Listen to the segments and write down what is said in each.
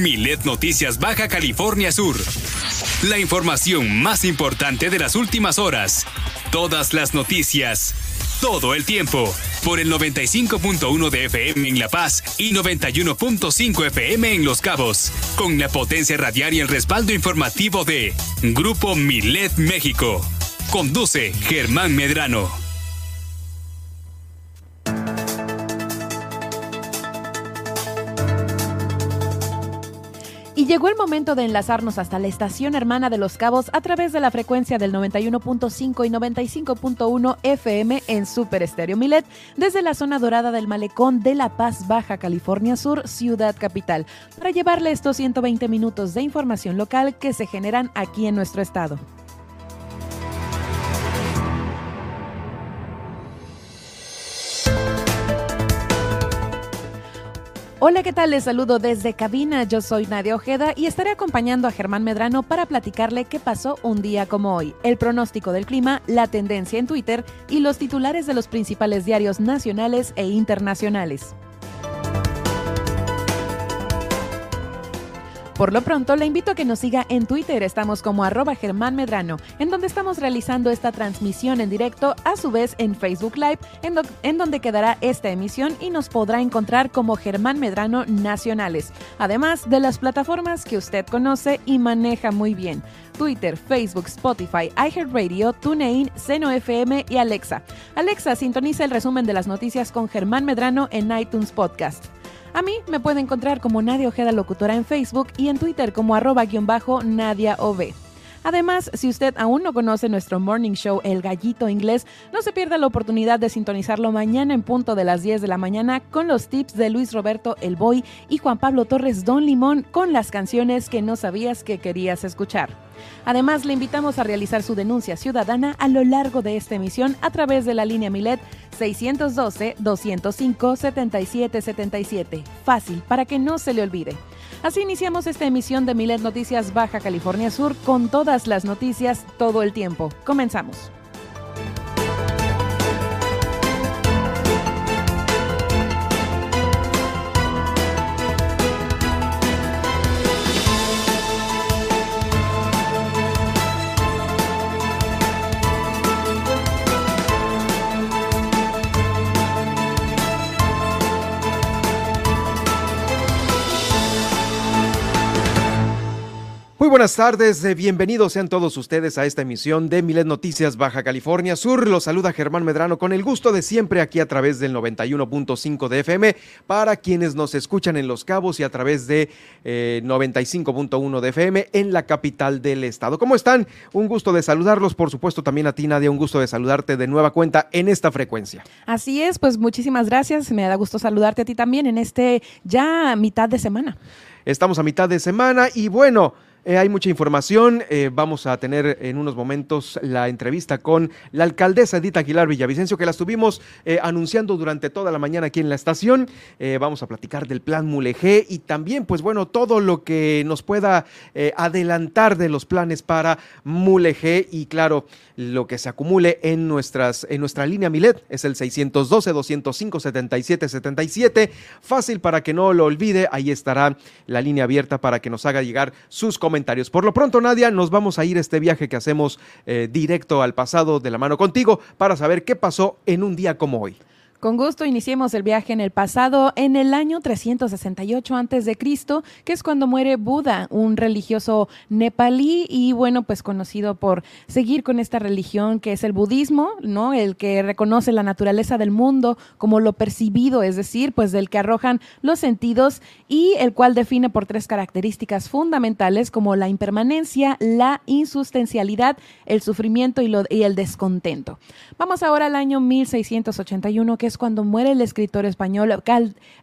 Milet Noticias Baja California Sur. La información más importante de las últimas horas. Todas las noticias. Todo el tiempo. Por el 95.1 de FM en La Paz y 91.5 FM en Los Cabos. Con la potencia radial y el respaldo informativo de Grupo Milet México. Conduce Germán Medrano. Llegó el momento de enlazarnos hasta la estación hermana de Los Cabos a través de la frecuencia del 91.5 y 95.1 FM en Super Estéreo Milet, desde la zona dorada del malecón de La Paz, Baja California Sur, Ciudad Capital, para llevarle estos 120 minutos de información local que se generan aquí en nuestro estado. Hola, ¿qué tal? Les saludo desde cabina. Yo soy Nadia Ojeda y estaré acompañando a Germán Medrano para platicarle qué pasó un día como hoy, el pronóstico del clima, la tendencia en Twitter y los titulares de los principales diarios nacionales e internacionales. Por lo pronto, le invito a que nos siga en Twitter. Estamos como arroba Germán Medrano, en donde estamos realizando esta transmisión en directo, a su vez en Facebook Live, en, donde quedará esta emisión y nos podrá encontrar como Germán Medrano Nacionales, además de las plataformas que usted conoce y maneja muy bien. Twitter, Facebook, Spotify, iHeartRadio, TuneIn, Seno FM y Alexa. Alexa, sintoniza el resumen de las noticias con Germán Medrano en iTunes Podcast. A mí me puede encontrar como Nadia Ojeda Locutora en Facebook y en Twitter como arroba-nadia Además, si usted aún no conoce nuestro morning show El Gallito Inglés, no se pierda la oportunidad de sintonizarlo mañana en punto de las 10 de la mañana con los tips de Luis Roberto El Boy y Juan Pablo Torres Don Limón con las canciones que no sabías que querías escuchar. Además, le invitamos a realizar su denuncia ciudadana a lo largo de esta emisión a través de la línea Milet 612-205-7777. Fácil, para que no se le olvide. Así iniciamos esta emisión de Milet Noticias Baja California Sur con todas las noticias todo el tiempo. Comenzamos. Muy buenas tardes, eh, bienvenidos sean todos ustedes a esta emisión de Milet Noticias Baja California Sur. Los saluda Germán Medrano con el gusto de siempre aquí a través del 91.5 de FM para quienes nos escuchan en Los Cabos y a través de 95.1 de FM en la capital del estado. ¿Cómo están? Un gusto de saludarlos, por supuesto también a ti Nadia, un gusto de saludarte de nueva cuenta en esta frecuencia. Así es, pues muchísimas gracias, me da gusto saludarte a ti también en este ya mitad de semana. Estamos a mitad de semana y bueno, eh, hay mucha información. Eh, vamos a tener en unos momentos la entrevista con la alcaldesa Edith Aguilar Villavicencio, que la estuvimos eh, anunciando durante toda la mañana aquí en la estación. vamos a platicar del plan Mulegé y también, pues bueno, todo lo que nos pueda adelantar de los planes para Mulegé y claro, lo que se acumule en, nuestras, en nuestra línea Milet es el 612-205-7777. Fácil para que no lo olvide, ahí estará la línea abierta para que nos haga llegar sus comentarios. Por lo pronto, Nadia, nos vamos a ir este viaje que hacemos eh, directo al pasado de la mano contigo para saber qué pasó en un día como hoy. Con gusto iniciemos el viaje en el pasado, en el año 368 a.C., que es cuando muere Buda, un religioso nepalí y bueno, pues conocido por seguir con esta religión que es el budismo, ¿no? El que reconoce la naturaleza del mundo como lo percibido, es decir, pues del que arrojan los sentidos y el cual define por tres características fundamentales como la impermanencia, la insustancialidad, el sufrimiento y, lo, y el descontento. Vamos ahora al año 1681, que es cuando muere el escritor español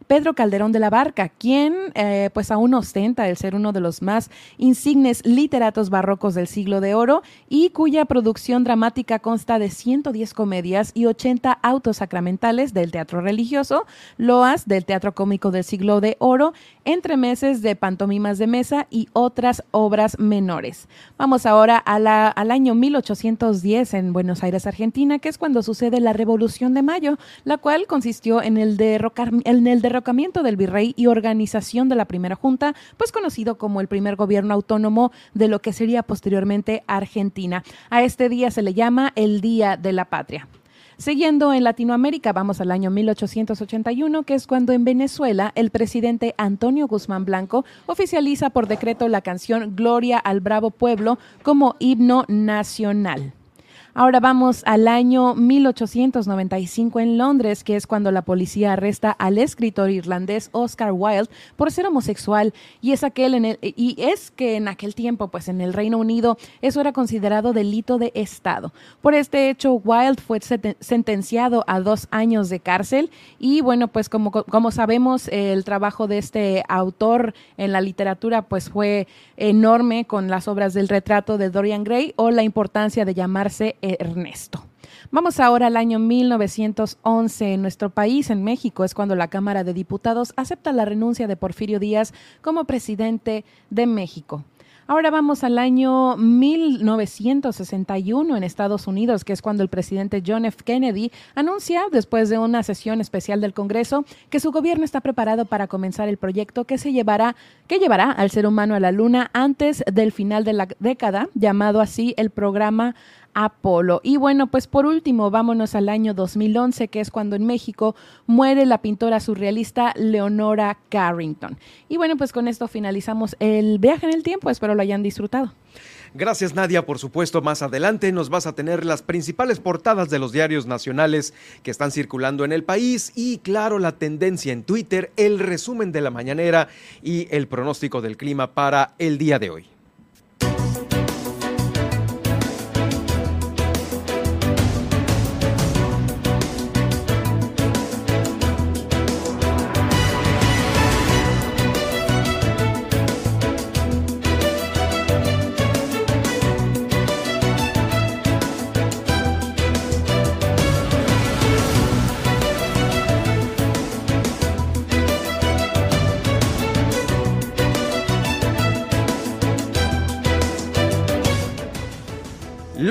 Pedro Calderón de la Barca, quien eh, pues aún ostenta el ser uno de los más insignes literatos barrocos del siglo de oro y cuya producción dramática consta de 110 comedias y 80 autos sacramentales del teatro religioso, loas del teatro cómico del siglo de oro, entre meses de pantomimas de mesa y otras obras menores. Vamos ahora al año 1810 en Buenos Aires, Argentina, que es cuando sucede la Revolución de Mayo, la cual consistió en el, en el derrocamiento del virrey y organización de la primera junta, pues conocido como el primer gobierno autónomo de lo que sería posteriormente Argentina. A este día se le llama el Día de la Patria. Siguiendo en Latinoamérica, vamos al año 1881, que es cuando en Venezuela el presidente Antonio Guzmán Blanco oficializa por decreto la canción Gloria al Bravo Pueblo como himno nacional. Ahora vamos al año 1895 en Londres, que es cuando la policía arresta al escritor irlandés Oscar Wilde por ser homosexual y es aquel en el, y es que en aquel tiempo, pues en el Reino Unido, eso era considerado delito de Estado. Por este hecho, Wilde fue sentenciado a dos años de cárcel y bueno, pues como, como sabemos, el trabajo de este autor en la literatura pues fue enorme con las obras del retrato de Dorian Gray o la importancia de llamarse Ernesto. Vamos ahora al año 1911. En nuestro país, en México, es cuando la Cámara de Diputados acepta la renuncia de Porfirio Díaz como presidente de México. Ahora vamos al año 1961 en Estados Unidos, que es cuando el presidente John F. Kennedy anuncia, después de una sesión especial del Congreso, que su gobierno está preparado para comenzar el proyecto que se llevará, que llevará al ser humano a la Luna antes del final de la década, llamado así el programa Apolo. Y bueno, pues por último, vámonos al año 2011, que es cuando en México muere la pintora surrealista Leonora Carrington. Y bueno, pues con esto finalizamos el viaje en el tiempo, espero lo hayan disfrutado. Gracias Nadia, por supuesto, más adelante nos vas a tener las principales portadas de los diarios nacionales que están circulando en el país y claro, la tendencia en Twitter, el resumen de la mañanera y el pronóstico del clima para el día de hoy.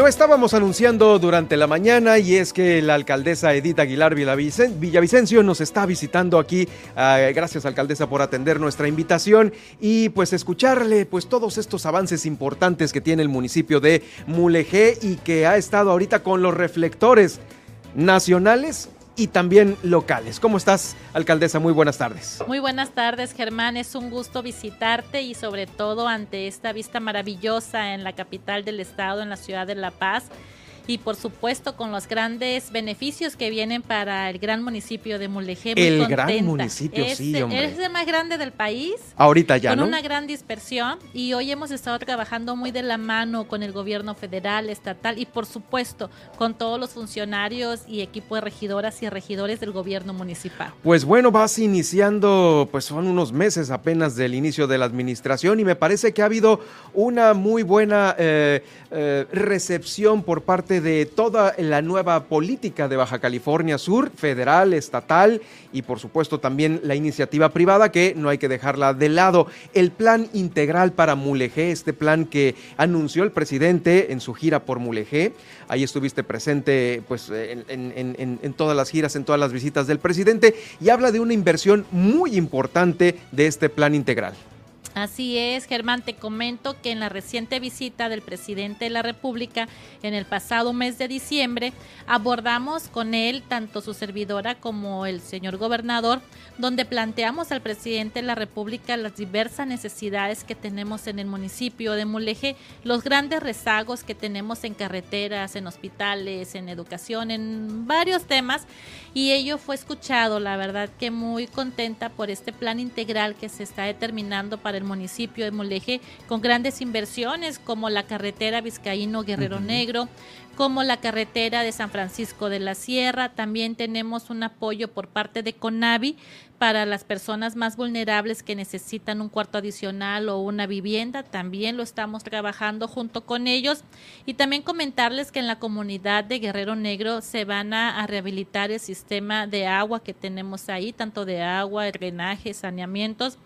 Estábamos anunciando durante la mañana y es que la alcaldesa Edith Aguilar Villavicencio nos está visitando aquí. Ah, gracias alcaldesa por atender nuestra invitación y pues escucharle pues todos estos avances importantes que tiene el municipio de Mulegé y que ha estado ahorita con los reflectores nacionales y también locales. ¿Cómo estás, alcaldesa? Muy buenas tardes. Muy buenas tardes, Germán. Es un gusto visitarte y sobre todo ante esta vista maravillosa en la capital del estado, en la ciudad de La Paz y por supuesto con los grandes beneficios que vienen para el gran municipio de Mulegé. el gran municipio, sí, hombre. Es el más grande del país. Ahorita ya, Con una gran dispersión y hoy hemos estado trabajando muy de la mano con el gobierno federal, estatal y por supuesto con todos los funcionarios y equipo de regidoras y regidores del gobierno municipal. Pues bueno, vas iniciando, pues son unos meses apenas del inicio de la administración y me parece que ha habido una muy buena eh, eh, recepción por parte de toda la nueva política de Baja California Sur, federal, estatal y por supuesto también la iniciativa privada que no hay que dejarla de lado. El plan integral para Mulegé, este plan que anunció el presidente en su gira por Mulegé, ahí estuviste presente pues en, en todas las giras, en todas las visitas del presidente y habla de una inversión muy importante de este plan integral. Así es, Germán, te comento que en la reciente visita del presidente de la República en el pasado mes de diciembre, abordamos con él, tanto su servidora como el señor gobernador, donde planteamos al presidente de la República las diversas necesidades que tenemos en el municipio de Mulegé, los grandes rezagos que tenemos en carreteras, en hospitales, en educación, en varios temas, y ello fue escuchado, la verdad que muy contenta por este plan integral que se está determinando para el municipio de Moleje con grandes inversiones como la carretera Vizcaíno Guerrero Negro, como la carretera de San Francisco de la Sierra. También tenemos un apoyo por parte de CONAVI para las personas más vulnerables que necesitan un cuarto adicional o una vivienda. También lo estamos trabajando junto con ellos. Y también comentarles que en la comunidad de Guerrero Negro se van a, a rehabilitar el sistema de agua que tenemos ahí, tanto de agua, drenaje, saneamientos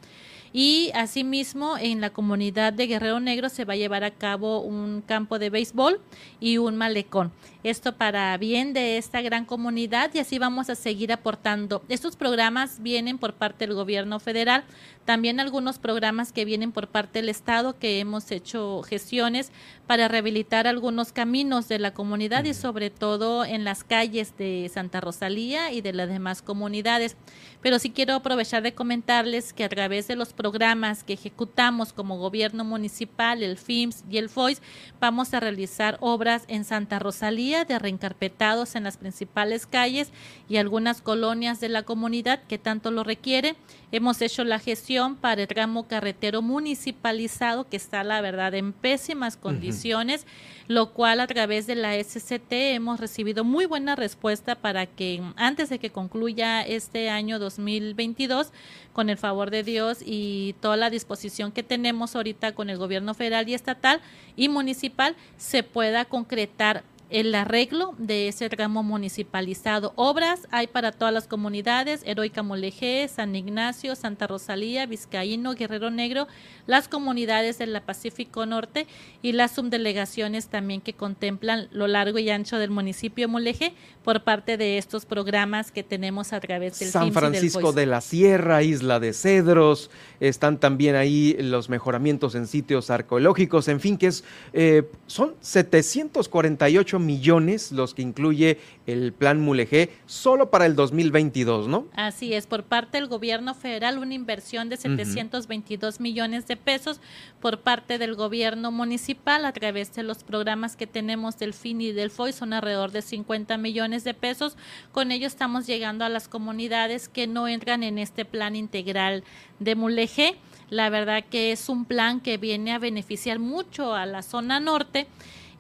Y asimismo, en la comunidad de Guerrero Negro se va a llevar a cabo un campo de béisbol y un malecón. Esto para bien de esta gran comunidad y así vamos a seguir aportando. Estos programas vienen por parte del gobierno federal, también algunos programas que vienen por parte del Estado que hemos hecho gestiones para rehabilitar algunos caminos de la comunidad y sobre todo en las calles de Santa Rosalía y de las demás comunidades. Pero sí quiero aprovechar de comentarles que a través de los programas que ejecutamos como gobierno municipal, el FIMS y el FOIS, vamos a realizar obras en Santa Rosalía de reencarpetados en las principales calles y algunas colonias de la comunidad que tanto lo requiere. Hemos hecho la gestión para el tramo carretero municipalizado que está, la verdad, en pésimas condiciones, lo cual a través de la SCT hemos recibido muy buena respuesta para que antes de que concluya este año 2022, con el favor de Dios y toda la disposición que tenemos ahorita con el gobierno federal y estatal y municipal, se pueda concretar el arreglo de ese tramo municipalizado. Obras hay para todas las comunidades, Heroica Moleje, San Ignacio, Santa Rosalía, Vizcaíno, Guerrero Negro, las comunidades de la Pacífico Norte y las subdelegaciones también que contemplan lo largo y ancho del municipio de Moleje por parte de estos programas que tenemos a través del San Francisco de la Sierra, Isla de Cedros, están también ahí los mejoramientos en sitios arqueológicos, en fin, que es, eh, son 748 millones los que incluye el plan Mulegé solo para el 2022, ¿no? Así es, por parte del gobierno federal una inversión de 722 millones de pesos, por parte del gobierno municipal a través de los programas que tenemos del FIN y del FOI son alrededor de 50 millones de pesos. Con ello estamos llegando a las comunidades que no entran en este plan integral de Mulegé. La verdad que es un plan que viene a beneficiar mucho a la zona norte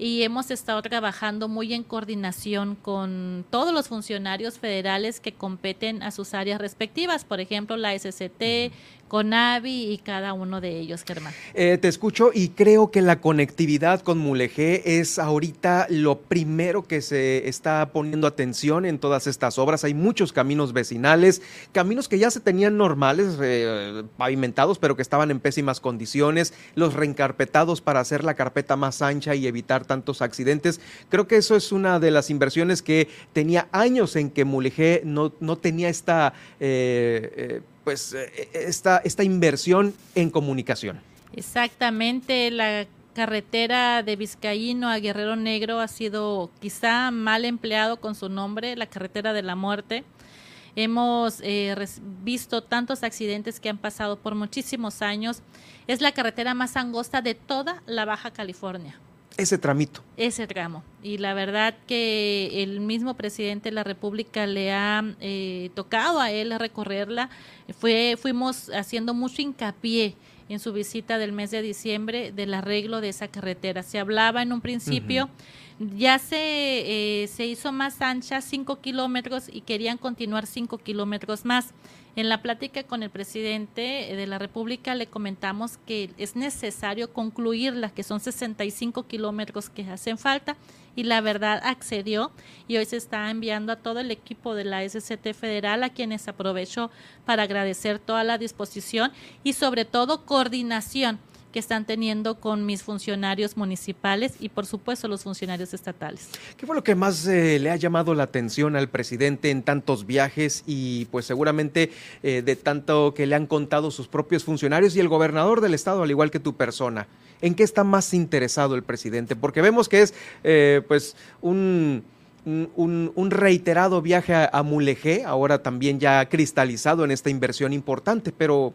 y hemos estado trabajando muy en coordinación con todos los funcionarios federales que competen a sus áreas respectivas, por ejemplo, la SCT, con Avi y cada uno de ellos, Germán. Eh, te escucho y creo que la conectividad con Mulegé es ahorita lo primero que se está poniendo atención en todas estas obras. Hay muchos caminos vecinales, caminos que ya se tenían normales, eh, pavimentados, pero que estaban en pésimas condiciones, los reencarpetados para hacer la carpeta más ancha y evitar tantos accidentes. Creo que eso es una de las inversiones que tenía años en que Mulegé no, no tenía esta... Eh, pues eh, esta, esta inversión en comunicación. Exactamente, la carretera de Vizcaíno a Guerrero Negro ha sido quizá mal empleado con su nombre, la carretera de la muerte. Hemos eh, visto tantos accidentes que han pasado por muchísimos años. Es la carretera más angosta de toda la Baja California ese tramito. Ese tramo. Y la verdad que el mismo presidente de la República le ha eh, tocado a él recorrerla. Fue, fuimos haciendo mucho hincapié en su visita del mes de diciembre del arreglo de esa carretera. Se hablaba en un principio, ya se, eh, se hizo más ancha, cinco kilómetros, y querían continuar cinco kilómetros más. En la plática con el presidente de la República le comentamos que es necesario concluirla, que son 65 kilómetros que hacen falta, y la verdad accedió y hoy se está enviando a todo el equipo de la SCT Federal, a quienes aprovecho para agradecer toda la disposición y sobre todo coordinación que están teniendo con mis funcionarios municipales y por supuesto los funcionarios estatales. ¿Qué fue lo que más eh, le ha llamado la atención al presidente en tantos viajes y pues seguramente eh, de tanto que le han contado sus propios funcionarios y el gobernador del estado, al igual que tu persona? ¿En qué está más interesado el presidente? Porque vemos que es eh, pues un... Un, reiterado viaje a, a Mulegé, ahora también ya cristalizado en esta inversión importante, pero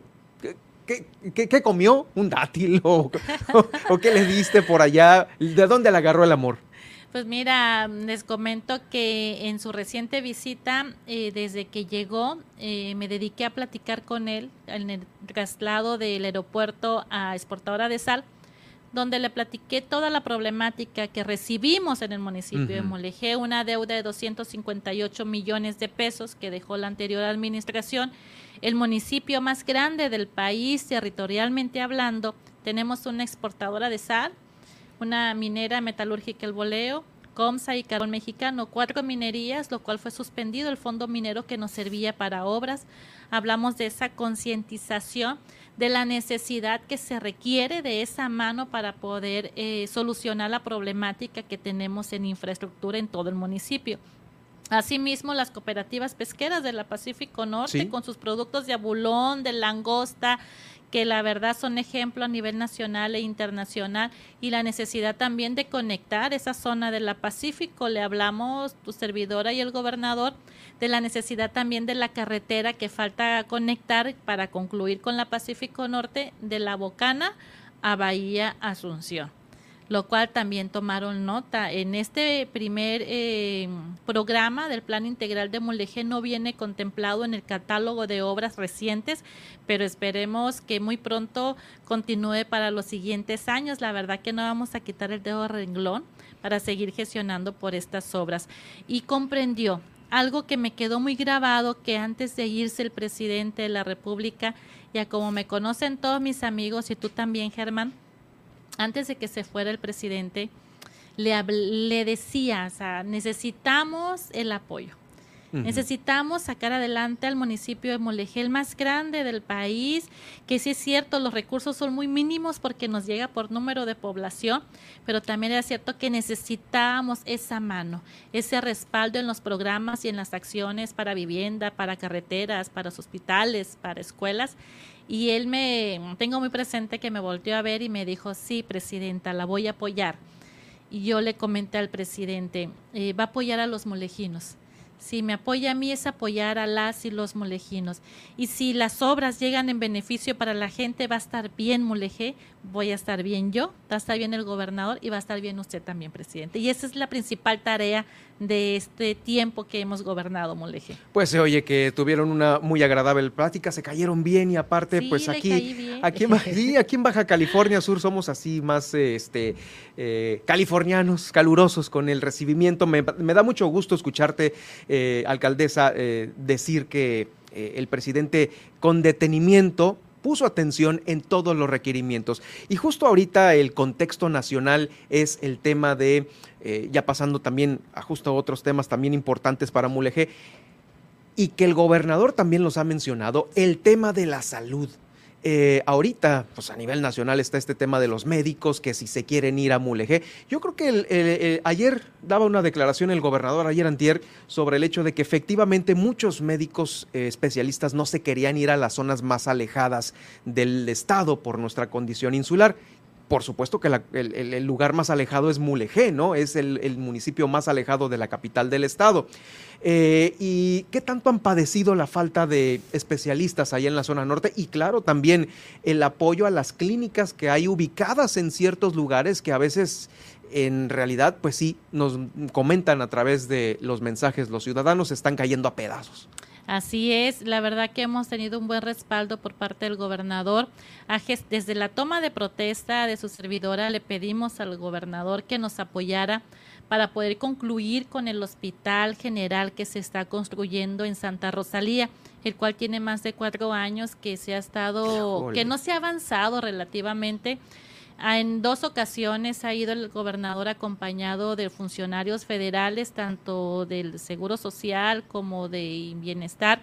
¿Qué, comió? ¿Un dátil? O, qué le diste por allá? ¿De dónde le agarró el amor? Pues mira, les comento que en su reciente visita, eh, desde que llegó, eh, me dediqué a platicar con él en el traslado del aeropuerto a Exportadora de Sal, donde le platiqué toda la problemática que recibimos en el municipio de Molegé, una deuda de 258 millones de pesos que dejó la anterior administración el municipio más grande del país, territorialmente hablando. Tenemos una exportadora de sal, una minera metalúrgica El Boleo, Comsa y Carbón Mexicano, cuatro minerías, lo cual fue suspendido el fondo minero que nos servía para obras. hablamos de esa concientización de la necesidad que se requiere de esa mano para poder eh, solucionar la problemática que tenemos en infraestructura en todo el municipio. Asimismo, las cooperativas pesqueras de la Pacífico Norte, con sus productos de abulón, de langosta, que la verdad son ejemplo a nivel nacional e internacional, y la necesidad también de conectar esa zona de la Pacífico. Le hablamos, tu servidora y el gobernador, de la necesidad también de la carretera que falta conectar para concluir con la Pacífico Norte de la Bocana a Bahía Asunción lo cual también tomaron nota. En este primer eh, programa del Plan Integral de Mulegé no viene contemplado en el catálogo de obras recientes, pero esperemos que muy pronto continúe para los siguientes años. La verdad que no vamos a quitar el dedo renglón para seguir gestionando por estas obras. Y comprendió algo que me quedó muy grabado, que antes de irse el presidente de la República, ya como me conocen todos mis amigos y tú también, Germán, antes de que se fuera el presidente, le, le decía, o sea, necesitamos el apoyo. Necesitamos sacar adelante al municipio de Molegé, el más grande del país, que sí es cierto, los recursos son muy mínimos porque nos llega por número de población, pero también es cierto que necesitamos esa mano, ese respaldo en los programas y en las acciones para vivienda, para carreteras, para hospitales, para escuelas. Y él me, tengo muy presente que me volteó a ver y me dijo, sí, presidenta, la voy a apoyar. Y yo le comenté al presidente, eh, va a apoyar a los molejinos. Si me apoya a mí es apoyar a las y los molejinos. Y si las obras llegan en beneficio para la gente, va a estar bien Molejé, voy a estar bien yo, va a estar bien el gobernador y va a estar bien usted también, presidente. Y esa es la principal tarea de este tiempo que hemos gobernado Moleje. Pues se oye que tuvieron una muy agradable plática, se cayeron bien y aparte pues aquí, aquí, en, aquí en Baja California Sur somos así más este, eh, californianos, calurosos con el recibimiento. Me, da mucho gusto escucharte, eh, alcaldesa, eh, decir que el presidente con detenimiento puso atención en todos los requerimientos. Y justo ahorita el contexto nacional es el tema de eh, ya pasando también a justo otros temas también importantes para Mulegé, y que el gobernador también los ha mencionado, el tema de la salud. Eh, ahorita, pues a nivel nacional está este tema de los médicos, que si se quieren ir a Mulegé. Yo creo que ayer daba una declaración el gobernador, ayer antier, sobre el hecho de que efectivamente muchos médicos eh, especialistas no se querían ir a las zonas más alejadas del estado por nuestra condición insular por supuesto que el, lugar más alejado es Mulegé, ¿no? Es el, municipio más alejado de la capital del estado. Eh, ¿Y qué tanto han padecido la falta de especialistas allá en la zona norte? Y claro, también el apoyo a las clínicas que hay ubicadas en ciertos lugares que a veces en realidad, pues sí, nos comentan a través de los mensajes, los ciudadanos están cayendo a pedazos. Así es, la verdad que hemos tenido un buen respaldo por parte del gobernador. Desde la toma de protesta de su servidora le pedimos al gobernador que nos apoyara para poder concluir con el hospital general que se está construyendo en Santa Rosalía, el cual tiene más de cuatro años que se ha estado, que no se ha avanzado relativamente en dos ocasiones ha ido el gobernador acompañado de funcionarios federales, tanto del Seguro Social como de Bienestar,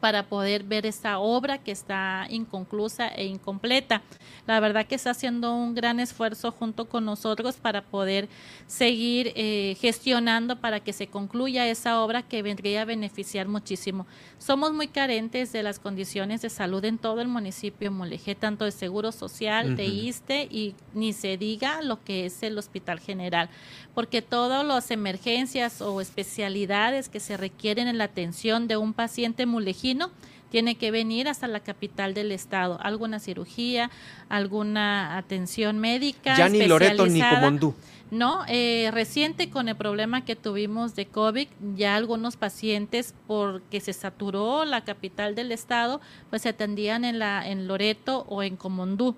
para poder ver esta obra que está inconclusa e incompleta. La verdad que está haciendo un gran esfuerzo junto con nosotros para poder seguir eh, gestionando para que se concluya esa obra que vendría a beneficiar muchísimo. Somos muy carentes de las condiciones de salud en todo el municipio de Moleje, tanto de Seguro Social, de ISTE y ni se diga lo que es el Hospital General, porque todas las emergencias o especialidades que se requieren en la atención de un paciente mulejino tiene que venir hasta la capital del estado, alguna cirugía, alguna atención médica. Ya ni Loreto ni Comondú. No, eh, reciente con el problema que tuvimos de COVID, ya algunos pacientes, porque se saturó la capital del estado, pues se atendían en, la, en Loreto o en Comondú.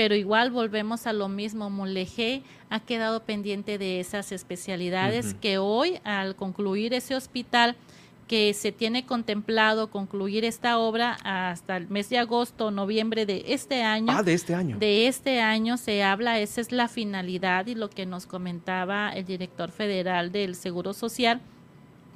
Pero igual volvemos a lo mismo, Mulegé ha quedado pendiente de esas especialidades que hoy, al concluir ese hospital, que se tiene contemplado concluir esta obra hasta el mes de agosto o noviembre de este año. Ah, de este año. De este año se habla, esa es la finalidad y lo que nos comentaba el director federal del Seguro Social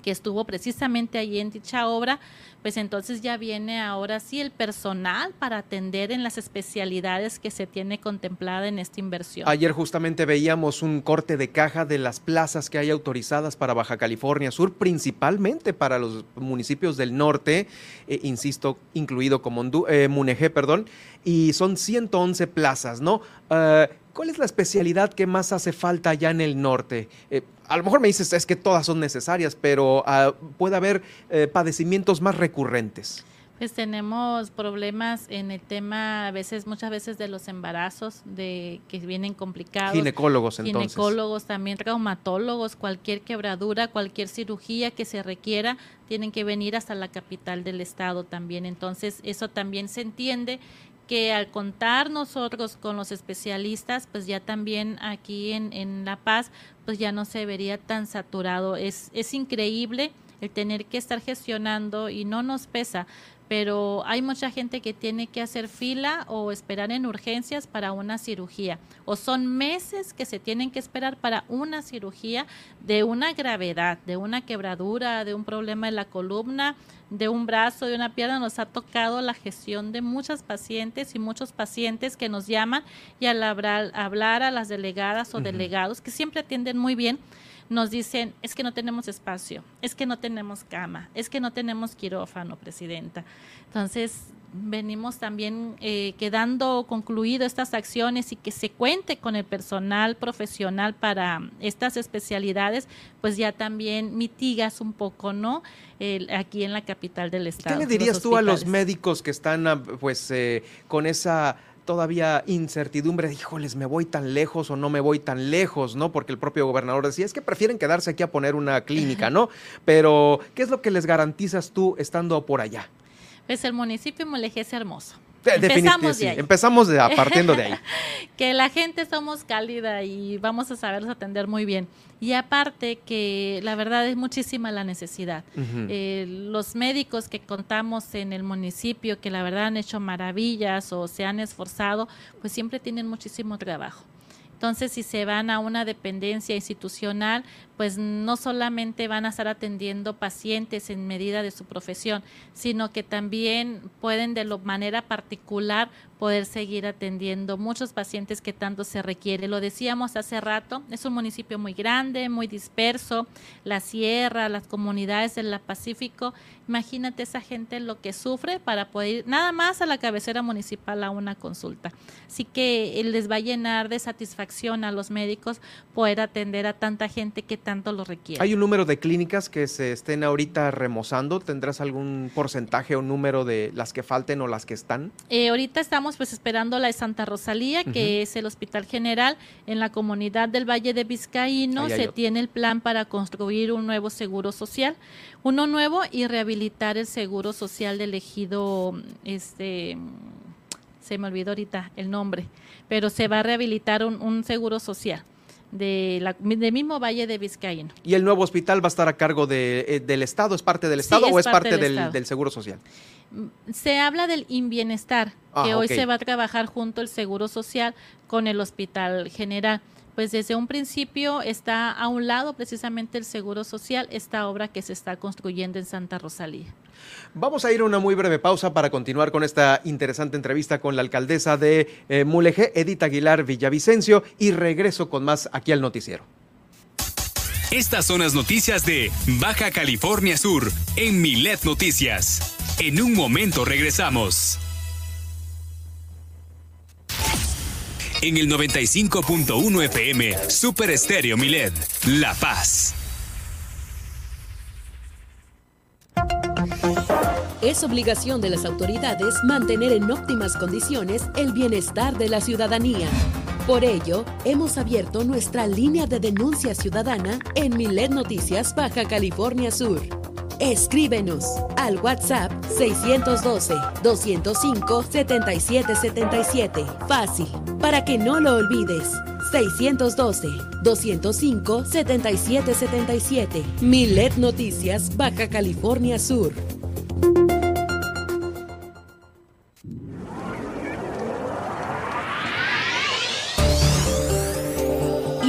que estuvo precisamente allí en dicha obra, pues entonces ya viene ahora sí el personal para atender en las especialidades que se tiene contemplada en esta inversión. Ayer justamente veíamos un corte de caja de las plazas que hay autorizadas para Baja California Sur, principalmente para los municipios del norte, eh, insisto, incluido como eh, Munejé, perdón, y son 111 plazas, ¿no? Uh, ¿Cuál es la especialidad que más hace falta allá en el norte? Eh, a lo mejor me dices, es que todas son necesarias, pero uh, puede haber eh, padecimientos más recurrentes. Pues tenemos problemas en el tema, a veces, muchas veces de los embarazos, de que vienen complicados. Ginecólogos, entonces. Ginecólogos, también traumatólogos, cualquier quebradura, cualquier cirugía que se requiera, tienen que venir hasta la capital del estado también. Entonces, eso también se entiende que al contar nosotros con los especialistas, pues ya también aquí en, en La Paz, pues ya no se vería tan saturado. Es, es increíble el tener que estar gestionando y no nos pesa, pero hay mucha gente que tiene que hacer fila o esperar en urgencias para una cirugía, o son meses que se tienen que esperar para una cirugía de una gravedad, de una quebradura, de un problema en la columna, de un brazo, de una pierna. Nos ha tocado la gestión de muchas pacientes y muchos pacientes que nos llaman y al hablar, hablar a las delegadas o delegados, que siempre atienden muy bien, nos dicen, es que no tenemos espacio, es que no tenemos cama, es que no tenemos quirófano, presidenta. Entonces, venimos también eh, quedando concluido estas acciones y que se cuente con el personal profesional para estas especialidades, pues ya también mitigas un poco, ¿no? aquí en la capital del estado. ¿Qué le dirías tú a los médicos que están, ah, pues, eh, con esa todavía incertidumbre, híjoles, me voy tan lejos o no me voy tan lejos, ¿no? Porque el propio gobernador decía, es que prefieren quedarse aquí a poner una clínica, ¿no? Pero, ¿qué es lo que les garantizas tú estando por allá? Pues el municipio Mulegé es hermoso. Empezamos de ahí. Empezamos de, partiendo de ahí. que la gente somos cálida y vamos a saberlos atender muy bien. Y aparte que la verdad es muchísima la necesidad. Eh, los médicos que contamos en el municipio, que la verdad han hecho maravillas o se han esforzado, pues siempre tienen muchísimo trabajo. Entonces, si se van a una dependencia institucional, pues no solamente van a estar atendiendo pacientes en medida de su profesión, sino que también pueden de manera particular poder seguir atendiendo muchos pacientes que tanto se requiere. Lo decíamos hace rato, es un municipio muy grande, muy disperso, la sierra, las comunidades del Pacífico. Imagínate esa gente lo que sufre para poder ir nada más a la cabecera municipal a una consulta. Así que les va a llenar de satisfacción a los médicos poder atender a tanta gente que tanto lo requiere. ¿Hay un número de clínicas que se estén ahorita remozando? ¿Tendrás algún porcentaje o número de las que falten o las que están? Eh, ahorita estamos pues esperando la de Santa Rosalía, que es el Hospital General. En la comunidad del Valle de Vizcaíno se tiene el plan para construir un nuevo seguro social, uno nuevo y rehabilitar el seguro social del ejido, este, se me olvidó ahorita el nombre, pero se va a rehabilitar un, seguro social. De la, del mismo Valle de Vizcaíno. ¿Y el nuevo hospital va a estar a cargo de, eh, del Estado? ¿Es parte del Estado o es parte, del, del, Seguro Social? se habla del inbienestar, que ah, hoy se va a trabajar junto el Seguro Social con el Hospital General. Pues desde un principio está a un lado precisamente el Seguro Social, esta obra que se está construyendo en Santa Rosalía. Vamos a ir a una muy breve pausa para continuar con esta interesante entrevista con la alcaldesa de eh, Mulegé, Edith Aguilar Villavicencio, y regreso con más aquí al noticiero. Estas son las noticias de Baja California Sur en Milet Noticias. En un momento regresamos. En el 95.1 FM, Super Estéreo Milet, La Paz. Es obligación de las autoridades mantener en óptimas condiciones el bienestar de la ciudadanía. Por ello, hemos abierto nuestra línea de denuncia ciudadana en Milet Noticias Baja California Sur Escríbenos al WhatsApp 612-205-7777. Fácil, para que no lo olvides. 612-205-7777. Milet Noticias, Baja California Sur.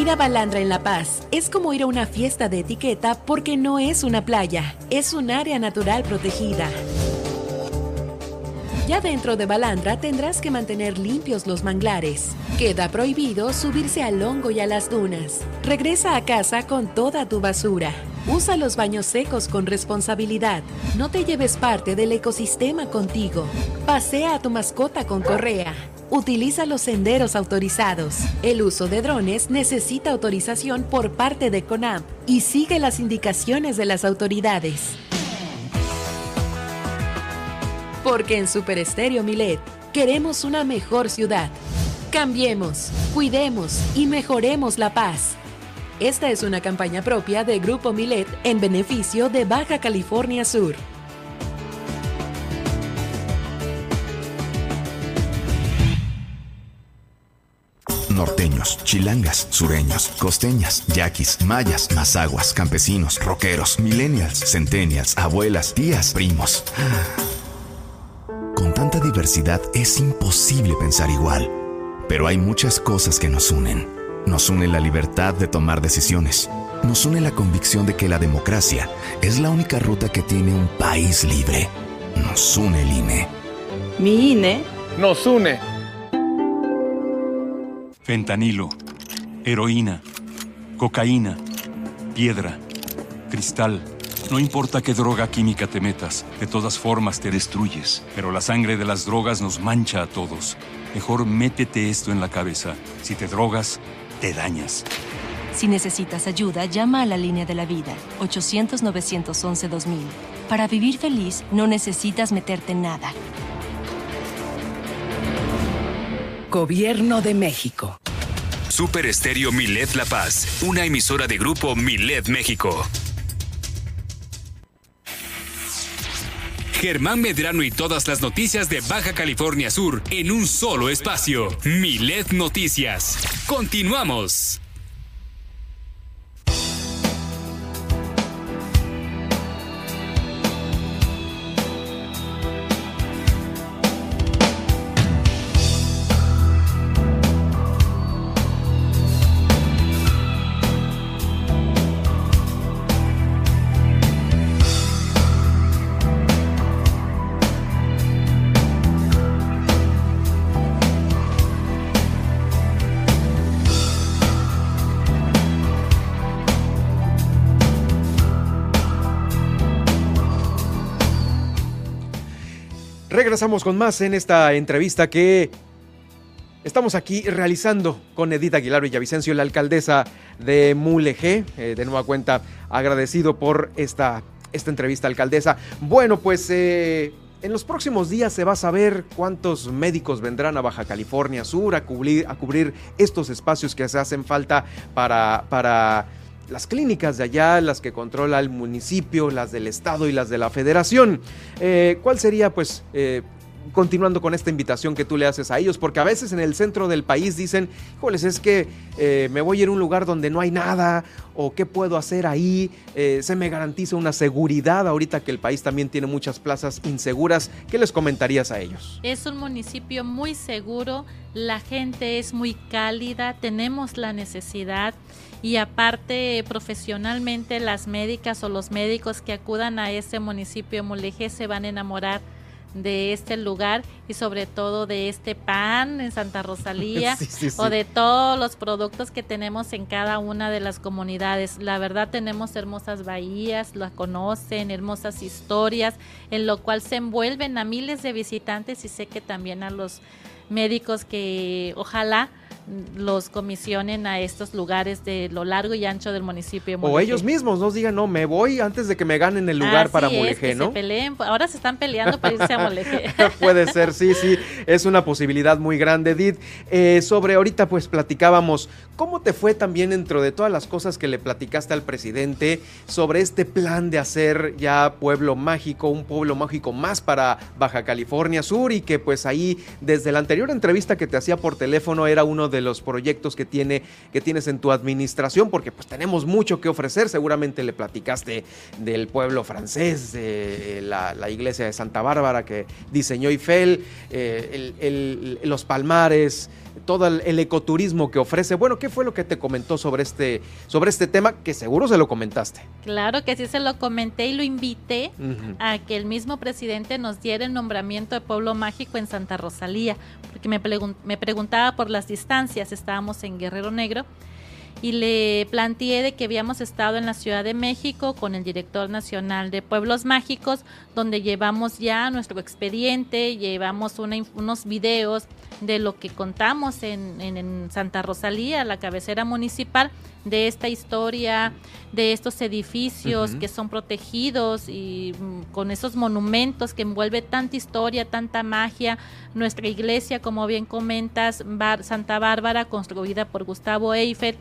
Ir a Balandra en La Paz es como ir a una fiesta de etiqueta porque no es una playa, es un área natural protegida. Ya dentro de Balandra tendrás que mantener limpios los manglares. Queda prohibido subirse al hongo y a las dunas. Regresa a casa con toda tu basura. Usa los baños secos con responsabilidad. No te lleves parte del ecosistema contigo. Pasea a tu mascota con correa. Utiliza los senderos autorizados. El uso de drones necesita autorización por parte de CONAMP y sigue las indicaciones de las autoridades. Porque en Super Estéreo Milet queremos una mejor ciudad. Cambiemos, cuidemos y mejoremos la paz. Esta es una campaña propia de Grupo Milet en beneficio de Baja California Sur. Norteños, chilangas, sureños, costeñas, yaquis, mayas, mazaguas, campesinos, rockeros, millennials, centennials, abuelas, tías, primos. Con tanta diversidad es imposible pensar igual, pero hay muchas cosas que nos unen. Nos une la libertad de tomar decisiones. Nos une la convicción de que la democracia es la única ruta que tiene un país libre. Nos une el INE. Mi INE nos une fentanilo, heroína, cocaína, piedra, cristal. No importa qué droga química te metas, de todas formas te destruyes. Pero la sangre de las drogas nos mancha a todos. Mejor métete esto en la cabeza. Si te drogas, te dañas. Si necesitas ayuda, llama a la línea de la vida, 800-911-2000. Para vivir feliz, no necesitas meterte en nada. Gobierno de México. Super Estéreo Milet La Paz, una emisora de grupo Milet México. Germán Medrano y todas las noticias de Baja California Sur en un solo espacio. Milet Noticias. Continuamos. Regresamos con más en esta entrevista que estamos aquí realizando con Edith Aguilar Villavicencio, la alcaldesa de Mulegé. Eh, de nueva cuenta, agradecido por esta, esta entrevista, alcaldesa. Bueno, pues eh, en los próximos días se va a saber cuántos médicos vendrán a Baja California Sur a cubrir, a cubrir estos espacios que se hacen falta para... para las clínicas de allá, las que controla el municipio, las del estado y las de la federación. Eh, ¿Cuál sería, pues, eh, continuando con esta invitación que tú le haces a ellos? Porque a veces en el centro del país dicen, híjoles, es que eh, me voy a ir a un lugar donde no hay nada, o qué puedo hacer ahí, se me garantiza una seguridad ahorita que el país también tiene muchas plazas inseguras. ¿Qué les comentarías a ellos? Es un municipio muy seguro, la gente es muy cálida, tenemos la necesidad y aparte profesionalmente las médicas o los médicos que acudan a este municipio de Mulegé se van a enamorar de este lugar y sobre todo de este pan en Santa Rosalía o de todos los productos que tenemos en cada una de las comunidades. La verdad tenemos hermosas bahías, las conocen, hermosas historias, en lo cual se envuelven a miles de visitantes y sé que también a los médicos que ojalá los comisionen a estos lugares de lo largo y ancho del municipio. O ellos mismos nos digan, no, me voy antes de que me ganen el lugar para Mulegé, ¿no? Se peleen, ahora se están peleando para irse a Mulegé. Puede ser, sí, sí, es una posibilidad muy grande, Edith. Eh, sobre ahorita, pues platicábamos, ¿cómo te fue también dentro de todas las cosas que le platicaste al presidente sobre este plan de hacer ya pueblo mágico, un pueblo mágico más para Baja California Sur y que pues ahí desde la anterior entrevista que te hacía por teléfono era uno de de los proyectos que, tiene, que tienes en tu administración, porque pues tenemos mucho que ofrecer. Seguramente le platicaste del pueblo francés, de la, iglesia de Santa Bárbara que diseñó Eiffel, eh, los palmares, todo el, ecoturismo que ofrece. Bueno, ¿qué fue lo que te comentó sobre este, sobre este tema? Que seguro se lo comentaste. Claro que sí se lo comenté y lo invité uh -huh. a que el mismo presidente nos diera el nombramiento de pueblo mágico en Santa Rosalía, porque me, pregun me preguntaba por las distancias, estábamos en Guerrero Negro y le planteé de que habíamos estado en la Ciudad de México con el director nacional de Pueblos Mágicos, donde llevamos ya nuestro expediente, llevamos una, unos videos de lo que contamos en, en, en, Santa Rosalía, la cabecera municipal, de esta historia, de estos edificios uh -huh. que son protegidos y mm, con esos monumentos que envuelve tanta historia, tanta magia. Nuestra iglesia, como bien comentas, Bar Santa Bárbara, construida por Gustavo Eiffel,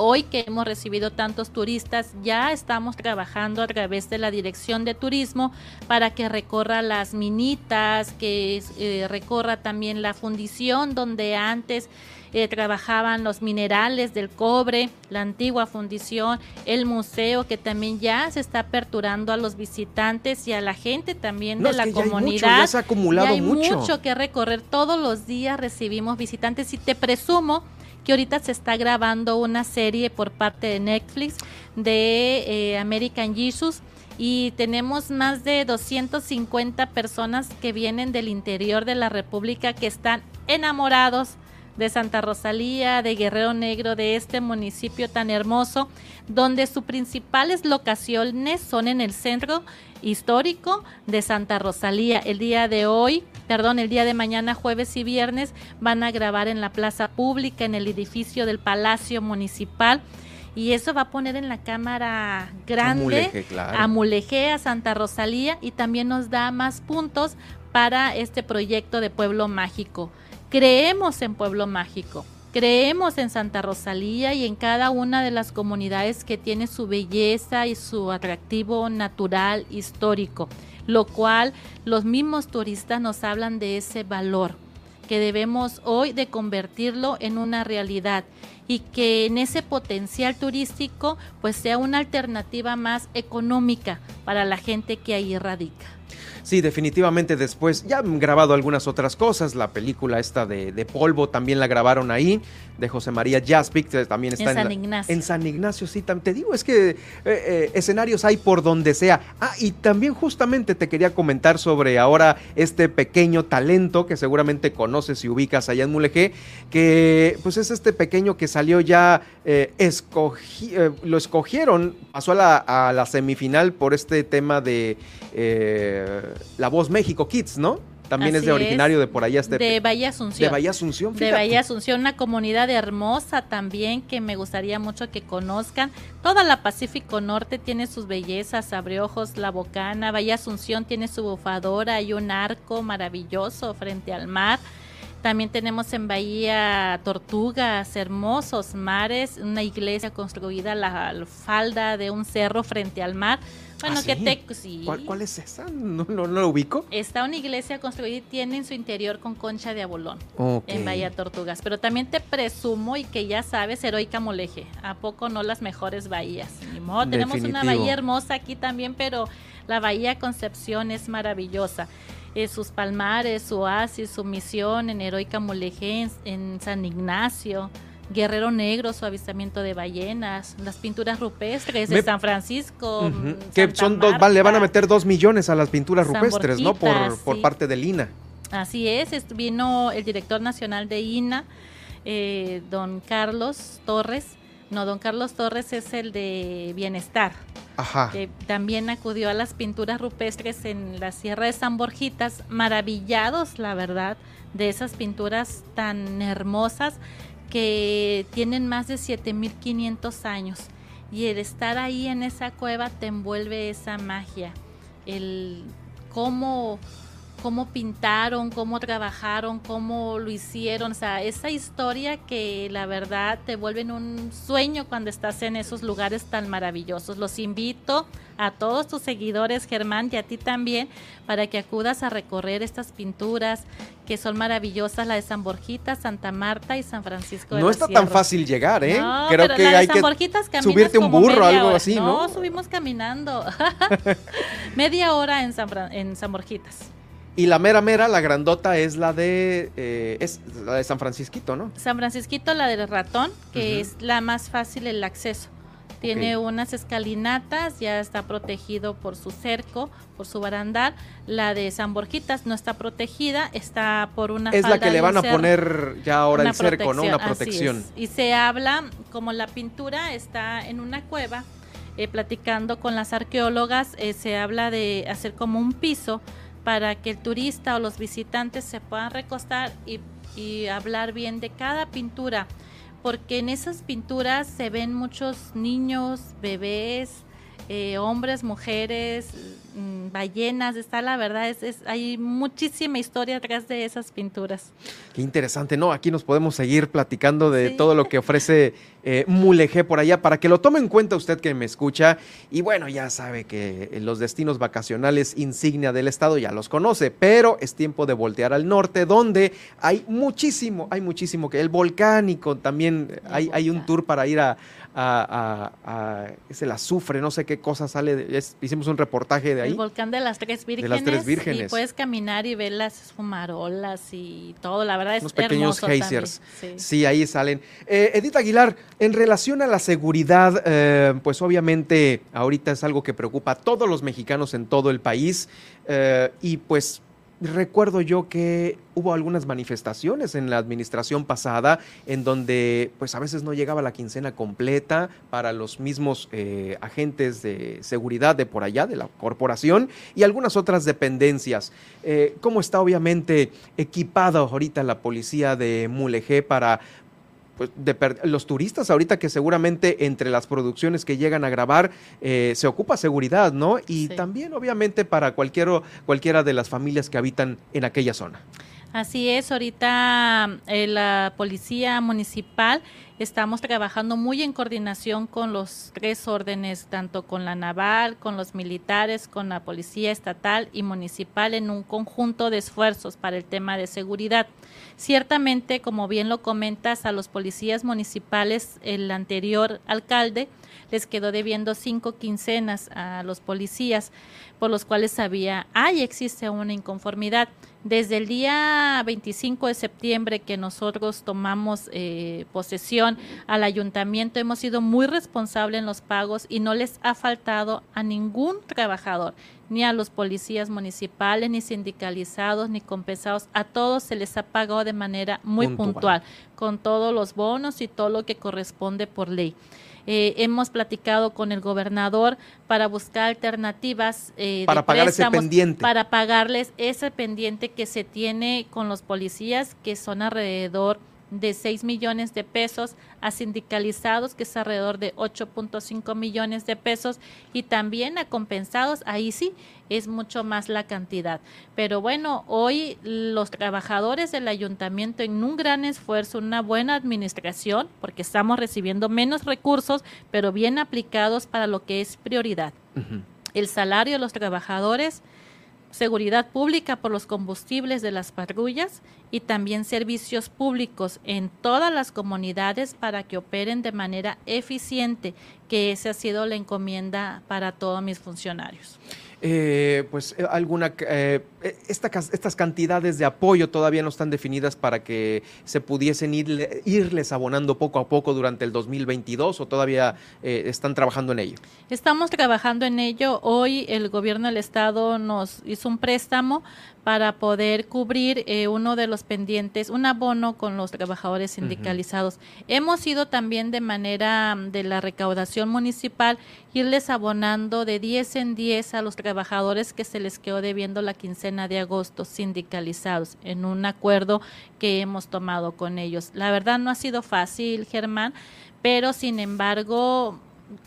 Hoy que hemos recibido tantos turistas, ya estamos trabajando a través de la Dirección de Turismo para que recorra las minitas, que eh, recorra también la fundición donde antes eh, trabajaban los minerales del cobre, la antigua fundición, el museo que también ya se está aperturando a los visitantes y a la gente también no, de la que comunidad. Hay mucho, ya se ha acumulado ya hay mucho. mucho que recorrer. Todos los días recibimos visitantes y te presumo que ahorita se está grabando una serie por parte de Netflix de eh, American Jesus y tenemos más de 250 personas que vienen del interior de la República que están enamorados de Santa Rosalía, de Guerrero Negro, de este municipio tan hermoso, donde sus principales locaciones son en el centro histórico de Santa Rosalía. El día de hoy, perdón, el día de mañana, jueves y viernes, van a grabar en la plaza pública, en el edificio del Palacio Municipal. Y eso va a poner en la cámara grande Amuleje, claro. a Mulegé, a Santa Rosalía y también nos da más puntos para este proyecto de Pueblo Mágico. Creemos en Pueblo Mágico, creemos en Santa Rosalía y en cada una de las comunidades que tiene su belleza y su atractivo natural histórico, lo cual los mismos turistas nos hablan de ese valor que debemos hoy de convertirlo en una realidad y que en ese potencial turístico pues sea una alternativa más económica para la gente que ahí radica. Sí, definitivamente después ya han grabado algunas otras cosas. La película esta de, de Polvo también la grabaron ahí, de José María Jaspic, también está en, en San Ignacio. En San Ignacio, sí, te digo, es que eh, eh, escenarios hay por donde sea. Ah, y también justamente te quería comentar sobre ahora este pequeño talento que seguramente conoces y ubicas allá en Mulegé, que pues es este pequeño que salió ya, eh, escogí, lo escogieron, pasó a la, a la, semifinal por este tema de La Voz México Kids, ¿no? También Así es de originario es, de por allá. Este, de Bahía Asunción. De Bahía Asunción, fíjate. De Bahía Asunción, una comunidad hermosa también que me gustaría mucho que conozcan. Toda la Pacífico Norte tiene sus bellezas, Abreojos, La Bocana, Bahía Asunción tiene su bufadora y un arco maravilloso frente al mar. También tenemos en Bahía Tortugas, hermosos mares, una iglesia construida a la, la falda de un cerro frente al mar. Bueno, ¿Ah, que sí? te sí. ¿Cuál, ¿Cuál, es esa? No, no, no, lo ubico. Está una iglesia construida y tiene en su interior con concha de abolón okay. en Bahía Tortugas. Pero también te presumo y que ya sabes, Heroica Moleje. ¿A poco no las mejores bahías? Ni modo, tenemos una bahía hermosa aquí también, pero la Bahía Concepción es maravillosa. Eh, sus palmares, su oasis, su misión en Heroica Moleje, en, en San Ignacio. Guerrero Negro, su avistamiento de ballenas, las pinturas rupestres de Me... San Francisco. Uh -huh. Que son dos, vale, le van a meter dos millones a las pinturas San rupestres, ¿no? Por, sí. por parte del INA. Así es, vino el director nacional de INA, eh, don Carlos Torres. No, don Carlos Torres es el de Bienestar. Ajá. Que también acudió a las pinturas rupestres en la Sierra de San Borjitas, maravillados, la verdad, de esas pinturas tan hermosas que tienen más de 7500 años. Y el estar ahí en esa cueva te envuelve esa magia, el cómo cómo pintaron, cómo trabajaron, cómo lo hicieron, o sea, esa historia que la verdad te vuelve en un sueño cuando estás en esos lugares tan maravillosos. Los invito a todos tus seguidores, Germán, y a ti también, para que acudas a recorrer estas pinturas que son maravillosas, la de San Borjita, Santa Marta y San Francisco de No está tan fácil llegar, ¿eh? No, Creo pero que la de hay San que Borjitas subirte un burro, algo hora. así, ¿no? No, subimos caminando. media hora en San, en San Borjitas. Y la mera mera, la grandota, es la de eh, es la de San Francisquito, ¿no? San Francisquito, la del ratón, que es la más fácil el acceso. Tiene unas escalinatas, ya está protegido por su cerco, por su barandal. La de San Borjitas no está protegida, está por una Es la que le van a cerro. poner ya ahora Una el cerco, ¿no? protección, Una así protección. es. Y se habla, como la pintura está en una cueva, eh, platicando con las arqueólogas, eh, se habla de hacer como un piso para que el turista o los visitantes se puedan recostar y, hablar bien de cada pintura, porque en esas pinturas se ven muchos niños, bebés, eh, hombres, mujeres, ballenas, está la verdad, es, es- hay muchísima historia atrás de esas pinturas. Qué interesante, ¿no? Aquí nos podemos seguir platicando de Sí. todo lo que ofrece eh, Mulegé por allá para que lo tome en cuenta usted que me escucha. Y bueno, ya sabe que eh, los destinos vacacionales insignia del estado ya los conoce, pero es tiempo de voltear al norte, donde hay muchísimo, hay muchísimo que el volcánico también, eh, hay, hay un tour para ir a, a- a- a- es el azufre, no sé qué cosa sale, de- es- hicimos un reportaje de ahí. El volcán de las Tres Vírgenes. las Tres Vírgenes. Y puedes caminar y ver las fumarolas y todo. La verdad es unos pequeños geysers. sí. Sí, ahí salen. Eh, Edith Aguilar, en relación a la seguridad, eh, pues obviamente ahorita es algo que preocupa a todos los mexicanos en todo el país eh, y pues recuerdo yo que hubo algunas manifestaciones en la administración pasada en donde pues a veces no llegaba la quincena completa para los mismos eh, agentes de seguridad de por allá, de la corporación y algunas otras dependencias. Eh, ¿Cómo está obviamente equipada ahorita la policía de Mulegé para pues, de los turistas ahorita que seguramente entre las producciones que llegan a grabar eh, se ocupa seguridad, ¿no? Y Sí. también obviamente para cualquier, cualquiera de las familias que habitan en aquella zona. Así es, ahorita eh, la policía municipal estamos trabajando muy en coordinación con los tres órdenes, tanto con la naval, con los militares, con la policía estatal y municipal en un conjunto de esfuerzos para el tema de seguridad. Ciertamente, como bien lo comentas, a los policías municipales, el anterior alcalde les quedó debiendo cinco quincenas a los policías, por los cuales sabía, hay, existe una inconformidad. Desde el día 25 de septiembre que nosotros tomamos eh, posesión al ayuntamiento, hemos sido muy responsables en los pagos y no les ha faltado a ningún trabajador, ni a los policías municipales, ni sindicalizados, ni compensados. A todos se les ha pagado de manera muy Puntual. puntual, con todos los bonos y todo lo que corresponde por ley. Eh, hemos platicado con el gobernador para buscar alternativas eh, Para pagar ese pendiente. para pagarles ese pendiente que se tiene con los policías, que son alrededor de 6 millones de pesos, a sindicalizados, que es alrededor de 8.5 millones de pesos, y también a compensados, ahí sí es mucho más la cantidad. Pero bueno, hoy los trabajadores del ayuntamiento en un gran esfuerzo, una buena administración, porque estamos recibiendo menos recursos, pero bien aplicados para lo que es prioridad el salario de los trabajadores, seguridad pública por los combustibles de las patrullas y también servicios públicos en todas las comunidades para que operen de manera eficiente, que esa ha sido la encomienda para todos mis funcionarios. Eh, pues eh, alguna eh, cas- estas cantidades de apoyo todavía no están definidas para que se pudiesen irle- irles abonando poco a poco durante el 2022 o todavía eh, están trabajando en ello. Estamos trabajando en ello. Hoy el gobierno del estado nos hizo un préstamo para poder cubrir eh, uno de los pendientes, un abono con los trabajadores sindicalizados. Hemos ido también de manera mm, de la recaudación municipal, irles abonando de 10 en 10 a los trabajadores que se les quedó debiendo la quincena de agosto sindicalizados en un acuerdo que hemos tomado con ellos. La verdad no ha sido fácil, Germán, pero sin embargo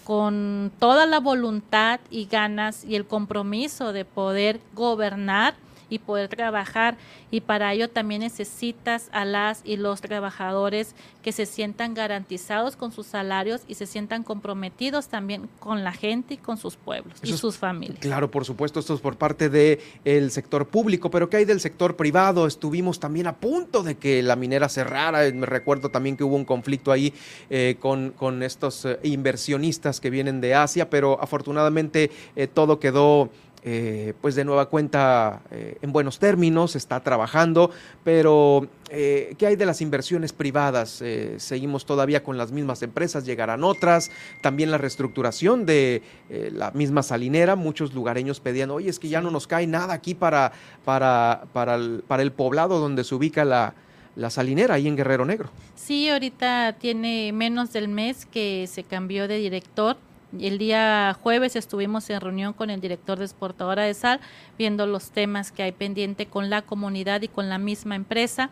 con toda la voluntad y ganas y el compromiso de poder gobernar y poder trabajar y para ello también necesitas a las y los trabajadores que se sientan garantizados con sus salarios y se sientan comprometidos también con la gente y con sus pueblos y Eso sus familias. Claro, por supuesto, esto es por parte del sector público, pero ¿qué hay del sector privado? Estuvimos también a punto de que la minera cerrara. Me recuerdo también que hubo un conflicto ahí eh, con, con estos eh, inversionistas que vienen de Asia, pero afortunadamente eh, todo quedó eh, pues de nueva cuenta eh, en buenos términos, está trabajando, pero eh, ¿qué hay de las inversiones privadas? seguimos todavía con las mismas empresas, llegarán otras, también la reestructuración de la misma salinera, muchos lugareños pedían, oye, es que ya no nos cae nada aquí para, para, para, el, para el poblado donde se ubica la, la salinera ahí en Guerrero Negro. Sí, ahorita tiene menos del mes que se cambió de director el día jueves estuvimos en reunión con el director de exportadora de sal, viendo los temas que hay pendiente con la comunidad y con la misma empresa.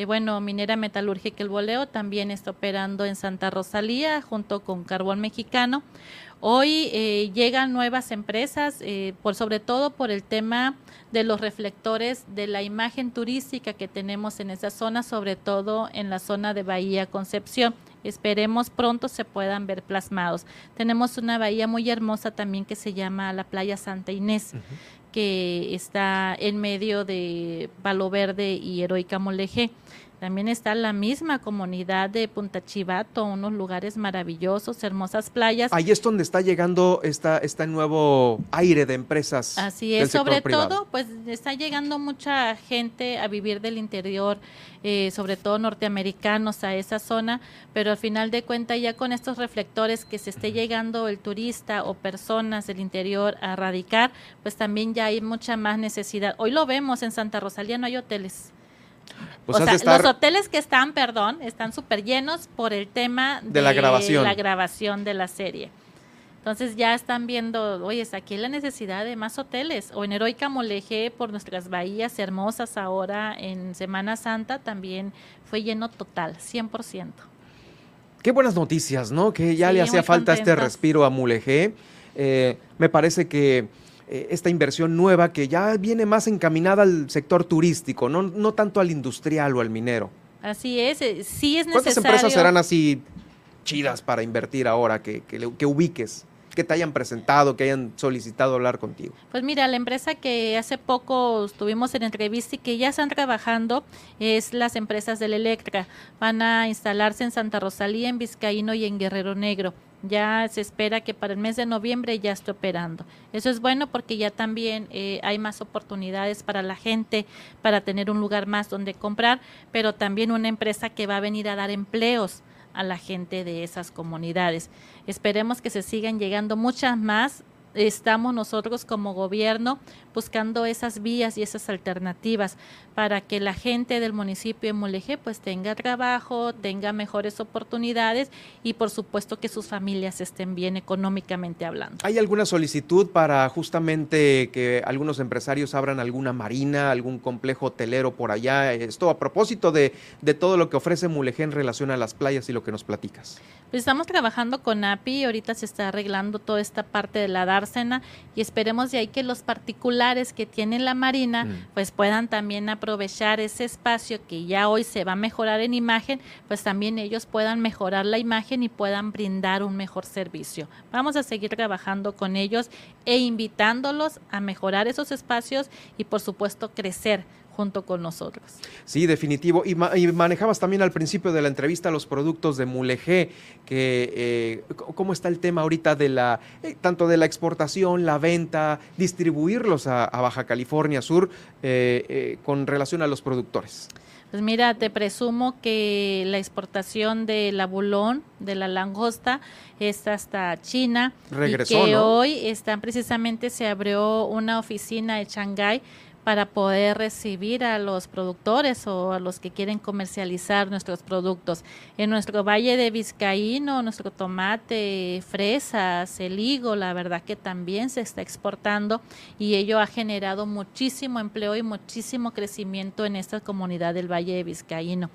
Y bueno, Minera Metalúrgica El Boleo también está operando en Santa Rosalía junto con Carbón Mexicano. Hoy eh, llegan nuevas empresas, eh, por sobre todo por el tema de los reflectores de la imagen turística que tenemos en esa zona, sobre todo en la zona de Bahía Concepción. Esperemos pronto se puedan ver plasmados. Tenemos una bahía muy hermosa también que se llama la playa Santa Inés, que está en medio de Palo Verde y Heroica Moleje. También está la misma comunidad de Punta Chivato, unos lugares maravillosos, hermosas playas. Ahí es donde está llegando esta, este nuevo aire de empresas. Así es, sobre todo, pues está llegando mucha gente a vivir del interior, eh, sobre todo norteamericanos a esa zona, pero al final de cuentas ya con estos reflectores que se esté llegando el turista o personas del interior a radicar, pues también ya hay mucha más necesidad. Hoy lo vemos en Santa Rosalía, no hay hoteles pues o sea, los hoteles que están, perdón, están súper llenos por el tema de, la grabación. la grabación de la serie. Entonces ya están viendo, oye, aquí la necesidad de más hoteles. O en Heroica Moleje, por nuestras bahías hermosas ahora en Semana Santa, también fue lleno total, 100%. Qué buenas noticias, ¿no? Que ya le hacía falta este respiro a Mulegé. Eh, me parece que eh, esta inversión nueva que ya viene más encaminada al sector turístico, no, no tanto al industrial o al minero. Así es, eh, sí es necesario. ¿Cuántas empresas serán así chidas para invertir ahora que, que, ubiques? Que te hayan presentado, que hayan solicitado hablar contigo? Pues mira, la empresa que hace poco estuvimos en entrevista y que ya están trabajando es las empresas del Electra. Van a instalarse en Santa Rosalía, en Vizcaíno y en Guerrero Negro. Ya se espera que para el mes de noviembre ya esté operando. Eso es bueno porque ya también eh, hay más oportunidades para la gente, para tener un lugar más donde comprar, pero también una empresa que va a venir a dar empleos a la gente de esas comunidades. Esperemos que se sigan llegando muchas más estamos nosotros como gobierno buscando esas vías y esas alternativas para que la gente del municipio de Mulegé pues tenga trabajo, tenga mejores oportunidades y por supuesto que sus familias estén bien económicamente hablando. ¿Hay alguna solicitud para justamente que algunos empresarios abran alguna marina, algún complejo hotelero por allá? Esto a propósito de, de todo lo que ofrece Mulegé en relación a las playas y lo que nos platicas. Pues estamos trabajando con API, ahorita se está arreglando toda esta parte de la dársena y esperemos de ahí que los particulares que tienen la marina mm. pues puedan también aprovechar ese espacio que ya hoy se va a mejorar en imagen, pues también ellos puedan mejorar la imagen y puedan brindar un mejor servicio. Vamos a seguir trabajando con ellos e invitándolos a mejorar esos espacios y por supuesto crecer junto con nosotros. Sí, definitivo. Y, manejabas también al principio de la entrevista los productos de Mulegé, que eh, cómo está el tema ahorita de la, eh, tanto de la exportación, la venta, distribuirlos a, Baja California Sur eh, con relación a los productores. Pues mira, te presumo que la exportación del abulón, de la langosta, está hasta China. Regresó, y que hoy están precisamente se abrió una oficina en Shanghái para poder recibir a los productores o a los que quieren comercializar nuestros productos. En nuestro Valle de Vizcaíno, nuestro tomate, fresas, el higo, la verdad que también se está exportando y ello ha generado muchísimo empleo y muchísimo crecimiento en esta comunidad del Valle de Vizcaíno.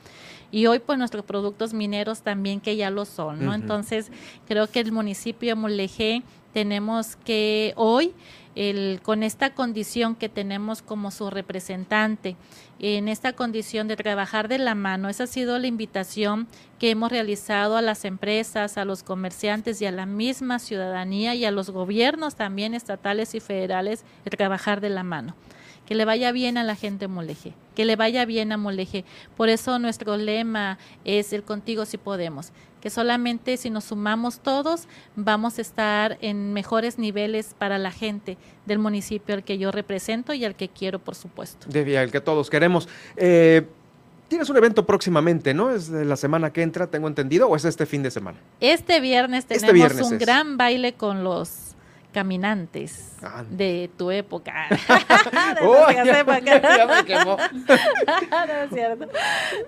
Y hoy pues nuestros productos mineros también que ya lo son, ¿no? Entonces creo que el municipio de Mulegé tenemos que hoy el, con esta condición que tenemos como su representante, en esta condición de trabajar de la mano. Esa ha sido la invitación que hemos realizado a las empresas, a los comerciantes y a la misma ciudadanía y a los gobiernos también estatales y federales de trabajar de la mano que le vaya bien a la gente Mulegé, que le vaya bien a Mulegé. Por eso nuestro lema es el contigo si podemos, que solamente si nos sumamos todos vamos a estar en mejores niveles para la gente del municipio al que yo represento y al que quiero, por supuesto. De el que todos queremos. Eh, Tienes un evento próximamente, ¿no? Es de la semana que entra, tengo entendido, o es este fin de semana. Este viernes este tenemos un gran baile con los caminantes ah. de tu época.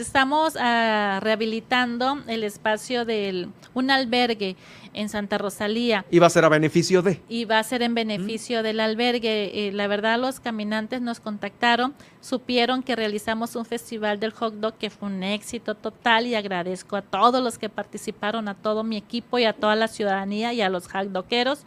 estamos ah, rehabilitando el espacio de un albergue en Santa Rosalía. ¿Y va a ser a beneficio de? Y va a ser en beneficio del albergue. Eh, la verdad, los caminantes nos contactaron, supieron que realizamos un festival del hot dog que fue un éxito total y agradezco a todos los que participaron, a todo mi equipo y a toda la ciudadanía y a los hot dogeros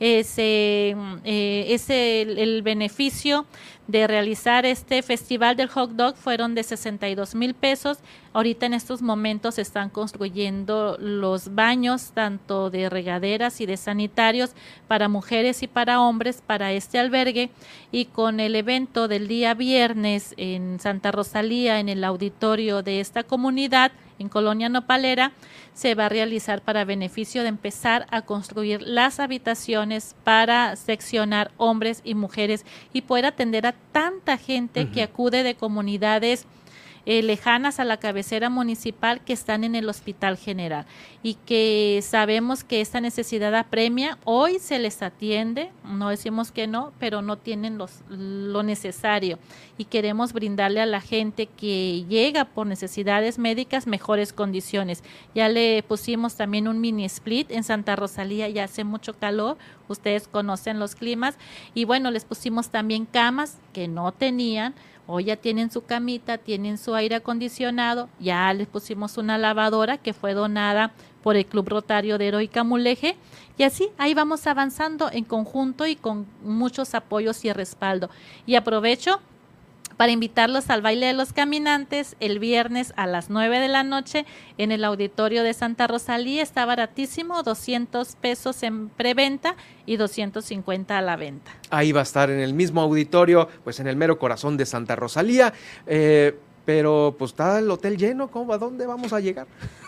ese, eh, ese el, beneficio de realizar este festival del hot dog fueron de 62 mil pesos. Ahorita en estos momentos están construyendo los baños tanto de regaderas y de sanitarios para mujeres y para hombres para este albergue y con el evento del día viernes en Santa Rosalía en el auditorio de esta comunidad en Colonia Nopalera se va a realizar para beneficio de empezar a construir las habitaciones para seccionar hombres y mujeres y poder atender a tanta gente que acude de comunidades eh, lejanas a la cabecera municipal que están en el hospital general y que sabemos que esta necesidad apremia. Hoy se les atiende, no decimos que no, pero no tienen los, lo necesario y queremos brindarle a la gente que llega por necesidades médicas mejores condiciones. Ya le pusimos también un mini split en Santa Rosalía, ya hace mucho calor, ustedes conocen los climas y bueno, les pusimos también camas que no tenían Hoy ya tienen su camita, tienen su aire acondicionado, ya les pusimos una lavadora que fue donada por el Club Rotario de Heroica Muleje y así ahí vamos avanzando en conjunto y con muchos apoyos y respaldo. Y aprovecho para invitarlos al baile de los caminantes el viernes a las 9 de la noche en el auditorio de Santa Rosalía. Está baratísimo, 200 pesos en preventa y 250 a la venta. Ahí va a estar en el mismo auditorio, pues en el mero corazón de Santa Rosalía. Eh, pero pues está el hotel lleno, ¿cómo, ¿a dónde vamos a llegar?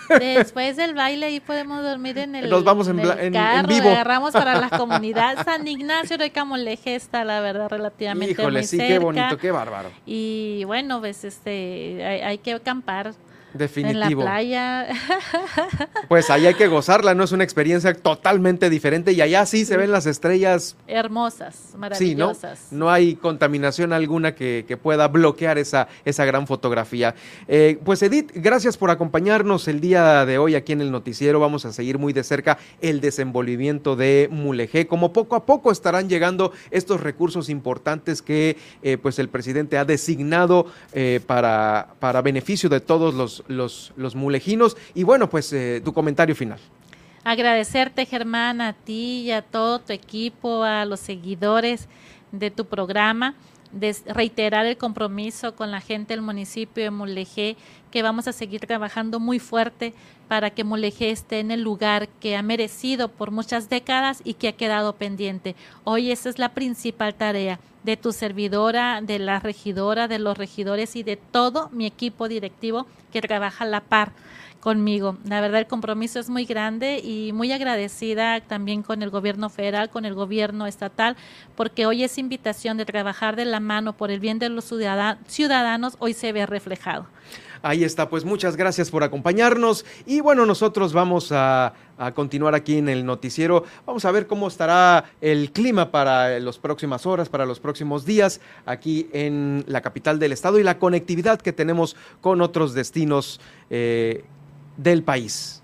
Después del baile ahí podemos dormir en el, Nos vamos en, en, carro, vivo. agarramos para la comunidad. San Ignacio de Camoleje está, la verdad, relativamente Híjole, sí, qué bonito, qué bárbaro. Y bueno, pues este, hay, hay que acampar Definitivo. En la playa. Pues ahí hay que gozarla, no es una experiencia totalmente diferente y allá sí se ven las estrellas. Hermosas, maravillosas. Sí, ¿no? No hay contaminación alguna que, pueda bloquear esa, esa gran fotografía. Eh, pues Edith, gracias por acompañarnos el día de hoy aquí en el noticiero. Vamos a seguir muy de cerca el desenvolvimiento de Mulegé, como poco a poco estarán llegando estos recursos importantes que eh, pues el presidente ha designado eh, para, para beneficio de todos los los, los, mulejinos. Y bueno, pues eh, tu comentario final. Agradecerte, Germán, a ti y a todo tu equipo, a los seguidores de tu programa, de reiterar el compromiso con la gente del municipio de Mulegé, que vamos a seguir trabajando muy fuerte para que Mulegé esté en el lugar que ha merecido por muchas décadas y que ha quedado pendiente. Hoy esa es la principal tarea de tu servidora, de la regidora, de los regidores y de todo mi equipo directivo que trabaja a la par conmigo. La verdad el compromiso es muy grande y muy agradecida también con el gobierno federal, con el gobierno estatal, porque hoy esa invitación de trabajar de la mano por el bien de los ciudadanos hoy se ve reflejado. Ahí está, pues muchas gracias por acompañarnos y bueno, nosotros vamos a, continuar aquí en el noticiero. Vamos a ver cómo estará el clima para las próximas horas, para los próximos días aquí en la capital del estado y la conectividad que tenemos con otros destinos eh, del país.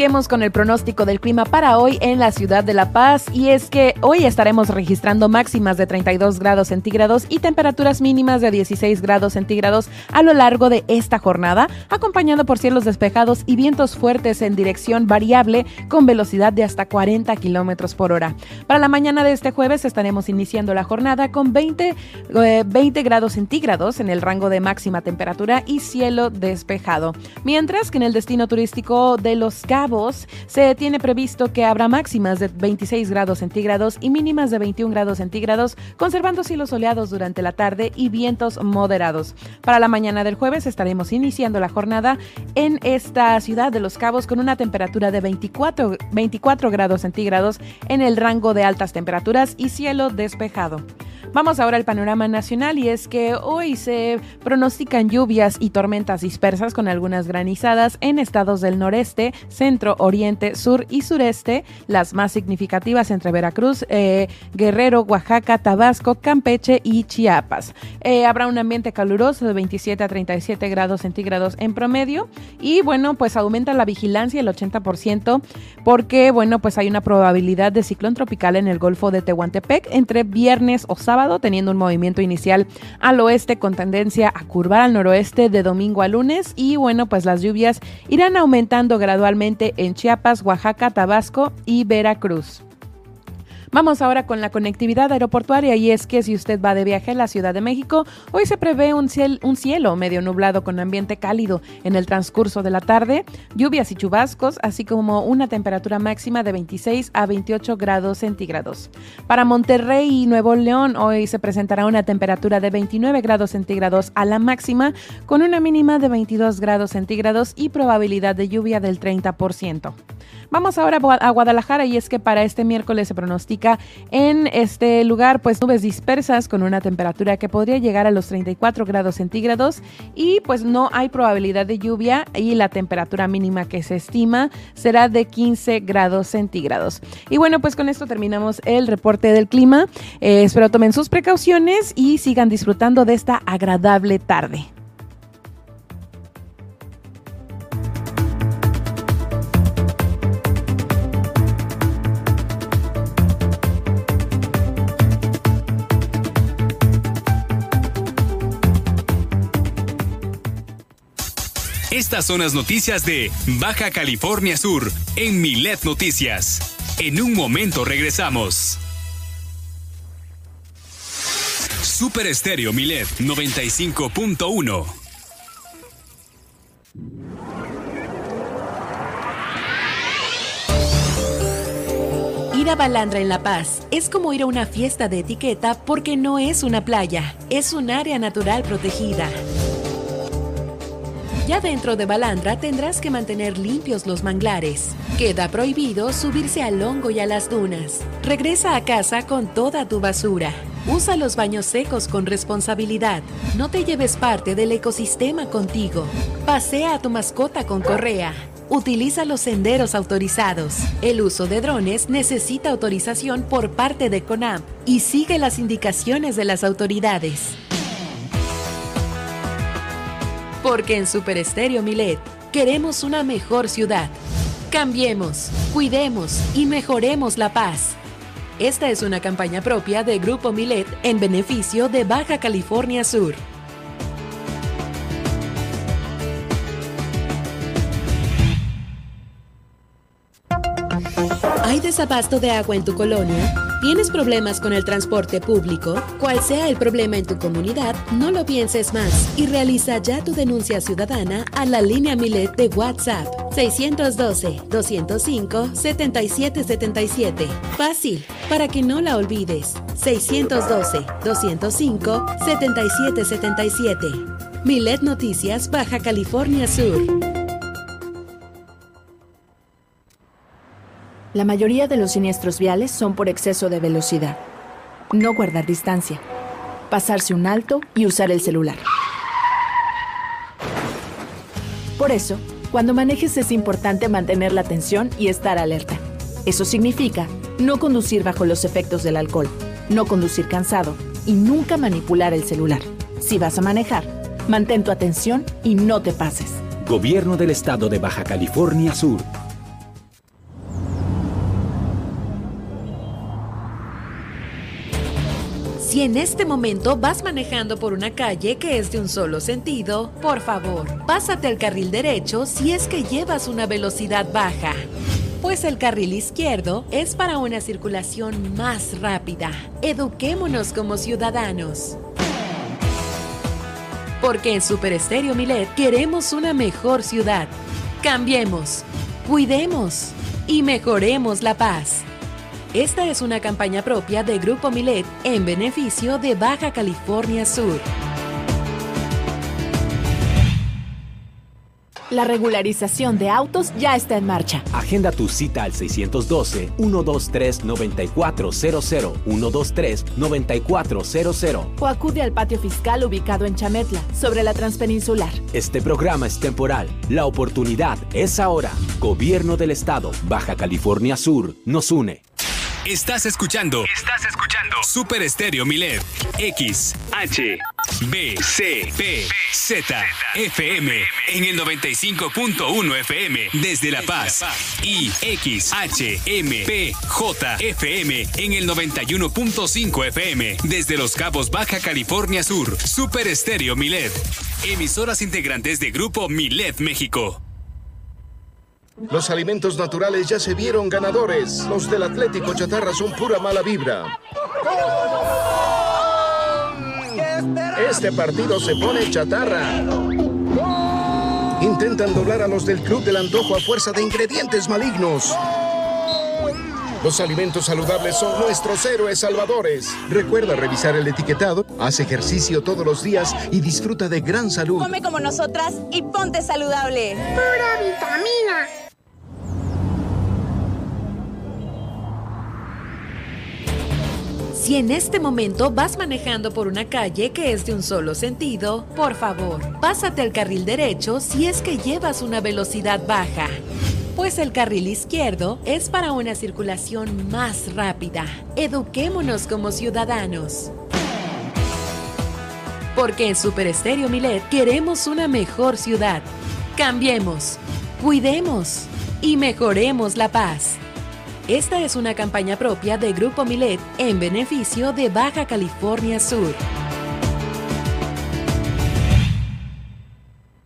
Iniciemos con el pronóstico del clima para hoy en la ciudad de La Paz y es que hoy estaremos registrando máximas de 32 grados centígrados y temperaturas mínimas de 16 grados centígrados a lo largo de esta jornada, acompañado por cielos despejados y vientos fuertes en dirección variable con velocidad de hasta 40 kilómetros por hora. Para la mañana de este jueves estaremos iniciando la jornada con 20, 20 eh, grados centígrados en el rango de máxima temperatura y cielo despejado, mientras que en el destino turístico de los Cabos se tiene previsto que habrá máximas de 26 grados centígrados y mínimas de 21 grados centígrados, conservando cielos soleados durante la tarde y vientos moderados. Para la mañana del jueves estaremos iniciando la jornada en esta ciudad de Los Cabos con una temperatura de 24, 24 grados centígrados en el rango de altas temperaturas y cielo despejado. Vamos ahora al panorama nacional y es que hoy se pronostican lluvias y tormentas dispersas con algunas granizadas en estados del noreste, centro, oriente, sur y sureste, las más significativas entre Veracruz, eh, Guerrero, Oaxaca, Tabasco, Campeche y Chiapas. Eh, habrá un ambiente caluroso de 27 a 37 grados centígrados en promedio y bueno, pues aumenta la vigilancia el 80% porque bueno, pues hay una probabilidad de ciclón tropical en el Golfo de Tehuantepec entre viernes o sábado teniendo un movimiento inicial al oeste con tendencia a curvar al noroeste de domingo a lunes y bueno, pues las lluvias irán aumentando gradualmente en Chiapas, Oaxaca, Tabasco y Veracruz. Vamos ahora con la conectividad aeroportuaria y es que si usted va de viaje a la Ciudad de México, hoy se prevé un, cielo medio nublado con ambiente cálido en el transcurso de la tarde, lluvias y chubascos, así como una temperatura máxima de 26 a 28 grados centígrados. Para Monterrey y Nuevo León, hoy se presentará una temperatura de 29 grados centígrados a la máxima, con una mínima de 22 grados centígrados y probabilidad de lluvia del 30%. Vamos ahora a Guadalajara y es que para este miércoles se pronostica en este lugar pues nubes dispersas con una temperatura que podría llegar a los 34 grados centígrados y pues no hay probabilidad de lluvia y la temperatura mínima que se estima será de 15 grados centígrados. Y bueno pues con esto terminamos el reporte del clima. Eh, espero tomen sus precauciones y sigan disfrutando de esta agradable tarde. Estas son las noticias de Baja California Sur en Milet Noticias. En un momento regresamos. Super Estéreo Milet 95.1 Ir a Balandra en La Paz es como ir a una fiesta de etiqueta porque no es una playa, es un área natural protegida. Ya dentro de Balandra tendrás que mantener limpios los manglares. Queda prohibido subirse al hongo y a las dunas. Regresa a casa con toda tu basura. Usa los baños secos con responsabilidad. No te lleves parte del ecosistema contigo. Pasea a tu mascota con correa. Utiliza los senderos autorizados. El uso de drones necesita autorización por parte de CONAM y sigue las indicaciones de las autoridades. Porque en Super Estéreo Milet queremos una mejor ciudad. Cambiemos, cuidemos y mejoremos la paz. Esta es una campaña propia de Grupo Milet en beneficio de Baja California Sur. ¿Hay desabasto de agua en tu colonia? ¿Tienes problemas con el transporte público? Cual sea el problema en tu comunidad, no lo pienses más y realiza ya tu denuncia ciudadana a la línea Milet de WhatsApp 612-205-7777. Fácil, para que no la olvides. 612-205-7777. Milet Noticias Baja California Sur. La mayoría de los siniestros viales son por exceso de velocidad. No guardar distancia. Pasarse un alto y usar el celular. Por eso, cuando manejes es importante mantener la atención y estar alerta. Eso significa no conducir bajo los efectos del alcohol, no conducir cansado y nunca manipular el celular. Si vas a manejar, mantén tu atención y no te pases. Gobierno del Estado de Baja California Sur. Si en este momento vas manejando por una calle que es de un solo sentido, por favor, pásate al carril derecho si es que llevas una velocidad baja. Pues el carril izquierdo es para una circulación más rápida. Eduquémonos como ciudadanos. Porque en Super Estéreo Milet queremos una mejor ciudad. Cambiemos, cuidemos y mejoremos la paz. Esta es una campaña propia de Grupo Milet en beneficio de Baja California Sur. La regularización de autos ya está en marcha. Agenda tu cita al 612-123-9400, 123-9400. O acude al patio fiscal ubicado en Chametla, sobre la Transpeninsular. Este programa es temporal. La oportunidad es ahora. Gobierno del Estado, Baja California Sur, nos une. Estás escuchando. Estás escuchando. Super Estéreo Milet. X, H, B, C, P, Z, FM. En el 95.1 FM. Desde La Paz. Y X, H, M, P, J, FM. En el 91.5 FM. Desde Los Cabos, Baja California Sur. Super Estéreo Milet. Emisoras integrantes de Grupo Milet México. Los alimentos naturales ya se vieron ganadores. Los del Atlético Chatarra son pura mala vibra. Este partido se pone chatarra. Intentan doblar a los del Club del Antojo a fuerza de ingredientes malignos. Los alimentos saludables son nuestros héroes salvadores. Recuerda revisar el etiquetado, haz ejercicio todos los días y disfruta de gran salud. Come como nosotras y ponte saludable. Pura vitamina. Si en este momento vas manejando por una calle que es de un solo sentido, por favor, pásate al carril derecho si es que llevas una velocidad baja. Pues el carril izquierdo es para una circulación más rápida. Eduquémonos como ciudadanos. Porque en Super Estéreo Milet queremos una mejor ciudad. Cambiemos, cuidemos y mejoremos la paz. Esta es una campaña propia de Grupo Milet en beneficio de Baja California Sur.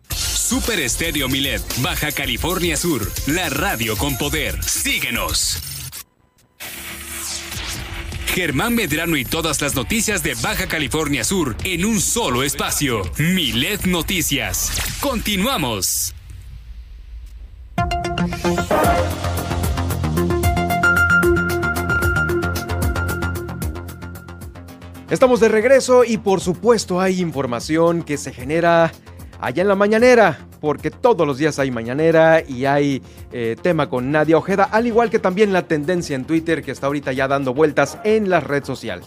Super Estéreo Milet, Baja California Sur, la radio con poder. Síguenos. Germán Medrano y todas las noticias de Baja California Sur en un solo espacio. Milet Noticias. Continuamos. Estamos de regreso y por supuesto hay información que se genera allá en la mañanera, porque todos los días hay mañanera y hay eh, tema con Nadia Ojeda, al igual que también la tendencia en Twitter que está ahorita ya dando vueltas en la red social.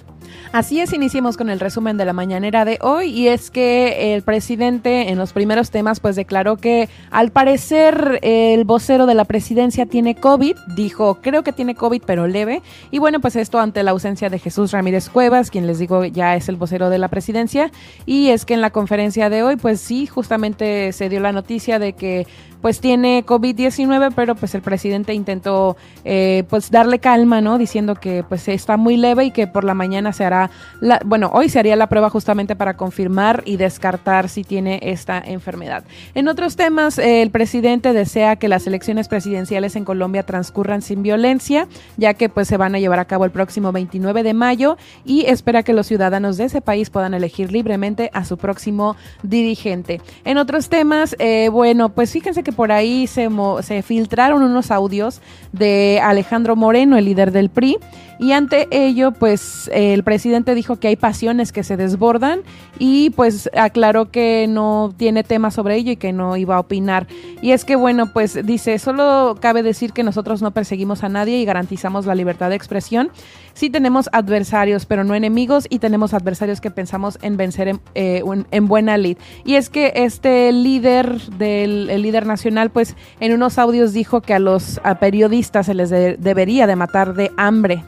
Así es, iniciemos con el resumen de la mañanera de hoy y es que el presidente en los primeros temas pues declaró que al parecer el vocero de la presidencia tiene COVID, dijo creo que tiene COVID pero leve y bueno pues esto ante la ausencia de Jesús Ramírez Cuevas, quien les digo ya es el vocero de la presidencia y es que en la conferencia de hoy pues sí justamente se dio la noticia de que pues tiene COVID-19, pero pues el presidente intentó eh, pues darle calma, ¿no? Diciendo que pues está muy leve y que por la mañana se hará, la, bueno, hoy se haría la prueba justamente para confirmar y descartar si tiene esta enfermedad. En otros temas, eh, el presidente desea que las elecciones presidenciales en Colombia transcurran sin violencia, ya que pues se van a llevar a cabo el próximo 29 de mayo y espera que los ciudadanos de ese país puedan elegir libremente a su próximo dirigente. En otros temas, eh, bueno, pues fíjense que por ahí se, se filtraron unos audios de Alejandro Moreno, el líder del PRI, y ante ello, pues el presidente dijo que hay pasiones que se desbordan y pues aclaró que no tiene tema sobre ello y que no iba a opinar. Y es que bueno, pues dice, solo cabe decir que nosotros no perseguimos a nadie y garantizamos la libertad de expresión. Sí tenemos adversarios, pero no enemigos y tenemos adversarios que pensamos en vencer en, eh, buena lid. Y es que este líder del el líder nacional, pues en unos audios dijo que a los periodistas se les debería de matar de hambre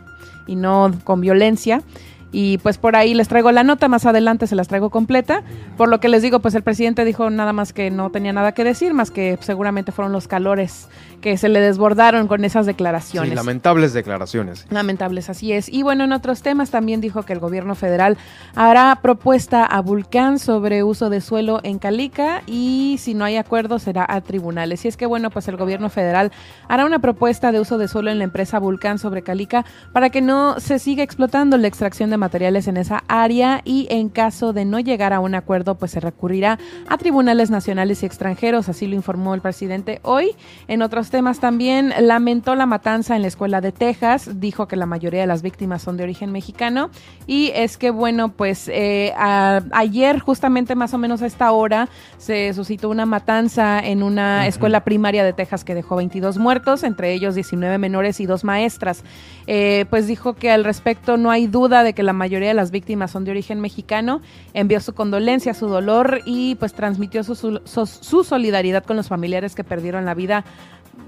y no con violencia. Y pues por ahí les traigo la nota, más adelante se las traigo completa. Por lo que les digo, pues el presidente dijo nada más que no tenía nada que decir, más que seguramente fueron los calores que se le desbordaron con esas declaraciones. Sí, lamentables declaraciones. Lamentables, así es. Y bueno, en otros temas también dijo que el gobierno federal hará propuesta a Vulcán sobre uso de suelo en Calica y si no hay acuerdo será a tribunales. Y es que bueno, pues el gobierno federal hará una propuesta de uso de suelo en la empresa Vulcán sobre Calica para que no se siga explotando la extracción de materiales en esa área y en caso de no llegar a un acuerdo, pues se recurrirá a tribunales nacionales y extranjeros, así lo informó el presidente hoy. En otros temas también. Lamentó la matanza en la escuela de Texas, dijo que la mayoría de las víctimas son de origen mexicano. Y es que bueno, pues eh, ayer justamente más o menos a esta hora se suscitó una matanza en una escuela primaria de Texas que dejó 22 muertos, entre ellos 19 menores y dos maestras. Eh, pues dijo que al respecto no hay duda de que la mayoría de las víctimas son de origen mexicano, envió su condolencia, su dolor y pues transmitió su, su, solidaridad con los familiares que perdieron la vida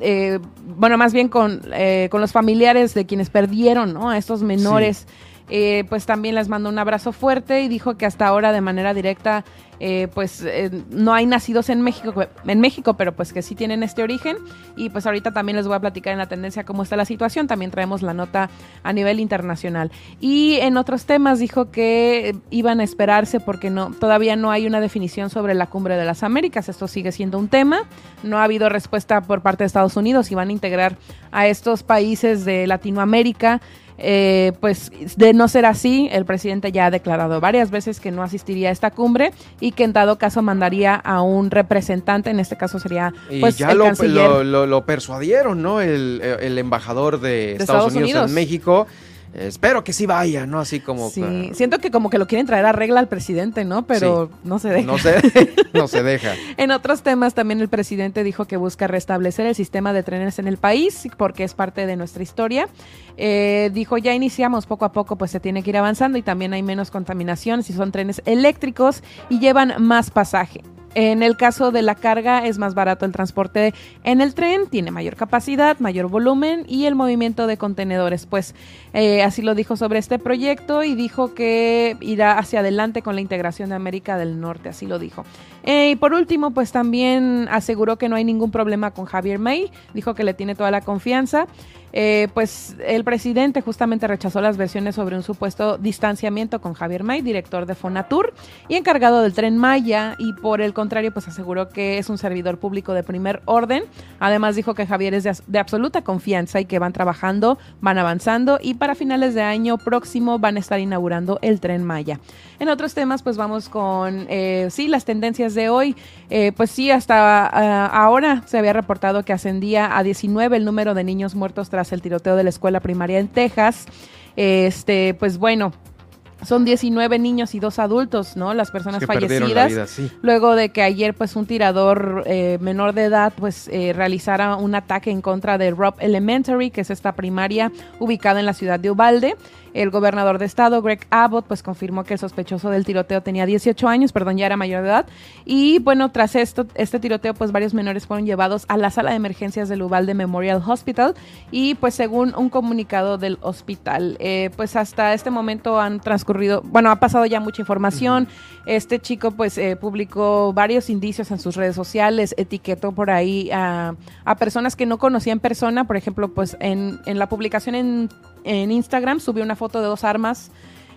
eh, bueno, más bien con, eh, con, los familiares de quienes perdieron ¿no? a estos menores. Eh, pues también les mandó un abrazo fuerte y dijo que hasta ahora de manera directa eh, pues eh, no hay nacidos en México, en México, pero pues que sí tienen este origen. Y pues ahorita también les voy a platicar en la tendencia cómo está la situación. También traemos la nota a nivel internacional. Y en otros temas dijo que iban a esperarse porque no, todavía no hay una definición sobre la cumbre de las Américas. Esto sigue siendo un tema. No ha habido respuesta por parte de Estados Unidos y van a integrar a estos países de Latinoamérica eh, pues de no ser así, el presidente ya ha declarado varias veces que no asistiría a esta cumbre y que en dado caso mandaría a un representante, en este caso sería pues, ya lo, lo, persuadieron, ¿no? El, embajador de, Estados, Unidos en México espero que sí vaya, ¿no? Así como... Sí, siento que como que lo quieren traer a regla al presidente, ¿no? Pero no se deja. No se, no se deja. en otros temas también el presidente dijo que busca restablecer el sistema de trenes en el país porque es parte de nuestra historia. Eh, dijo, ya iniciamos poco a poco, pues se tiene que ir avanzando y también hay menos contaminación si son trenes eléctricos y llevan más pasaje. En el caso de la carga es más barato el transporte en el tren, tiene mayor capacidad, mayor volumen y el movimiento de contenedores. Pues eh, así lo dijo sobre este proyecto y dijo que irá hacia adelante con la integración de América del Norte, así lo dijo. Eh, y por último, pues también aseguró que no hay ningún problema con Javier May, dijo que le tiene toda la confianza. Eh, pues el presidente justamente rechazó las versiones sobre un supuesto distanciamiento con Javier May, director de Fonatur y encargado del tren Maya, y por el contrario, pues aseguró que es un servidor público de primer orden. Además dijo que Javier es de, absoluta confianza y que van trabajando, van avanzando y para finales de año próximo van a estar inaugurando el tren Maya. En otros temas, pues vamos con, eh, sí, las tendencias de hoy. Eh, pues sí, hasta ah, ahora se había reportado que ascendía a 19 el número de niños muertos tras el tiroteo de la escuela primaria en Texas. Este, pues bueno, son 19 niños y dos adultos, ¿no? Las personas fallecidas. Luego de que ayer, pues, un tirador eh, menor de edad, pues, eh, realizara un ataque en contra de Rob Elementary, que es esta primaria ubicada en la ciudad de Ubalde. El gobernador de estado, Greg Abbott, pues confirmó que el sospechoso del tiroteo tenía 18 años, perdón, ya era mayor de edad. Y bueno, tras esto, este tiroteo, pues varios menores fueron llevados a la sala de emergencias del Uvalde Memorial Hospital. Y pues según un comunicado del hospital, eh, pues hasta este momento han transcurrido, bueno, ha pasado ya mucha información. Este chico pues eh, publicó varios indicios en sus redes sociales, etiquetó por ahí a, a personas que no conocía en persona, por ejemplo, pues en, en la publicación en en Instagram subió una foto de dos armas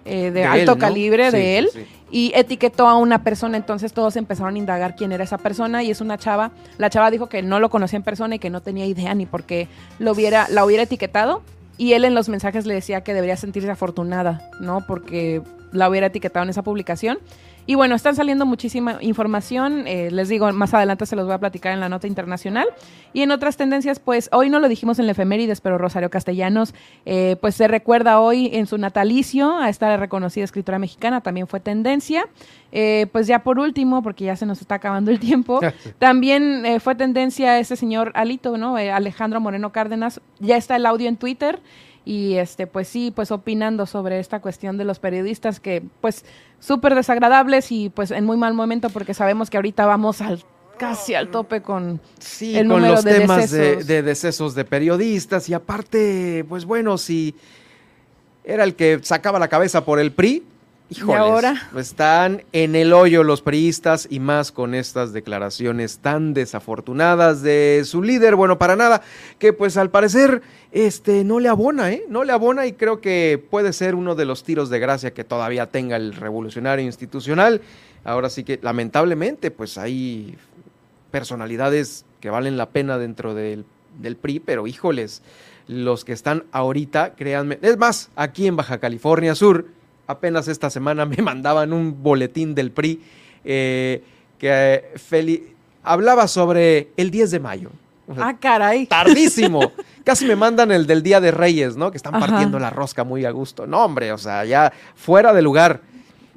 eh, de, alto calibre de él y etiquetó a una persona, entonces todos empezaron a indagar quién era esa persona y es una chava. La chava dijo que no lo conocía en persona y que no tenía idea ni por qué lo hubiera, la hubiera etiquetado y él en los mensajes le decía que debería sentirse afortunada, ¿no? Porque la hubiera etiquetado en esa publicación. Y bueno, están saliendo muchísima información. Eh, les digo, más adelante se los voy a platicar en la nota internacional. Y en otras tendencias, pues hoy no lo dijimos en la efemérides, pero Rosario Castellanos, eh, pues se recuerda hoy en su natalicio a esta reconocida escritora mexicana, también fue tendencia. Eh, pues ya por último, porque ya se nos está acabando el tiempo, también fue tendencia ese señor Alito, ¿no? Alejandro Moreno Cárdenas. Ya está el audio en Twitter y este pues sí pues opinando sobre esta cuestión de los periodistas que pues súper desagradables y pues en muy mal momento porque sabemos que ahorita vamos al casi al tope con el número los de temas decesos. De, decesos de periodistas y aparte pues bueno si era el que sacaba la cabeza por el PRI Híjoles, ahora? Están en el hoyo los priistas y más con estas declaraciones tan desafortunadas de su líder. Bueno, para nada, que pues al parecer este, no le abona, ¿eh? No le abona y creo que puede ser uno de los tiros de gracia que todavía tenga el revolucionario institucional. Ahora sí que lamentablemente pues hay personalidades que valen la pena dentro del, del PRI, pero híjoles, los que están ahorita, créanme, es más, aquí en Baja California Sur, apenas esta semana me mandaban un boletín del PRI eh, que Feli hablaba sobre el 10 de mayo. ah, caray. Tardísimo. Casi me mandan el del Día de Reyes, ¿no? Que están partiendo la rosca muy a gusto. No, hombre, o sea, ya fuera de lugar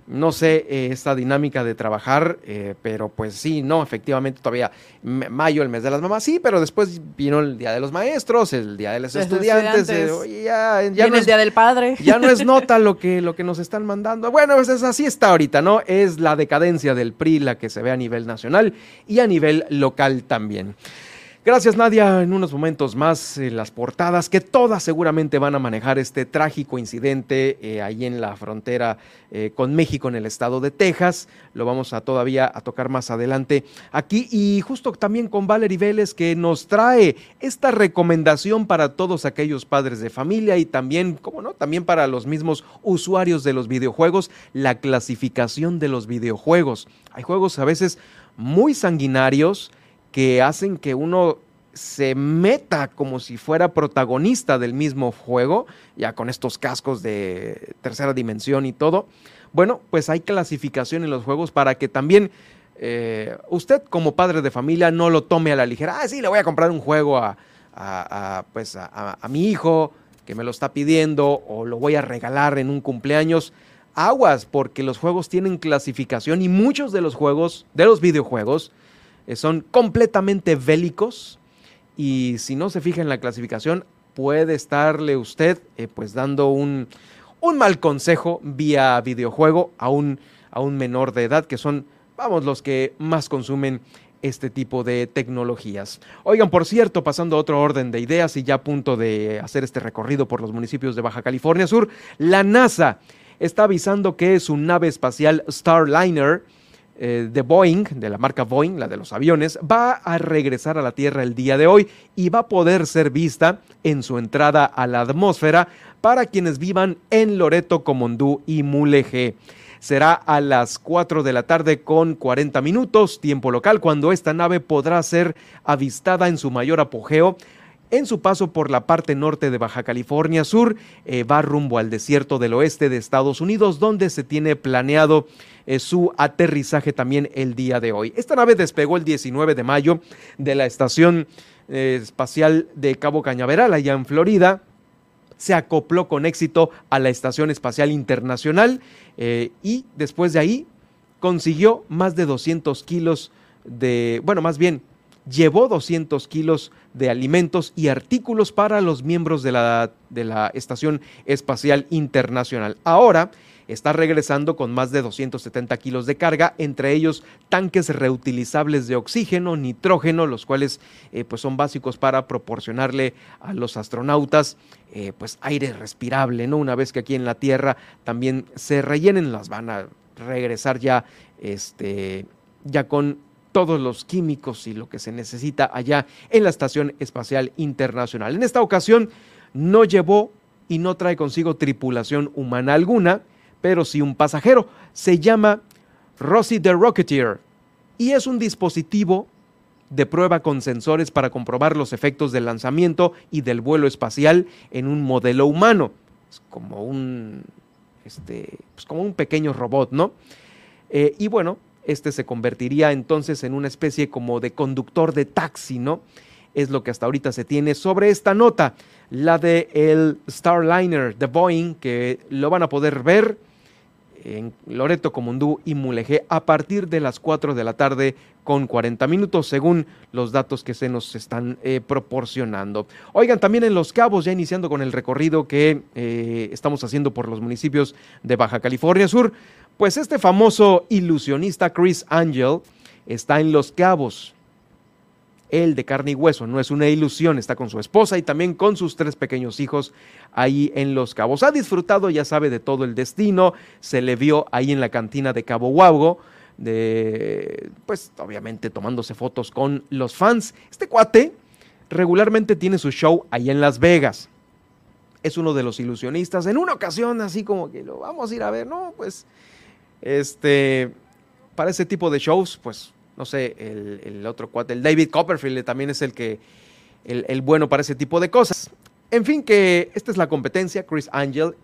no sé eh, esta dinámica de trabajar, eh, pero pues sí, no, efectivamente todavía mayo, el mes de las mamás, sí, pero después vino el Día de los Maestros, el Día de los, estudiantes, eh, ya, ya no es, el Día del Padre. Ya no es nota lo que, lo que nos están mandando. Bueno, pues es, así está ahorita, ¿no? Es la decadencia del PRI la que se ve a nivel nacional y a nivel local también. Gracias Nadia, en unos momentos más eh, las portadas que todas seguramente van a manejar este trágico incidente eh, ahí en la frontera eh, con México en el estado de Texas. Lo vamos a todavía a tocar más adelante aquí y justo también con Valerie Vélez que nos trae esta recomendación para todos aquellos padres de familia y también, como no, también para los mismos usuarios de los videojuegos, la clasificación de los videojuegos. Hay juegos a veces muy sanguinarios, que hacen que uno se meta como si fuera protagonista del mismo juego, ya con estos cascos de tercera dimensión y todo. Bueno, pues hay clasificación en los juegos para que también eh, usted como padre de familia no lo tome a la ligera. Ah, sí, le voy a comprar un juego a, pues a, a mi hijo que me lo está pidiendo o lo voy a regalar en un cumpleaños. Aguas, porque los juegos tienen clasificación y muchos de los juegos, de los videojuegos, son completamente bélicos y si no se fija en la clasificación puede estarle usted eh, pues dando un, un, mal consejo vía videojuego a un, a un menor de edad que son, vamos, los que más consumen este tipo de tecnologías. Oigan, por cierto, pasando a otro orden de ideas y ya a punto de hacer este recorrido por los municipios de Baja California Sur, la NASA está avisando que su nave espacial Starliner eh, de Boeing, de la marca Boeing, la de los aviones, va a regresar a la Tierra el día de hoy y va a poder ser vista en su entrada a la atmósfera para quienes vivan en Loreto, Comondú y Mulegé. Será a las 4 de la tarde con 40 minutos, tiempo local, cuando esta nave podrá ser avistada en su mayor apogeo en su paso por la parte norte de Baja California Sur, eh, va rumbo al desierto del oeste de Estados Unidos, donde se tiene planeado su aterrizaje también el día de hoy. Esta nave despegó el 19 de mayo de la Estación eh, Espacial de Cabo Cañaveral, allá en Florida. Se acopló con éxito a la Estación Espacial Internacional eh, y después de ahí consiguió más de 200 kilos de, bueno, más bien, llevó 200 kilos de alimentos y artículos para los miembros de la, de la Estación Espacial Internacional. Ahora, está regresando con más de 270 kilos de carga, entre ellos tanques reutilizables de oxígeno, nitrógeno, los cuales eh, pues son básicos para proporcionarle a los astronautas eh, pues aire respirable, ¿no? Una vez que aquí en la Tierra también se rellenen, las van a regresar ya, este, ya con todos los químicos y lo que se necesita allá en la Estación Espacial Internacional. En esta ocasión no llevó y no trae consigo tripulación humana alguna, pero sí un pasajero. Se llama Rosie the Rocketeer y es un dispositivo de prueba con sensores para comprobar los efectos del lanzamiento y del vuelo espacial en un modelo humano. Es como un, este, pues como un pequeño robot, ¿no? Eh, y bueno, este se convertiría entonces en una especie como de conductor de taxi, ¿no? Es lo que hasta ahorita se tiene sobre esta nota, la de Starliner de Boeing, que lo van a poder ver en Loreto, Comundú y Mulegé a partir de las 4 de la tarde con 40 minutos, según los datos que se nos están eh, proporcionando. Oigan, también en Los Cabos, ya iniciando con el recorrido que eh, estamos haciendo por los municipios de Baja California Sur, pues este famoso ilusionista Chris Angel está en Los Cabos. El de carne y hueso, no es una ilusión, está con su esposa y también con sus tres pequeños hijos ahí en Los Cabos. Ha disfrutado, ya sabe, de todo el destino, se le vio ahí en la cantina de Cabo Huago, de, pues obviamente tomándose fotos con los fans. Este cuate regularmente tiene su show ahí en Las Vegas. Es uno de los ilusionistas. En una ocasión, así como que lo vamos a ir a ver, no, pues, este, para ese tipo de shows, pues no sé, el, otro cuate, el David Copperfield también es el que, el, bueno para ese tipo de cosas. En fin, que esta es la competencia, Chris Angel,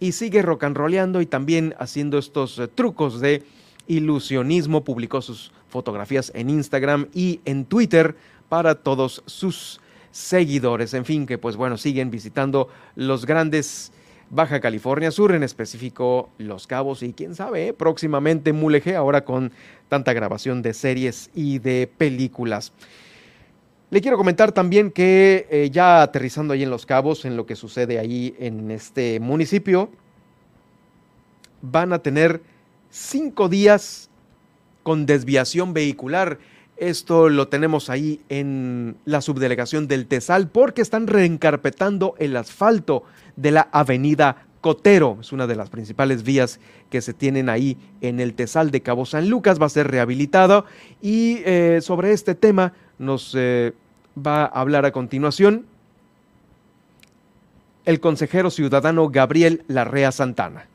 y sigue rock and rollando y también haciendo estos eh, trucos de ilusionismo. Publicó sus fotografías en Instagram y en Twitter para todos sus seguidores. En fin, que pues bueno, siguen visitando los grandes Baja California Sur, en específico Los Cabos y quién sabe, próximamente Mulegé, ahora con tanta grabación de series y de películas. Le quiero comentar también que eh, ya aterrizando ahí en Los Cabos, en lo que sucede ahí en este municipio, van a tener cinco días con desviación vehicular. Esto lo tenemos ahí en la subdelegación del Tesal porque están reencarpetando el asfalto de la avenida Cotero. Es una de las principales vías que se tienen ahí en el Tesal de Cabo San Lucas. Va a ser rehabilitado y eh, sobre este tema nos eh, va a hablar a continuación el consejero ciudadano Gabriel Larrea Santana.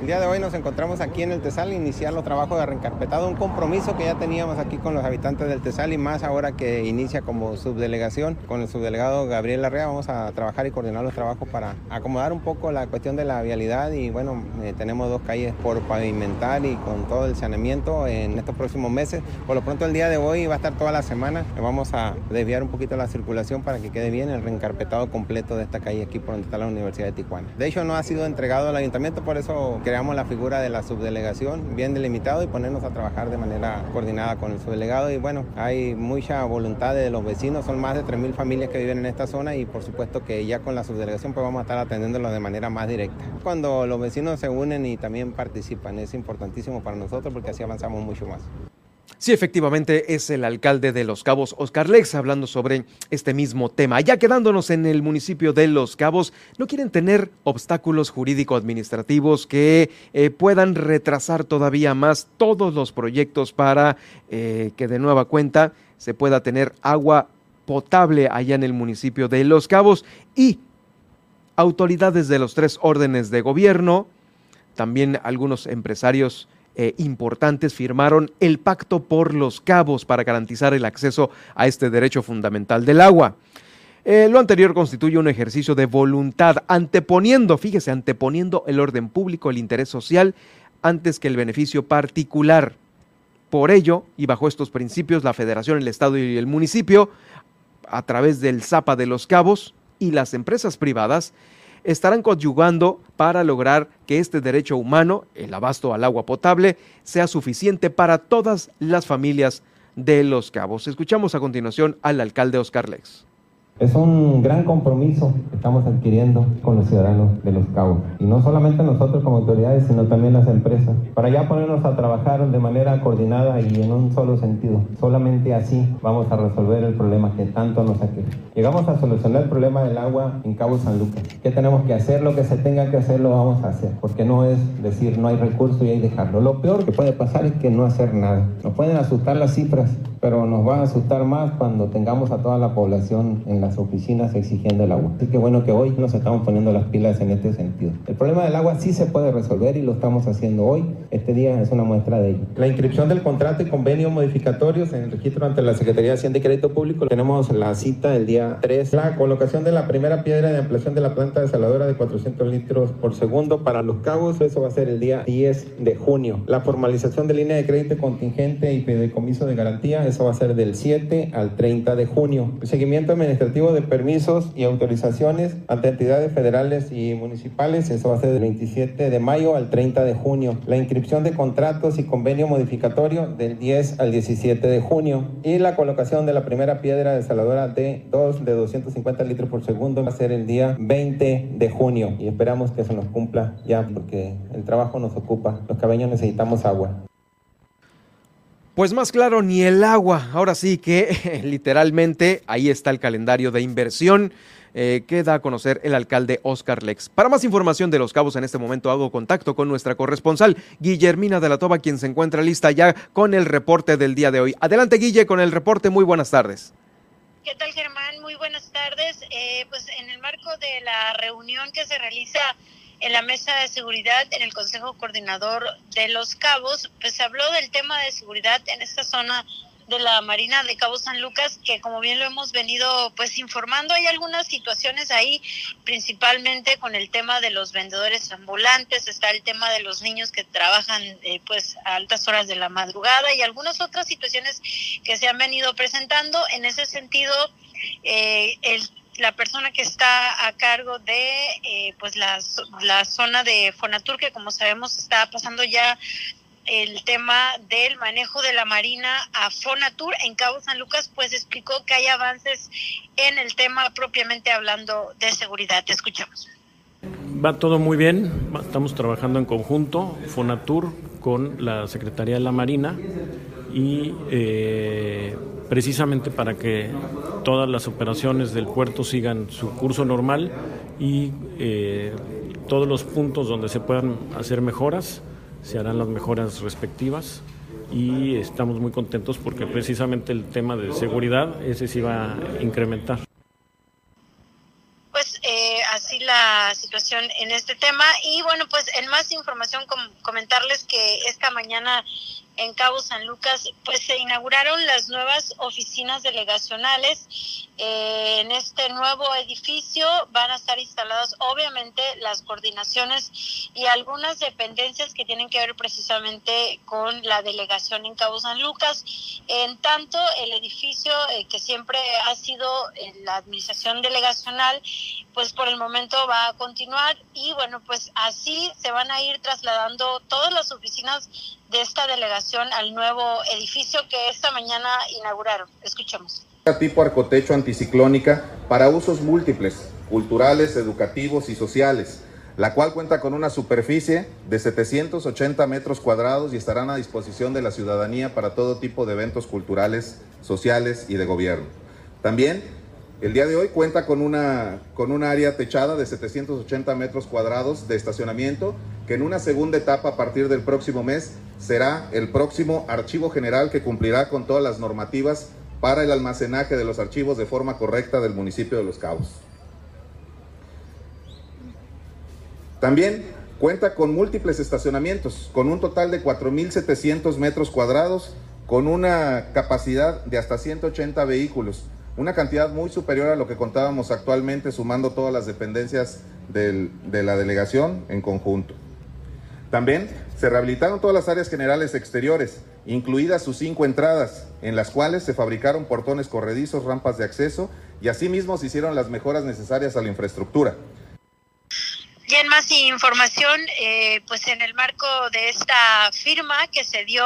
El día de hoy nos encontramos aquí en el Tesal, iniciar los trabajos de reencarpetado, un compromiso que ya teníamos aquí con los habitantes del Tesal y más ahora que inicia como subdelegación con el subdelegado Gabriel Larrea. Vamos a trabajar y coordinar los trabajos para acomodar un poco la cuestión de la vialidad y bueno, eh, tenemos dos calles por pavimentar y con todo el saneamiento en estos próximos meses. Por lo pronto el día de hoy va a estar toda la semana. Vamos a desviar un poquito la circulación para que quede bien el reencarpetado completo de esta calle aquí por donde está la Universidad de Tijuana. De hecho no ha sido entregado al ayuntamiento, por eso creamos la figura de la subdelegación bien delimitado y ponernos a trabajar de manera coordinada con el subdelegado. Y bueno, hay mucha voluntad de los vecinos, son más de 3.000 familias que viven en esta zona y por supuesto que ya con la subdelegación pues vamos a estar atendiéndolo de manera más directa. Cuando los vecinos se unen y también participan, es importantísimo para nosotros porque así avanzamos mucho más. Sí, efectivamente es el alcalde de Los Cabos, Oscar Lex, hablando sobre este mismo tema. Ya quedándonos en el municipio de Los Cabos, no quieren tener obstáculos jurídico-administrativos que eh, puedan retrasar todavía más todos los proyectos para eh, que de nueva cuenta se pueda tener agua potable allá en el municipio de Los Cabos y autoridades de los tres órdenes de gobierno, también algunos empresarios eh, importantes firmaron el Pacto por los Cabos para garantizar el acceso a este derecho fundamental del agua. Eh, lo anterior constituye un ejercicio de voluntad, anteponiendo, fíjese, anteponiendo el orden público, el interés social, antes que el beneficio particular. Por ello, y bajo estos principios, la Federación, el Estado y el municipio, a través del ZAPA de los Cabos y las empresas privadas, estarán coadyuvando para lograr que este derecho humano, el abasto al agua potable, sea suficiente para todas las familias de Los Cabos. Escuchamos a continuación al alcalde Oscar Lex. Es un gran compromiso que estamos adquiriendo con los ciudadanos de Los Cabos. Y no solamente nosotros como autoridades, sino también las empresas. Para ya ponernos a trabajar de manera coordinada y en un solo sentido. Solamente así vamos a resolver el problema que tanto nos aqueja. Llegamos a solucionar el problema del agua en Cabo San Lucas. ¿Qué tenemos que hacer? Lo que se tenga que hacer lo vamos a hacer. Porque no es decir no hay recursos y hay dejarlo. Lo peor que puede pasar es que no hacer nada. Nos pueden asustar las cifras, pero nos va a asustar más cuando tengamos a toda la población en las oficinas exigiendo el agua. Así que bueno que hoy nos estamos poniendo las pilas en este sentido. El problema del agua sí se puede resolver y lo estamos haciendo hoy. Este día es una muestra de ello. La inscripción del contrato y convenio modificatorios en el registro ante la Secretaría de Hacienda y Crédito Público. Tenemos la cita el día 3. La colocación de la primera piedra de ampliación de la planta desaladora de 400 litros por segundo para los cabos. Eso va a ser el día 10 de junio. La formalización de línea de crédito contingente y fideicomiso de garantía eso va a ser del 7 al 30 de junio. El seguimiento administrativo de permisos y autorizaciones ante entidades federales y municipales. Eso va a ser del 27 de mayo al 30 de junio. La inscripción de contratos y convenio modificatorio del 10 al 17 de junio. Y la colocación de la primera piedra desaladora de 2 de 250 litros por segundo va a ser el día 20 de junio. Y esperamos que se nos cumpla ya porque el trabajo nos ocupa. Los cabeños necesitamos agua. Pues más claro, ni el agua. Ahora sí que literalmente ahí está el calendario de inversión eh, que da a conocer el alcalde Oscar Lex. Para más información de Los Cabos, en este momento hago contacto con nuestra corresponsal, Guillermina de la Toba, quien se encuentra lista ya con el reporte del día de hoy. Adelante, Guille, con el reporte. Muy buenas tardes. ¿Qué tal, Germán? Muy buenas tardes. Eh, pues en el marco de la reunión que se realiza en la mesa de seguridad en el Consejo Coordinador de Los Cabos, pues se habló del tema de seguridad en esta zona de la Marina de Cabo San Lucas, que como bien lo hemos venido pues informando, hay algunas situaciones ahí, principalmente con el tema de los vendedores ambulantes, está el tema de los niños que trabajan eh, pues a altas horas de la madrugada y algunas otras situaciones que se han venido presentando. En ese sentido, eh, el la persona que está a cargo de eh, pues la, la zona de Fonatur, que como sabemos está pasando ya el tema del manejo de la Marina a Fonatur en Cabo San Lucas, pues explicó que hay avances en el tema propiamente hablando de seguridad. Te escuchamos. Va todo muy bien, estamos trabajando en conjunto, Fonatur con la Secretaría de la Marina y eh, precisamente para que todas las operaciones del puerto sigan su curso normal y eh, todos los puntos donde se puedan hacer mejoras se harán las mejoras respectivas y estamos muy contentos porque precisamente el tema de seguridad ese sí va a incrementar. Pues eh, así la situación en este tema y bueno pues en más información comentarles que esta mañana en Cabo San Lucas, pues se inauguraron las nuevas oficinas delegacionales. Eh, en este nuevo edificio van a estar instaladas obviamente las coordinaciones y algunas dependencias que tienen que ver precisamente con la delegación en Cabo San Lucas. En tanto, el edificio eh, que siempre ha sido la administración delegacional, pues por el momento va a continuar y bueno, pues así se van a ir trasladando todas las oficinas de esta delegación al nuevo edificio que esta mañana inauguraron. Escuchemos. Tipo arcotecho anticiclónica para usos múltiples, culturales, educativos y sociales, la cual cuenta con una superficie de 780 metros cuadrados y estarán a disposición de la ciudadanía para todo tipo de eventos culturales, sociales y de gobierno. También el día de hoy cuenta con una, con una área techada de 780 metros cuadrados de estacionamiento, que en una segunda etapa a partir del próximo mes será el próximo archivo general que cumplirá con todas las normativas para el almacenaje de los archivos de forma correcta del municipio de Los Cabos. También cuenta con múltiples estacionamientos, con un total de 4.700 metros cuadrados, con una capacidad de hasta 180 vehículos una cantidad muy superior a lo que contábamos actualmente sumando todas las dependencias de la delegación en conjunto. También se rehabilitaron todas las áreas generales exteriores, incluidas sus cinco entradas, en las cuales se fabricaron portones corredizos, rampas de acceso y asimismo se hicieron las mejoras necesarias a la infraestructura. Y en más información, eh, pues en el marco de esta firma que se dio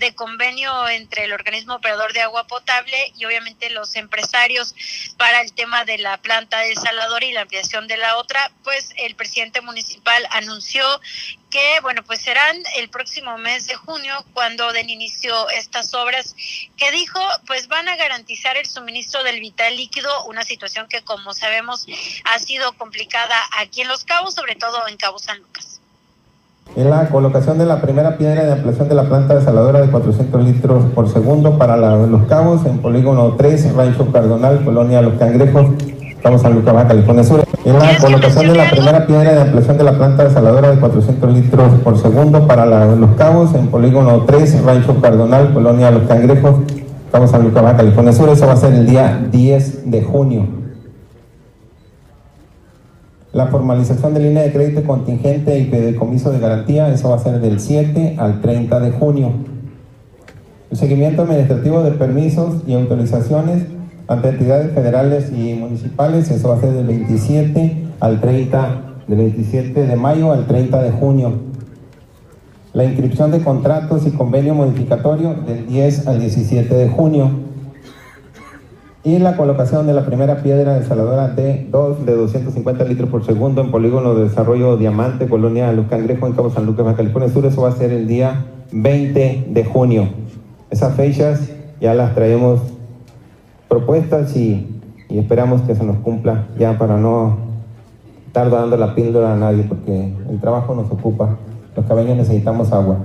de convenio entre el organismo operador de agua potable y obviamente los empresarios para el tema de la planta de Salvador y la ampliación de la otra, pues el presidente municipal anunció que, bueno, pues serán el próximo mes de junio cuando den inicio estas obras que dijo, pues van a garantizar el suministro del vital líquido, una situación que como sabemos ha sido complicada aquí en Los Cabos, sobre todo en Cabo San Lucas. En la colocación de la primera piedra de ampliación de la planta desaladora de 400 litros por segundo para Los Cabos, en polígono 3, Rancho Cardonal, Colonia Los Cangrejos, Estamos en Lucas, California Sur. En la colocación de la primera piedra de ampliación de la planta desaladora de 400 litros por segundo para Los Cabos, en polígono 3, Rancho Cardonal, Colonia Los Cangrejos, Estamos en Lucas, California Sur. Eso va a ser el día 10 de junio. La formalización de línea de crédito contingente y fideicomiso de garantía, eso va a ser del 7 al 30 de junio. El seguimiento administrativo de permisos y autorizaciones ante entidades federales y municipales, eso va a ser del 27 al 30, del 27 de mayo al 30 de junio. La inscripción de contratos y convenio modificatorio del 10 al 17 de junio y la colocación de la primera piedra desaladora de 2 de 250 litros por segundo en polígono de desarrollo Diamante, Colonia Los Cangrejos en Cabo San Lucas, California Sur. Eso va a ser el día 20 de junio. Esas fechas ya las traemos propuestas y, y esperamos que se nos cumpla ya para no estar dando la píldora a nadie porque el trabajo nos ocupa. Los caballos necesitamos agua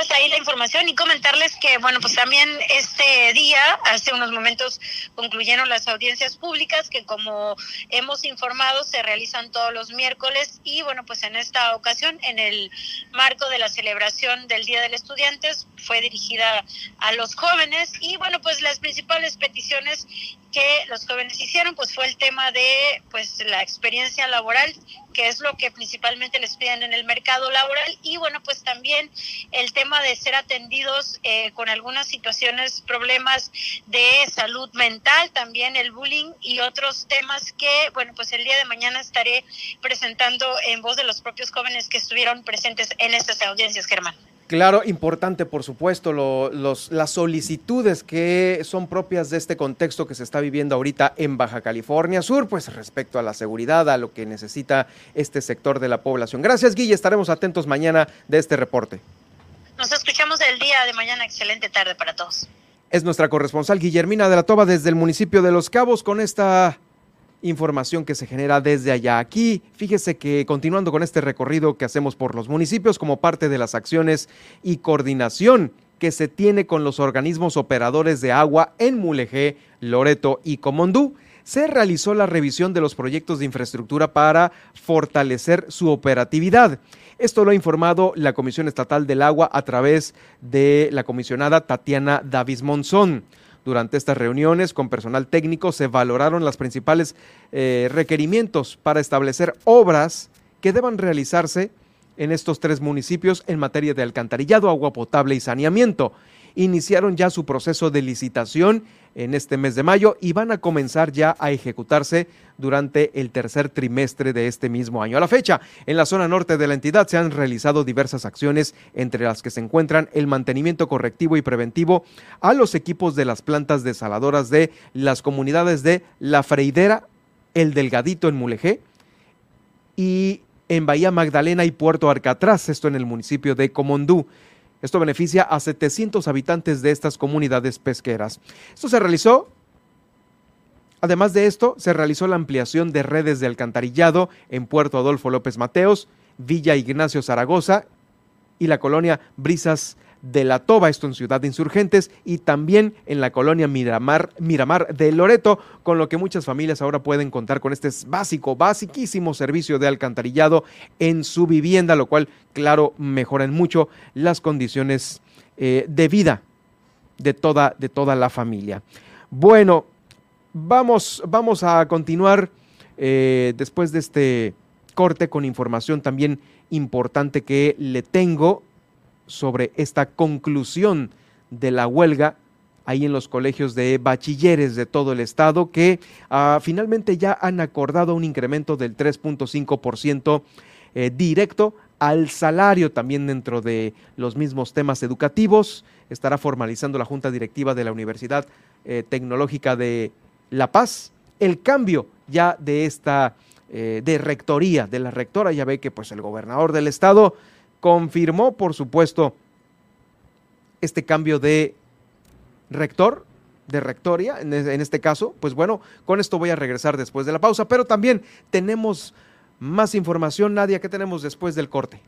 pues ahí la información y comentarles que, bueno, pues también este día, hace unos momentos concluyeron las audiencias públicas que como hemos informado se realizan todos los miércoles y bueno, pues en esta ocasión, en el marco de la celebración del Día del Estudiante, fue dirigida a los jóvenes y bueno, pues las principales peticiones que los jóvenes hicieron pues fue el tema de pues la experiencia laboral que es lo que principalmente les piden en el mercado laboral. Y bueno pues también el tema de ser atendidos eh, con algunas situaciones problemas de salud mental también el bullying y otros temas que bueno pues el día de mañana estaré presentando en voz de los propios jóvenes que estuvieron presentes en estas audiencias Germán Claro, importante, por supuesto, lo, los, las solicitudes que son propias de este contexto que se está viviendo ahorita en Baja California Sur, pues respecto a la seguridad, a lo que necesita este sector de la población. Gracias, Guille, estaremos atentos mañana de este reporte. Nos escuchamos el día de mañana. Excelente tarde para todos. Es nuestra corresponsal Guillermina de la Toba desde el municipio de Los Cabos con esta información que se genera desde allá. Aquí, fíjese que continuando con este recorrido que hacemos por los municipios como parte de las acciones y coordinación que se tiene con los organismos operadores de agua en Mulegé, Loreto y Comondú, se realizó la revisión de los proyectos de infraestructura para fortalecer su operatividad. Esto lo ha informado la Comisión Estatal del Agua a través de la comisionada Tatiana Davis Monzón. Durante estas reuniones con personal técnico se valoraron los principales eh, requerimientos para establecer obras que deban realizarse en estos tres municipios en materia de alcantarillado, agua potable y saneamiento. Iniciaron ya su proceso de licitación en este mes de mayo y van a comenzar ya a ejecutarse durante el tercer trimestre de este mismo año. A la fecha, en la zona norte de la entidad se han realizado diversas acciones, entre las que se encuentran el mantenimiento correctivo y preventivo a los equipos de las plantas desaladoras de las comunidades de La Freidera, El Delgadito en Mulegé y en Bahía Magdalena y Puerto Arcatraz, esto en el municipio de Comondú. Esto beneficia a 700 habitantes de estas comunidades pesqueras. Esto se realizó Además de esto, se realizó la ampliación de redes de alcantarillado en Puerto Adolfo López Mateos, Villa Ignacio Zaragoza y la colonia Brisas de la Toba, esto en Ciudad de Insurgentes, y también en la colonia Miramar, Miramar de Loreto, con lo que muchas familias ahora pueden contar con este básico, basiquísimo servicio de alcantarillado en su vivienda, lo cual, claro, mejoran mucho las condiciones eh, de vida de toda, de toda la familia. Bueno, vamos, vamos a continuar eh, después de este corte con información también importante que le tengo sobre esta conclusión de la huelga ahí en los colegios de bachilleres de todo el estado que ah, finalmente ya han acordado un incremento del 3.5% eh, directo al salario también dentro de los mismos temas educativos. Estará formalizando la Junta Directiva de la Universidad eh, Tecnológica de La Paz el cambio ya de esta eh, de rectoría, de la rectora. Ya ve que pues el gobernador del estado confirmó, por supuesto, este cambio de rector, de rectoria, en, este caso. Pues bueno, con esto voy a regresar después de la pausa, pero también tenemos más información, Nadia, ¿qué tenemos después del corte?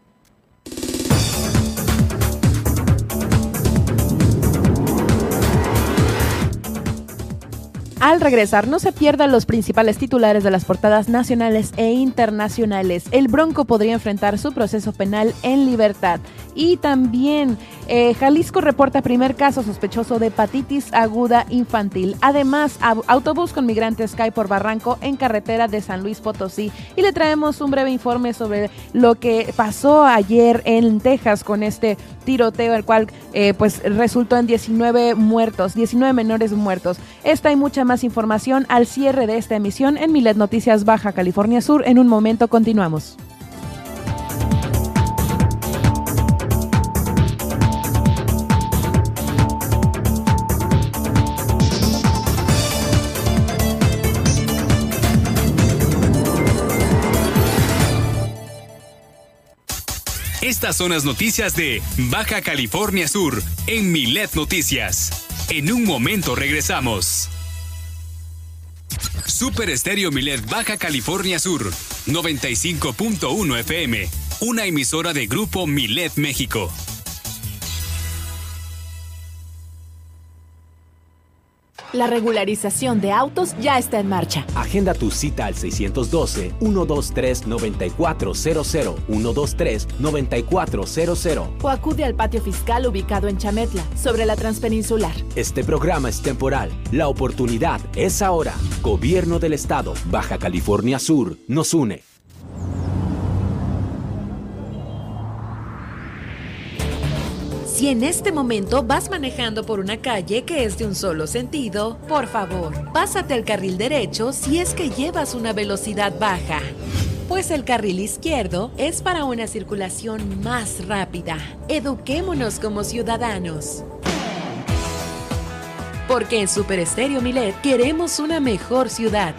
Al regresar, no se pierdan los principales titulares de las portadas nacionales e internacionales. El Bronco podría enfrentar su proceso penal en libertad. Y también eh, Jalisco reporta primer caso sospechoso de hepatitis aguda infantil. Además, autobús con migrantes cae por barranco en carretera de San Luis Potosí. Y le traemos un breve informe sobre lo que pasó ayer en Texas con este tiroteo, el cual eh, pues resultó en 19 muertos, 19 menores muertos. Esta y mucha más más información al cierre de esta emisión en Milet Noticias Baja California Sur. En un momento continuamos. Estas son las noticias de Baja California Sur en Milet Noticias. En un momento regresamos. Super Estéreo Milet Baja California Sur, 95.1 FM, una emisora de Grupo Milet México. La regularización de autos ya está en marcha. Agenda tu cita al 612-123-9400, 123-9400. O acude al patio fiscal ubicado en Chametla, sobre la Transpeninsular. Este programa es temporal. La oportunidad es ahora. Gobierno del Estado, Baja California Sur, nos une. Si en este momento vas manejando por una calle que es de un solo sentido, por favor, pásate al carril derecho si es que llevas una velocidad baja. Pues el carril izquierdo es para una circulación más rápida. Eduquémonos como ciudadanos. Porque en Super Estéreo Milet queremos una mejor ciudad.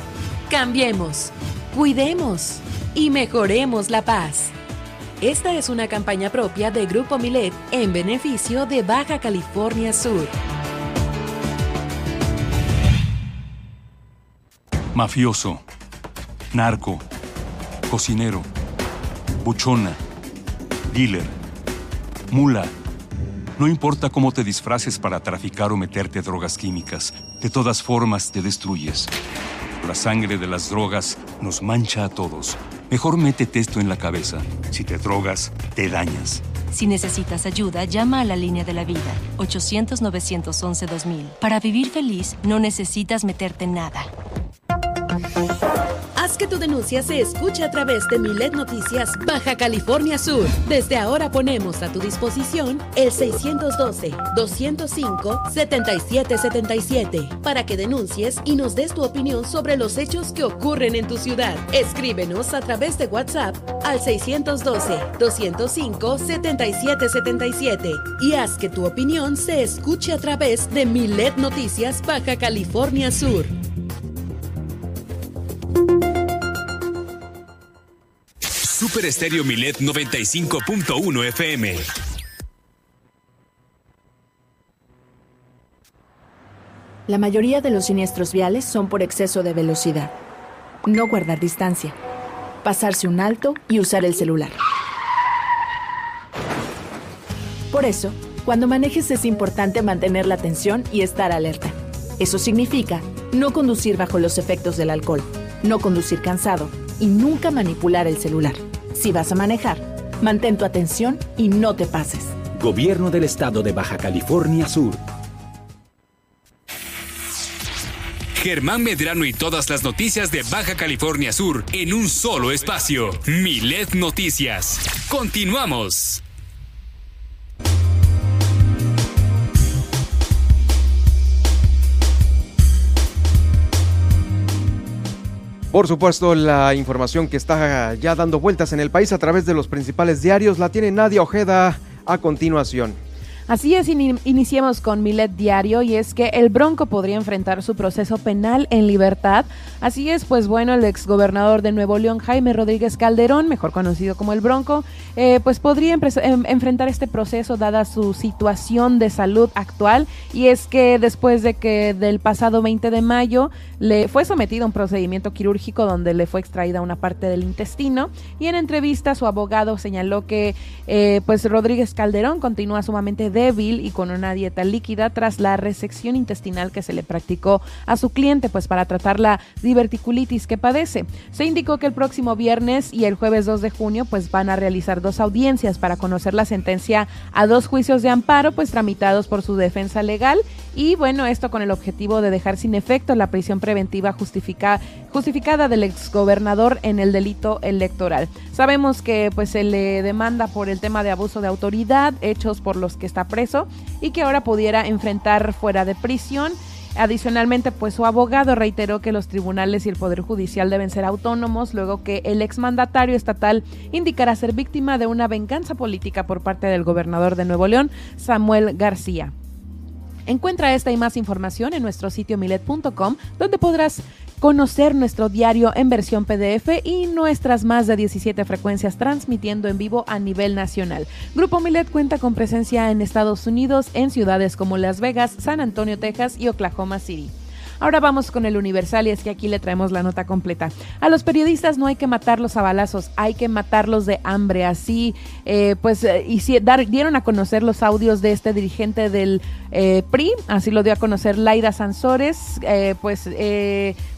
Cambiemos, cuidemos y mejoremos la paz. Esta es una campaña propia de Grupo Milet en beneficio de Baja California Sur. Mafioso, narco, cocinero, buchona, dealer, mula. No importa cómo te disfraces para traficar o meterte drogas químicas, de todas formas te destruyes. La sangre de las drogas nos mancha a todos. Mejor métete esto en la cabeza. Si te drogas, te dañas. Si necesitas ayuda, llama a la línea de la vida, 800-911-2000. Para vivir feliz, no necesitas meterte en nada. Haz que tu denuncia se escuche a través de Milet Noticias Baja California Sur. Desde ahora ponemos a tu disposición el 612-205-7777 para que denuncies y nos des tu opinión sobre los hechos que ocurren en tu ciudad. Escríbenos a través de WhatsApp al 612-205-7777 y haz que tu opinión se escuche a través de Milet Noticias Baja California Sur. Super Estéreo Milet 95.1 FM. La mayoría de los siniestros viales son por exceso de velocidad. No guardar distancia. Pasarse un alto y usar el celular. Por eso, cuando manejes es importante mantener la atención y estar alerta. Eso significa no conducir bajo los efectos del alcohol, no conducir cansado y nunca manipular el celular. Si vas a manejar, mantén tu atención y no te pases. Gobierno del Estado de Baja California Sur. Germán Medrano y todas las noticias de Baja California Sur en un solo espacio. Milet Noticias. Continuamos. Por supuesto, la información que está ya dando vueltas en el país a través de los principales diarios la tiene Nadia Ojeda a continuación. Así es, in iniciemos con Milet Diario y es que el Bronco podría enfrentar su proceso penal en libertad. Así es, pues bueno, el exgobernador de Nuevo León, Jaime Rodríguez Calderón, mejor conocido como el Bronco, eh, pues podría em enfrentar este proceso dada su situación de salud actual. Y es que después de que del pasado 20 de mayo le fue sometido a un procedimiento quirúrgico donde le fue extraída una parte del intestino y en entrevista su abogado señaló que eh, pues Rodríguez Calderón continúa sumamente débil y con una dieta líquida tras la resección intestinal que se le practicó a su cliente pues para tratar la diverticulitis que padece. Se indicó que el próximo viernes y el jueves 2 de junio pues van a realizar dos audiencias para conocer la sentencia a dos juicios de amparo pues tramitados por su defensa legal y bueno, esto con el objetivo de dejar sin efecto la prisión preventiva justifica, justificada del exgobernador en el delito electoral. Sabemos que pues se le demanda por el tema de abuso de autoridad, hechos por los que está preso y que ahora pudiera enfrentar fuera de prisión. Adicionalmente, pues su abogado reiteró que los tribunales y el Poder Judicial deben ser autónomos, luego que el exmandatario estatal indicará ser víctima de una venganza política por parte del gobernador de Nuevo León, Samuel García. Encuentra esta y más información en nuestro sitio milet.com, donde podrás conocer nuestro diario en versión PDF y nuestras más de 17 frecuencias transmitiendo en vivo a nivel nacional. Grupo Milet cuenta con presencia en Estados Unidos en ciudades como Las Vegas, San Antonio, Texas y Oklahoma City. Ahora vamos con el Universal y es que aquí le traemos la nota completa. A los periodistas no hay que matarlos a balazos, hay que matarlos de hambre. Así, eh, pues, eh, y dieron a conocer los audios de este dirigente del eh, PRI, así lo dio a conocer Laida Sansores, pues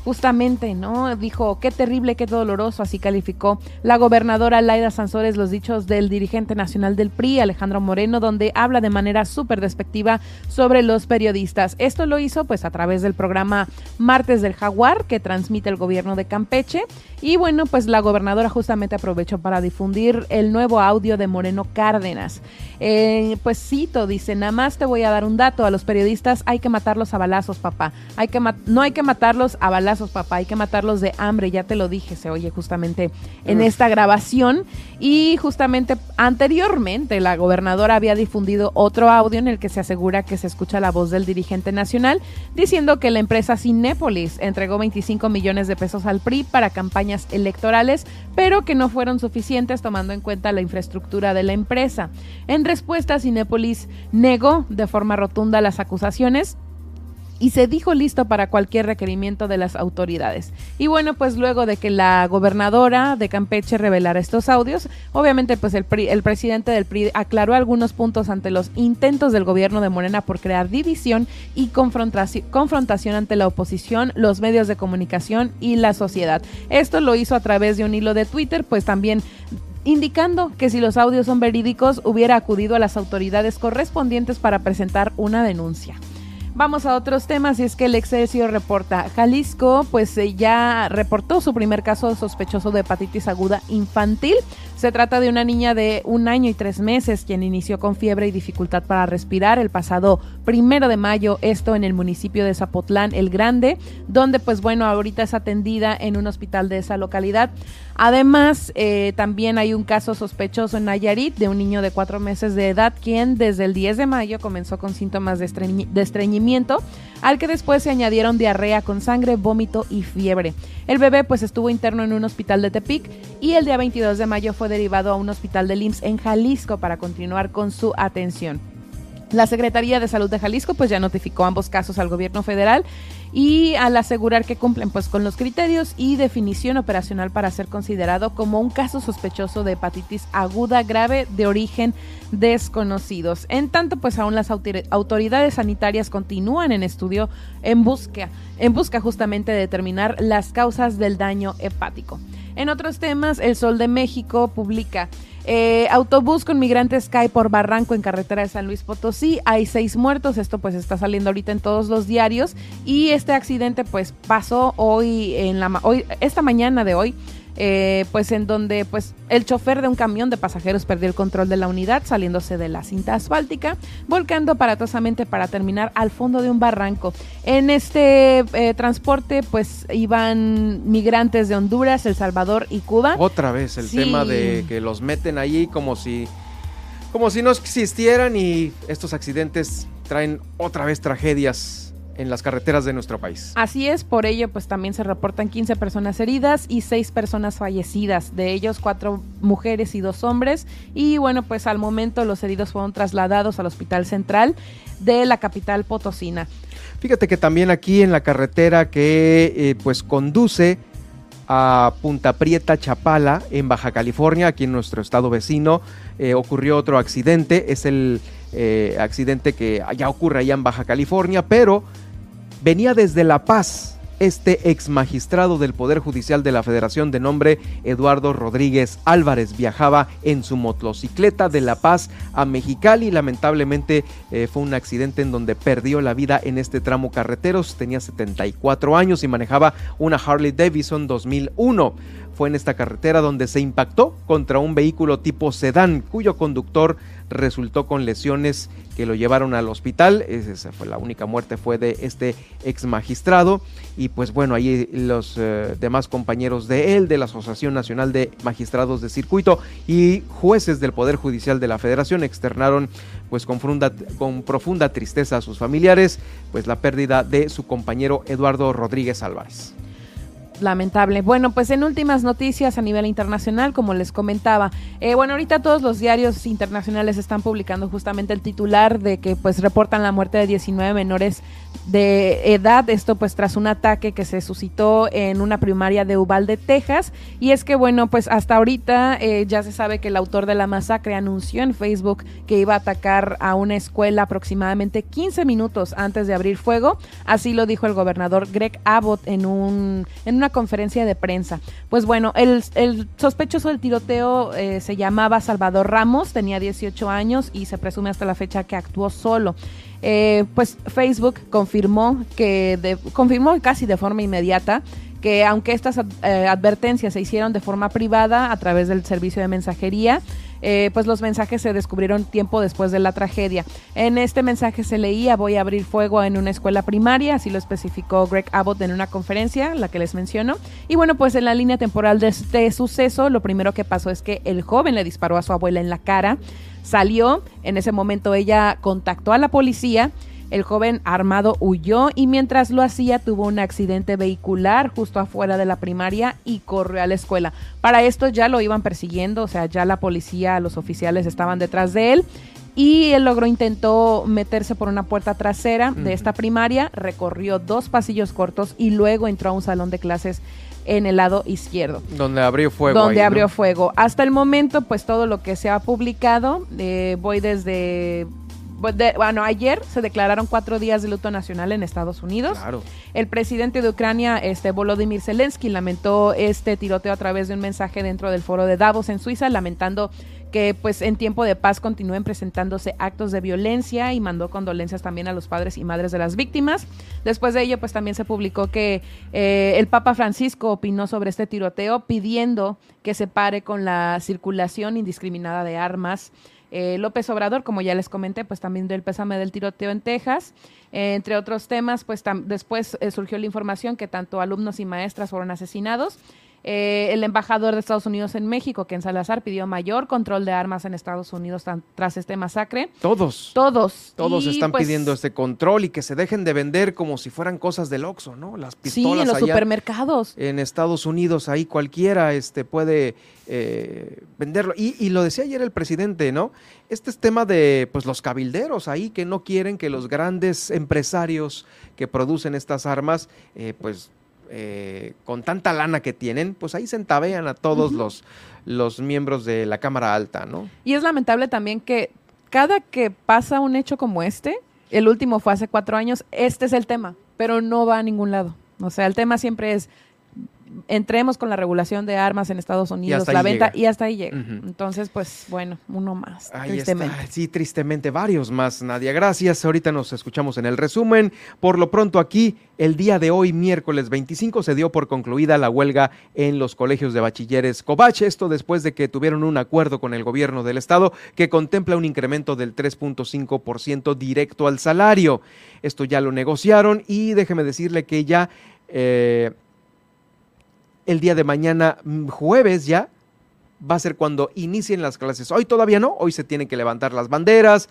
justamente, ¿no? Dijo, qué terrible, qué doloroso, así calificó la gobernadora Laida Sansores los dichos del dirigente nacional del PRI, Alejandro Moreno, donde habla de manera súper despectiva sobre los periodistas. Esto lo hizo pues a través del programa Martes del Jaguar que transmite el gobierno de Campeche y bueno, pues la gobernadora justamente aprovechó para difundir el nuevo audio de Moreno Cárdenas. Eh, pues cito, dice, nada más te voy a dar un dato, a los periodistas hay que matarlos a balazos, papá. Hay que no hay que matarlos a balazos, papá, hay que matarlos de hambre, ya te lo dije, se oye justamente en esta grabación. Y justamente anteriormente la gobernadora había difundido otro audio en el que se asegura que se escucha la voz del dirigente nacional diciendo que la empresa Cinépolis entregó 25 millones de pesos al PRI para campañas electorales, pero que no fueron suficientes tomando en cuenta la infraestructura de la empresa. En respuesta, Cinépolis negó de forma rotunda las acusaciones y se dijo listo para cualquier requerimiento de las autoridades. Y bueno, pues luego de que la gobernadora de Campeche revelara estos audios, obviamente pues el, el presidente del PRI aclaró algunos puntos ante los intentos del gobierno de Morena por crear división y confrontación ante la oposición, los medios de comunicación y la sociedad. Esto lo hizo a través de un hilo de Twitter, pues también indicando que si los audios son verídicos hubiera acudido a las autoridades correspondientes para presentar una denuncia. Vamos a otros temas y es que el Excelsior reporta, Jalisco pues eh, ya reportó su primer caso sospechoso de hepatitis aguda infantil. Se trata de una niña de un año y tres meses quien inició con fiebre y dificultad para respirar el pasado primero de mayo, esto en el municipio de Zapotlán el Grande, donde pues bueno, ahorita es atendida en un hospital de esa localidad. Además, eh, también hay un caso sospechoso en Nayarit de un niño de cuatro meses de edad quien desde el 10 de mayo comenzó con síntomas de, estreñimiento, al que después se añadieron diarrea con sangre, vómito y fiebre. El bebé pues estuvo interno en un hospital de Tepic y el día 22 de mayo fue derivado a un hospital de IMSS en Jalisco para continuar con su atención. La Secretaría de Salud de Jalisco pues ya notificó ambos casos al gobierno federal y al asegurar que cumplen pues con los criterios y definición operacional para ser considerado como un caso sospechoso de hepatitis aguda grave de origen desconocidos. En tanto pues aún las autoridades sanitarias continúan en estudio en busca en busca justamente de determinar las causas del daño hepático. En otros temas, El Sol de México publica eh, autobús con migrantes cae por barranco en carretera de San Luis Potosí. Hay seis muertos. Esto pues está saliendo ahorita en todos los diarios. Y este accidente pues pasó hoy en la hoy esta mañana de hoy eh, pues en donde pues el chofer de un camión de pasajeros perdió el control de la unidad saliéndose de la cinta asfáltica, volcando aparatosamente para terminar al fondo de un barranco. En este eh, transporte pues iban migrantes de Honduras, El Salvador y Cuba. Otra vez el tema de que los meten allí como si como si no existieran y estos accidentes traen otra vez tragedias en las carreteras de nuestro país. Así es, por ello pues también se reportan 15 personas heridas y 6 personas fallecidas, de ellos 4 mujeres y 2 hombres y bueno pues al momento los heridos fueron trasladados al Hospital Central de la capital potosina. Fíjate que también aquí en la carretera que eh, pues conduce a Punta Prieta, Chapala, en Baja California, aquí en nuestro estado vecino, eh, ocurrió otro accidente, es el eh, accidente que ya ocurre allá en Baja California, pero venía desde La Paz este ex magistrado del Poder Judicial de la Federación de nombre Eduardo Rodríguez Álvarez viajaba en su motocicleta de La Paz a Mexicali. Lamentablemente eh, fue un accidente en donde perdió la vida en este tramo carreteros. Tenía 74 años y manejaba una Harley Davidson 2001. Fue en esta carretera donde se impactó contra un vehículo tipo sedán cuyo conductor resultó con lesiones que lo llevaron al hospital. Esa fue la única muerte fue de este ex magistrado y pues bueno, ahí los eh, demás compañeros de él de la Asociación Nacional de Magistrados de Circuito y jueces del Poder Judicial de la Federación externaron pues con, con profunda tristeza a sus familiares pues la pérdida de su compañero Eduardo Rodríguez Álvarez. Lamentable. Bueno, pues en últimas noticias a nivel internacional, como les comentaba, eh, bueno, ahorita todos los diarios internacionales están publicando justamente el titular de que pues reportan la muerte de 19 menores de edad, esto pues tras un ataque que se suscitó en una primaria de Uvalde, Texas, y es que bueno, pues hasta ahorita eh, ya se sabe que el autor de la masacre anunció en Facebook que iba a atacar a una escuela aproximadamente 15 minutos antes de abrir fuego, así lo dijo el gobernador Greg Abbott en, un, en una conferencia de prensa. Pues bueno, el, sospechoso del tiroteo eh, se llamaba Salvador Ramos, tenía 18 años y se presume hasta la fecha que actuó solo. Eh, pues Facebook confirmó que confirmó casi de forma inmediata que aunque estas eh, advertencias se hicieron de forma privada a través del servicio de mensajería, eh, pues los mensajes se descubrieron tiempo después de la tragedia. En este mensaje se leía voy a abrir fuego en una escuela primaria, así lo especificó Greg Abbott en una conferencia, la que les menciono. Y bueno, pues en la línea temporal de este suceso, lo primero que pasó es que el joven le disparó a su abuela en la cara, salió, en ese momento ella contactó a la policía el joven armado huyó y mientras lo hacía tuvo un accidente vehicular justo afuera de la primaria y corrió a la escuela. Para esto ya lo iban persiguiendo, o sea, ya la policía, los oficiales estaban detrás de él y él logró intentó meterse por una puerta trasera de esta primaria, recorrió dos pasillos cortos y luego entró a un salón de clases en el lado izquierdo. Donde abrió fuego. Donde abrió fuego. Hasta el momento, pues todo lo que se ha publicado, eh, voy desde pues, bueno, ayer se declararon cuatro días de luto nacional en Estados Unidos. Claro. El presidente de Ucrania, este Volodymyr Zelensky, lamentó este tiroteo a través de un mensaje dentro del foro de Davos en Suiza, lamentando que pues en tiempo de paz continúen presentándose actos de violencia y mandó condolencias también a los padres y madres de las víctimas. Después de ello, pues también se publicó que eh, el Papa Francisco opinó sobre este tiroteo pidiendo que se pare con la circulación indiscriminada de armas eh, López Obrador, como ya les comenté, pues también del pésame del tiroteo en Texas. entre otros temas, pues después eh, surgió la información que tanto alumnos y maestras fueron asesinados. Eh, el embajador de Estados Unidos en México, Ken Salazar, pidió mayor control de armas en Estados Unidos tras este masacre. Todos. Todos. Todos están pues pidiendo este control y que se dejen de vender como si fueran cosas del Oxxo, ¿no? Las pistolas. Sí, en los supermercados. En Estados Unidos, ahí cualquiera este, puede eh, venderlo. Y, lo decía ayer el presidente, ¿no? Este es tema de pues los cabilderos ahí que no quieren que los grandes empresarios que producen estas armas, eh, pues eh, con tanta lana que tienen, pues ahí se entabean a todos los, los miembros de la Cámara Alta, ¿no? Y es lamentable también que cada que pasa un hecho como este, el último fue hace cuatro años, este es el tema, pero no va a ningún lado. O sea, el tema siempre es entremos con la regulación de armas en Estados Unidos, la venta, y hasta ahí llega. Entonces, pues bueno, uno más, tristemente. Sí, tristemente, varios más, Nadia. Gracias. Ahorita nos escuchamos en el resumen. Por lo pronto aquí, el día de hoy, miércoles 25, se dio por concluida la huelga en los colegios de bachilleres Covach. Esto después de que tuvieron un acuerdo con el gobierno del estado que contempla un incremento del 3.5% directo al salario. Esto ya lo negociaron y déjeme decirle que ya... Eh, el día de mañana, mm, jueves ya, va a ser cuando inicien las clases. Hoy todavía no, hoy se tienen que levantar las banderas,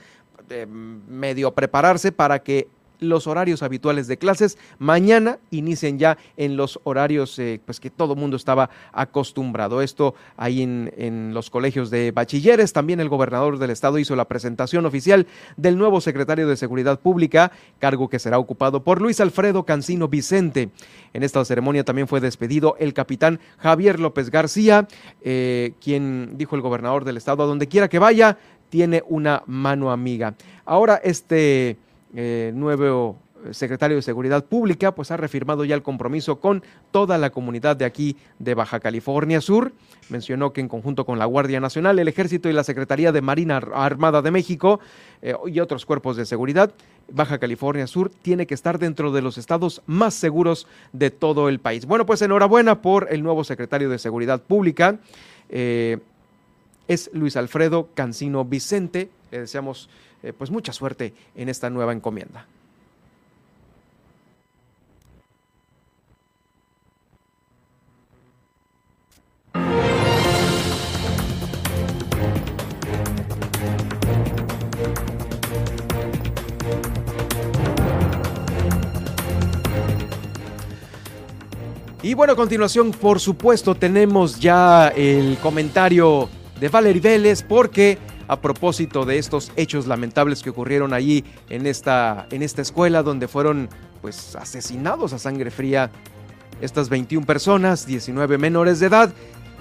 eh, medio prepararse para que los horarios habituales de clases. Mañana inician ya en los horarios eh, pues que todo mundo estaba acostumbrado. Esto ahí en, en, los colegios de bachilleres. También el gobernador del estado hizo la presentación oficial del nuevo secretario de Seguridad Pública, cargo que será ocupado por Luis Alfredo Cancino Vicente. En esta ceremonia también fue despedido el capitán Javier López García, eh, quien dijo el gobernador del estado, a donde quiera que vaya, tiene una mano amiga. Ahora este eh, nuevo secretario de Seguridad Pública, pues ha reafirmado ya el compromiso con toda la comunidad de aquí de Baja California Sur. Mencionó que en conjunto con la Guardia Nacional, el Ejército y la Secretaría de Marina Armada de México eh, y otros cuerpos de seguridad, Baja California Sur tiene que estar dentro de los estados más seguros de todo el país. Bueno, pues enhorabuena por el nuevo secretario de Seguridad Pública. Eh, es Luis Alfredo Cancino Vicente. Le deseamos eh, pues mucha suerte en esta nueva encomienda. Y bueno, a continuación, por supuesto, tenemos ya el comentario de Valerie Vélez porque a propósito de estos hechos lamentables que ocurrieron allí en esta, en esta escuela donde fueron pues asesinados a sangre fría estas 21 personas, 19 menores de edad.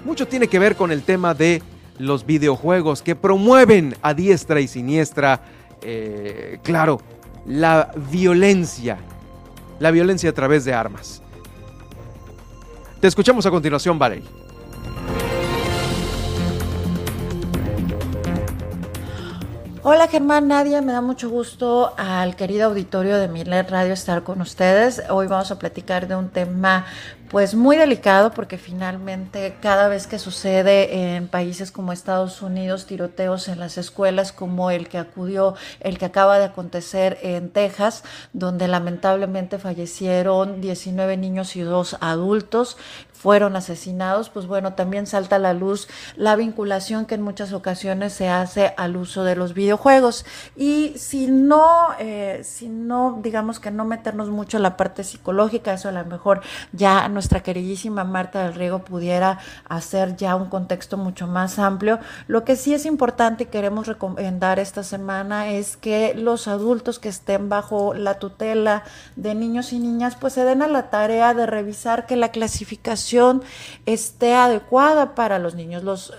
Mucho tiene que ver con el tema de los videojuegos que promueven a diestra y siniestra, eh, claro, la violencia, la violencia a través de armas. Te escuchamos a continuación, Valerie. Hola Germán, Nadia, me da mucho gusto al querido auditorio de Milet Radio estar con ustedes. Hoy vamos a platicar de un tema pues muy delicado porque finalmente cada vez que sucede en países como Estados Unidos tiroteos en las escuelas como el que acudió, el que acaba de acontecer en Texas, donde lamentablemente fallecieron 19 niños y dos adultos, fueron asesinados, pues bueno, también salta a la luz la vinculación que en muchas ocasiones se hace al uso de los videojuegos. Y si no, eh, si no, digamos que no meternos mucho en la parte psicológica, eso a lo mejor ya nuestra queridísima Marta del Riego pudiera hacer ya un contexto mucho más amplio. Lo que sí es importante y queremos recomendar esta semana es que los adultos que estén bajo la tutela de niños y niñas, pues se den a la tarea de revisar que la clasificación esté adecuada para los niños. Los,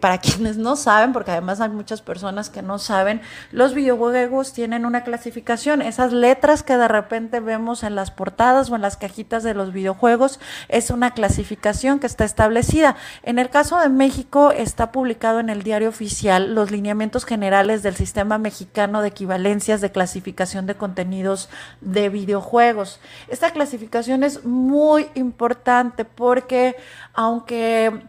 para quienes no saben, porque además hay muchas personas que no saben, los videojuegos tienen una clasificación. Esas letras que de repente vemos en las portadas o en las cajitas de los videojuegos es una clasificación que está establecida. En el caso de México está publicado en el diario oficial los lineamientos generales del sistema mexicano de equivalencias de clasificación de contenidos de videojuegos. Esta clasificación es muy importante porque aunque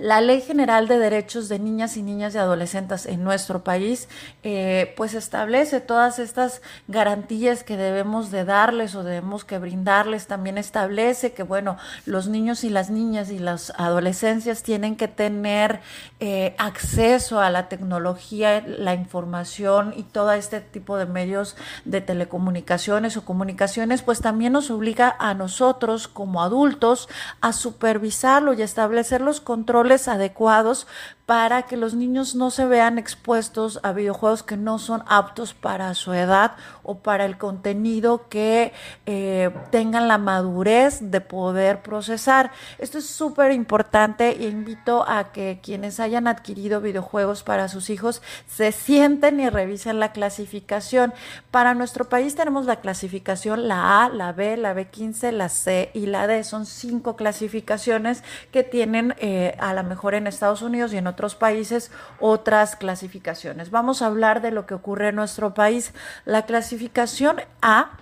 la Ley General de Derechos de Niñas y Niñas y Adolescentes en nuestro país, eh, pues establece todas estas garantías que debemos de darles o debemos que brindarles. También establece que, bueno, los niños y las niñas y las adolescencias tienen que tener eh, acceso a la tecnología, la información y todo este tipo de medios de telecomunicaciones o comunicaciones, pues también nos obliga a nosotros como adultos a supervisarlo y establecer los controles adecuados para que los niños no se vean expuestos a videojuegos que no son aptos para su edad o para el contenido que eh, tengan la madurez de poder procesar. Esto es súper importante e invito a que quienes hayan adquirido videojuegos para sus hijos se sienten y revisen la clasificación. Para nuestro país tenemos la clasificación la A, la B, la B15, la C y la D. Son cinco clasificaciones que tienen eh, a lo mejor en Estados Unidos y en otros países otras clasificaciones. Vamos a hablar de lo que ocurre en nuestro país. La clasificación A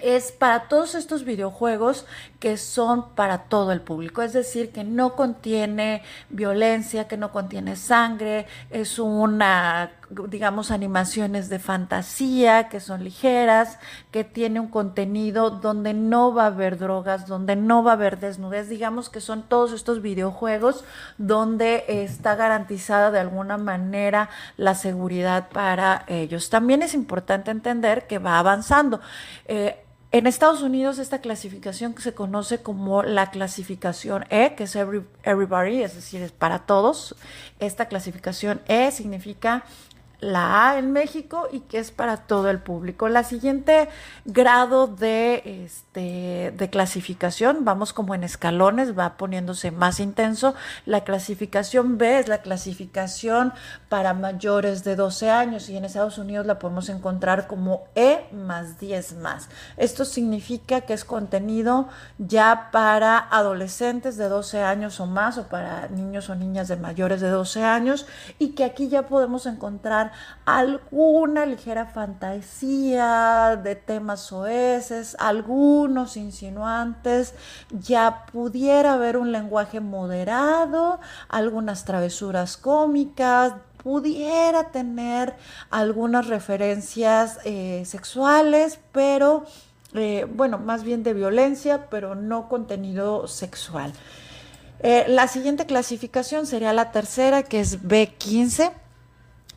es para todos estos videojuegos que son para todo el público, es decir, que no contiene violencia, que no contiene sangre, es una, digamos, animaciones de fantasía, que son ligeras, que tiene un contenido donde no va a haber drogas, donde no va a haber desnudez, digamos que son todos estos videojuegos donde está garantizada de alguna manera la seguridad para ellos. También es importante entender que va avanzando. Eh, en Estados Unidos esta clasificación se conoce como la clasificación E, que es everybody, es decir, es para todos. Esta clasificación E significa la A en México y que es para todo el público. La siguiente grado de, este, de clasificación, vamos como en escalones, va poniéndose más intenso. La clasificación B es la clasificación para mayores de 12 años y en Estados Unidos la podemos encontrar como E más 10 más. Esto significa que es contenido ya para adolescentes de 12 años o más o para niños o niñas de mayores de 12 años y que aquí ya podemos encontrar alguna ligera fantasía de temas oeces, algunos insinuantes, ya pudiera haber un lenguaje moderado, algunas travesuras cómicas, pudiera tener algunas referencias eh, sexuales, pero eh, bueno, más bien de violencia, pero no contenido sexual. Eh, la siguiente clasificación sería la tercera, que es B15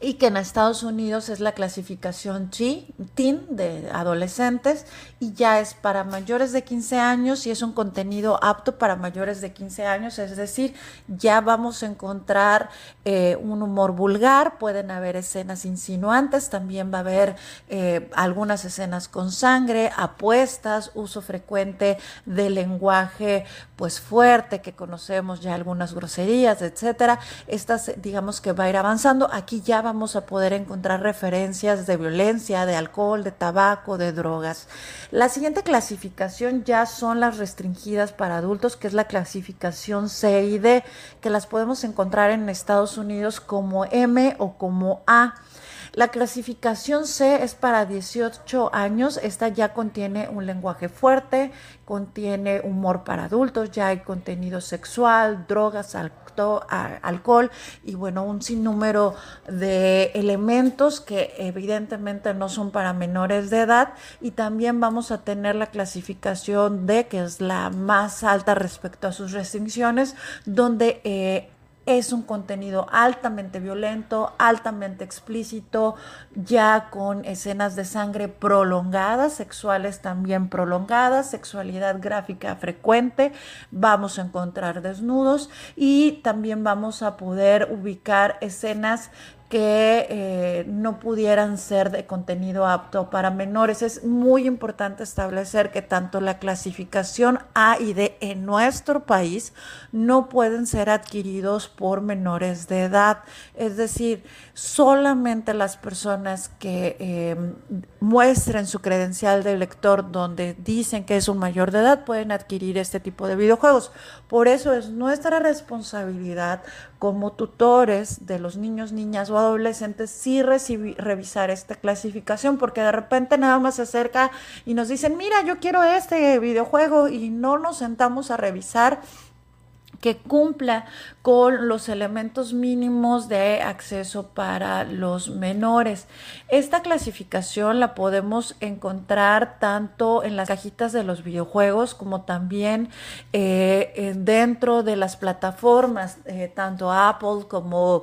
y que en Estados Unidos es la clasificación teen de adolescentes y ya es para mayores de 15 años y es un contenido apto para mayores de 15 años, es decir, ya vamos a encontrar eh, un humor vulgar, pueden haber escenas insinuantes, también va a haber eh, algunas escenas con sangre, apuestas, uso frecuente de lenguaje pues fuerte que conocemos ya algunas groserías, etcétera. Estas digamos que va a ir avanzando. Aquí ya a poder encontrar referencias de violencia, de alcohol, de tabaco, de drogas. La siguiente clasificación ya son las restringidas para adultos, que es la clasificación C y D, que las podemos encontrar en Estados Unidos como M o como A. La clasificación C es para 18 años. Esta ya contiene un lenguaje fuerte, contiene humor para adultos, ya hay contenido sexual, drogas, alcohol y bueno, un sinnúmero de elementos que evidentemente no son para menores de edad y también vamos a tener la clasificación D, que es la más alta respecto a sus restricciones, donde eh, es un contenido altamente violento, altamente explícito, ya con escenas de sangre prolongadas, sexuales también prolongadas, sexualidad gráfica frecuente, vamos a encontrar desnudos y también vamos a poder ubicar escenas que eh, no pudieran ser de contenido apto para menores. Es muy importante establecer que tanto la clasificación A y D en nuestro país no pueden ser adquiridos por menores de edad. Es decir, solamente las personas que eh, muestren su credencial de lector donde dicen que es un mayor de edad pueden adquirir este tipo de videojuegos. Por eso es nuestra responsabilidad como tutores de los niños, niñas o adolescentes sí revisar esta clasificación, porque de repente nada más se acerca y nos dicen, mira, yo quiero este videojuego y no nos sentamos a revisar que cumpla con los elementos mínimos de acceso para los menores. Esta clasificación la podemos encontrar tanto en las cajitas de los videojuegos como también eh, dentro de las plataformas, eh, tanto Apple como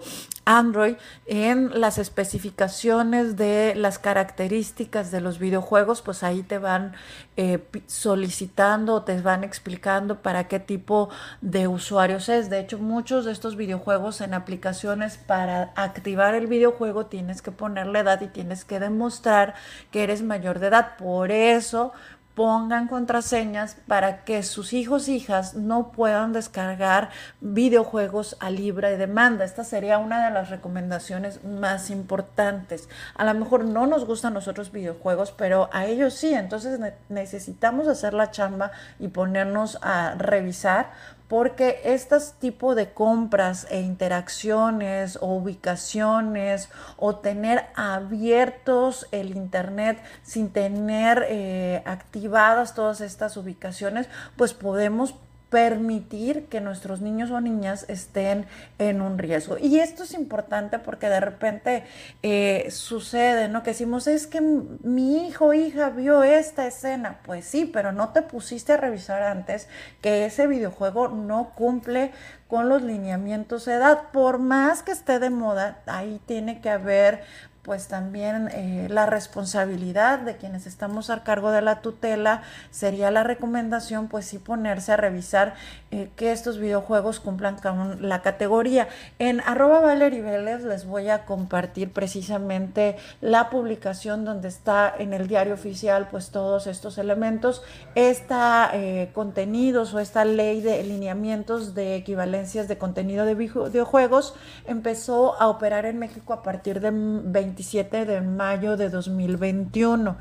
Android en las especificaciones de las características de los videojuegos, pues ahí te van eh, solicitando, te van explicando para qué tipo de usuarios es. De hecho, muchos de estos videojuegos en aplicaciones para activar el videojuego tienes que ponerle edad y tienes que demostrar que eres mayor de edad. Por eso, pongan contraseñas para que sus hijos hijas no puedan descargar videojuegos a libre demanda. Esta sería una de las recomendaciones más importantes. A lo mejor no nos gustan nosotros videojuegos, pero a ellos sí. Entonces necesitamos hacer la chamba y ponernos a revisar porque estos tipos de compras e interacciones o ubicaciones o tener abiertos el internet sin tener eh, activadas todas estas ubicaciones, pues podemos permitir que nuestros niños o niñas estén en un riesgo. Y esto es importante porque de repente eh, sucede, ¿no? Que decimos, es que mi hijo o hija vio esta escena. Pues sí, pero no te pusiste a revisar antes que ese videojuego no cumple con los lineamientos de edad. Por más que esté de moda, ahí tiene que haber pues también eh, la responsabilidad de quienes estamos al cargo de la tutela sería la recomendación pues sí ponerse a revisar eh, que estos videojuegos cumplan con la categoría. En arroba Valerie Vélez les voy a compartir precisamente la publicación donde está en el diario oficial pues todos estos elementos, esta eh, contenidos o esta ley de lineamientos de equivalencias de contenido de videojuegos empezó a operar en México a partir de 20 27 de mayo de 2021.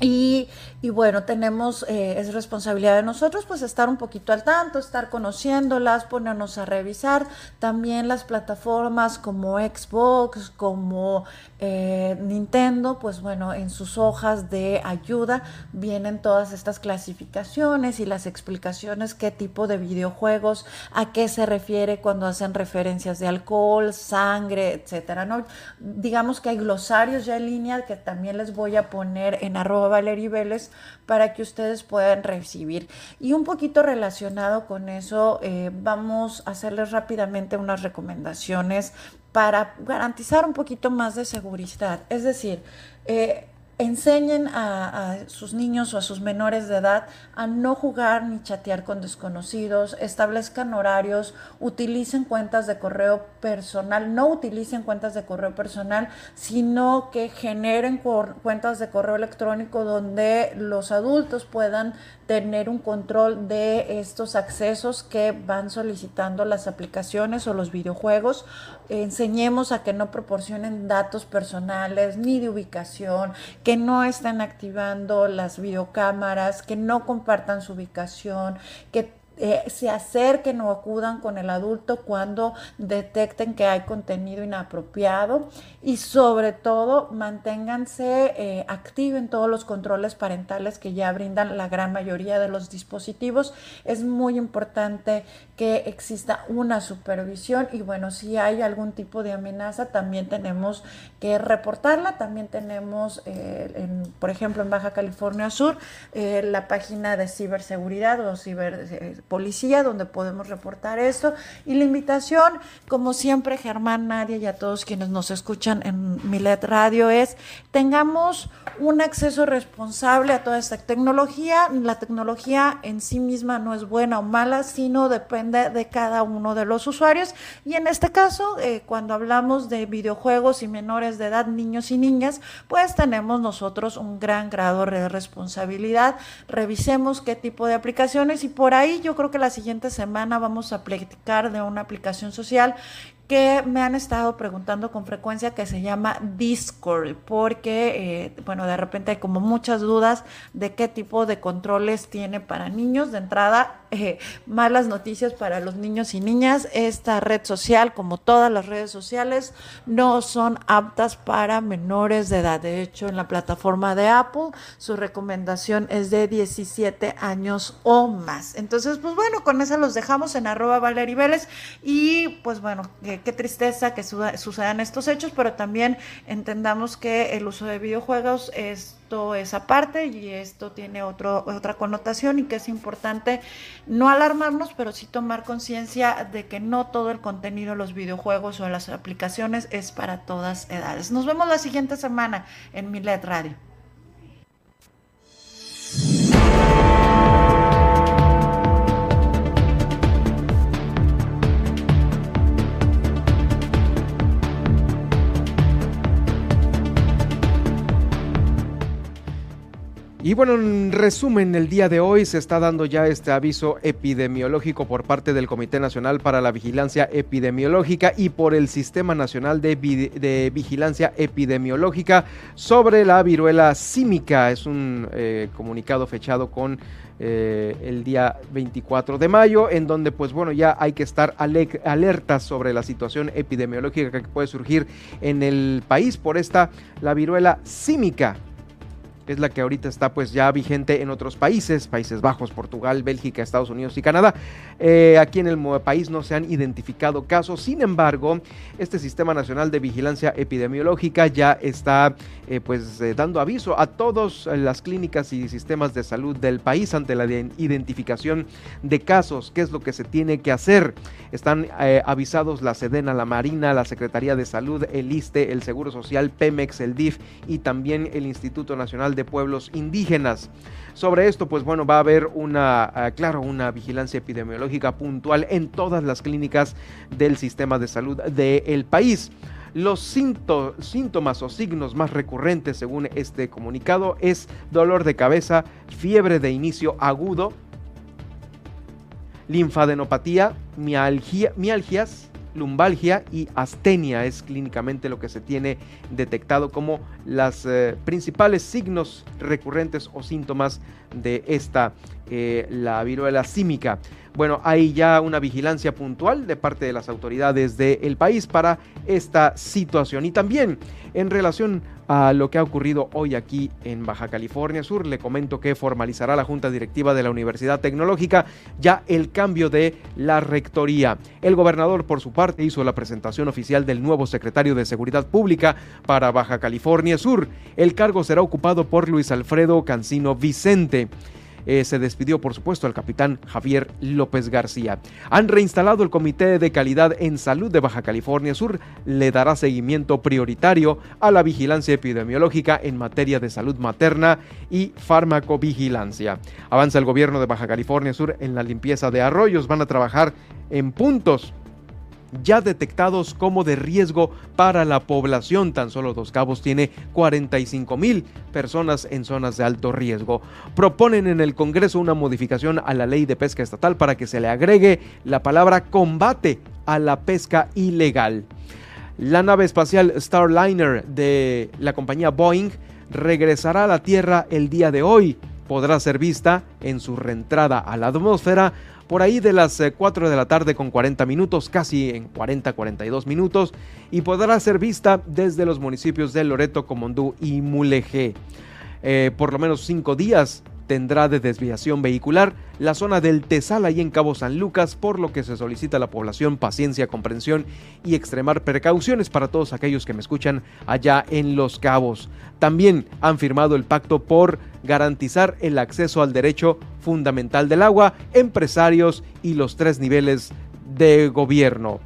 Y, bueno, tenemos, eh, es responsabilidad de nosotros pues estar un poquito al tanto, estar conociéndolas, ponernos a revisar. También las plataformas como Xbox, como eh, Nintendo, pues bueno, en sus hojas de ayuda vienen todas estas clasificaciones y las explicaciones qué tipo de videojuegos, a qué se refiere cuando hacen referencias de alcohol, sangre, etcétera, ¿no? Digamos que hay glosarios ya en línea que también les voy a poner en arroba Valerie Vélez para que ustedes puedan recibir. Y un poquito relacionado con eso, eh, vamos a hacerles rápidamente unas recomendaciones para garantizar un poquito más de seguridad. Es decir, eh, enseñen a, sus niños o a sus menores de edad a no jugar ni chatear con desconocidos, establezcan horarios, utilicen cuentas de correo personal, no utilicen cuentas de correo personal, sino que generen cuentas de correo electrónico donde los adultos puedan tener un control de estos accesos que van solicitando las aplicaciones o los videojuegos. Enseñemos a que no proporcionen datos personales ni de ubicación, que no estén activando las videocámaras, que no compartan su ubicación, que eh, se acerquen o acudan con el adulto cuando detecten que hay contenido inapropiado y sobre todo manténganse eh, activen todos los controles parentales que ya brindan la gran mayoría de los dispositivos. Es muy importante que exista una supervisión y bueno, si hay algún tipo de amenaza también tenemos que reportarla. También tenemos, eh, por ejemplo, en Baja California Sur, la página de ciberseguridad o ciber policía donde podemos reportar esto. Y la invitación, como siempre, Germán, Nadia y a todos quienes nos escuchan en Milet Radio es tengamos un acceso responsable a toda esta tecnología. La tecnología en sí misma no es buena o mala, sino depende de cada uno de los usuarios. Y en este caso, eh, cuando hablamos de videojuegos y menores de edad, niños y niñas, pues tenemos nosotros un gran grado de responsabilidad. Revisemos qué tipo de aplicaciones y por ahí yo creo que la siguiente semana vamos a platicar de una aplicación social que me han estado preguntando con frecuencia que se llama Discord, porque, eh, bueno, de repente hay como muchas dudas de qué tipo de controles tiene para niños. De entrada, eh, malas noticias para los niños y niñas. Esta red social, como todas las redes sociales, no son aptas para menores de edad. De hecho, en la plataforma de Apple, su recomendación es de 17 años o más. Entonces, pues bueno, con eso los dejamos en arroba Valerie Vélez y pues bueno, qué tristeza que sucedan estos hechos, pero también entendamos que el uso de videojuegos esto es aparte y esto tiene otro, otra connotación y que es importante no alarmarnos, pero sí tomar conciencia de que no todo el contenido de los videojuegos o las aplicaciones es para todas edades. Nos vemos la siguiente semana en Milet Radio. Y bueno, en resumen, el día de hoy se está dando ya este aviso epidemiológico por parte del Comité Nacional para la Vigilancia Epidemiológica y por el Sistema Nacional de, Vigilancia Epidemiológica sobre la viruela símica. Es un eh, comunicado fechado con eh, el día 24 de mayo, en donde pues bueno, ya hay que estar alerta sobre la situación epidemiológica que puede surgir en el país por esta, la viruela símica es la que ahorita está pues ya vigente en otros países, Países Bajos, Portugal, Bélgica, Estados Unidos y Canadá. Eh, aquí en el país no se han identificado casos, sin embargo, este Sistema Nacional de Vigilancia Epidemiológica ya está eh, pues eh, dando aviso a todas las clínicas y sistemas de salud del país ante la identificación de casos, qué es lo que se tiene que hacer. Están avisados la Sedena, la Marina, la Secretaría de Salud, el ISTE, el Seguro Social, Pemex, el DIF y también el Instituto Nacional de Pueblos Indígenas. Sobre esto, pues bueno, va a haber una, ah, claro, una vigilancia epidemiológica puntual en todas las clínicas del sistema de salud del país. Los síntomas o signos más recurrentes según este comunicado es dolor de cabeza, fiebre de inicio agudo, linfadenopatía, mialgias, lumbalgia y astenia es clínicamente lo que se tiene detectado como los eh, principales signos recurrentes o síntomas de esta, eh, la viruela símica. Bueno, hay ya una vigilancia puntual de parte de las autoridades del país para esta situación. Y también en relación a lo que ha ocurrido hoy aquí en Baja California Sur, le comento que formalizará la Junta Directiva de la Universidad Tecnológica ya el cambio de la rectoría. El gobernador, por su parte, hizo la presentación oficial del nuevo secretario de Seguridad Pública para Baja California Sur. El cargo será ocupado por Luis Alfredo Cancino Vicente. Eh, se despidió, por supuesto, al capitán Javier López García. Han reinstalado el Comité de Calidad en Salud de Baja California Sur. Le dará seguimiento prioritario a la vigilancia epidemiológica en materia de salud materna y farmacovigilancia. Avanza el gobierno de Baja California Sur en la limpieza de arroyos. Van a trabajar en puntos ya detectados como de riesgo para la población. Tan solo Dos Cabos tiene 45 mil personas en zonas de alto riesgo. Proponen en el Congreso una modificación a la ley de pesca estatal para que se le agregue la palabra combate a la pesca ilegal. La nave espacial Starliner de la compañía Boeing regresará a la Tierra el día de hoy. Podrá ser vista en su reentrada a la atmósfera por ahí de las 4 eh, de la tarde con 40 minutos, casi en 40-42 minutos, y podrá ser vista desde los municipios de Loreto, Comondú y Mulegé. Eh, por lo menos cinco días tendrá de desviación vehicular la zona del Tesal ahí en Cabo San Lucas, por lo que se solicita a la población paciencia, comprensión y extremar precauciones para todos aquellos que me escuchan allá en Los Cabos. También han firmado el pacto por garantizar el acceso al derecho fundamental del agua, empresarios y los tres niveles de gobierno.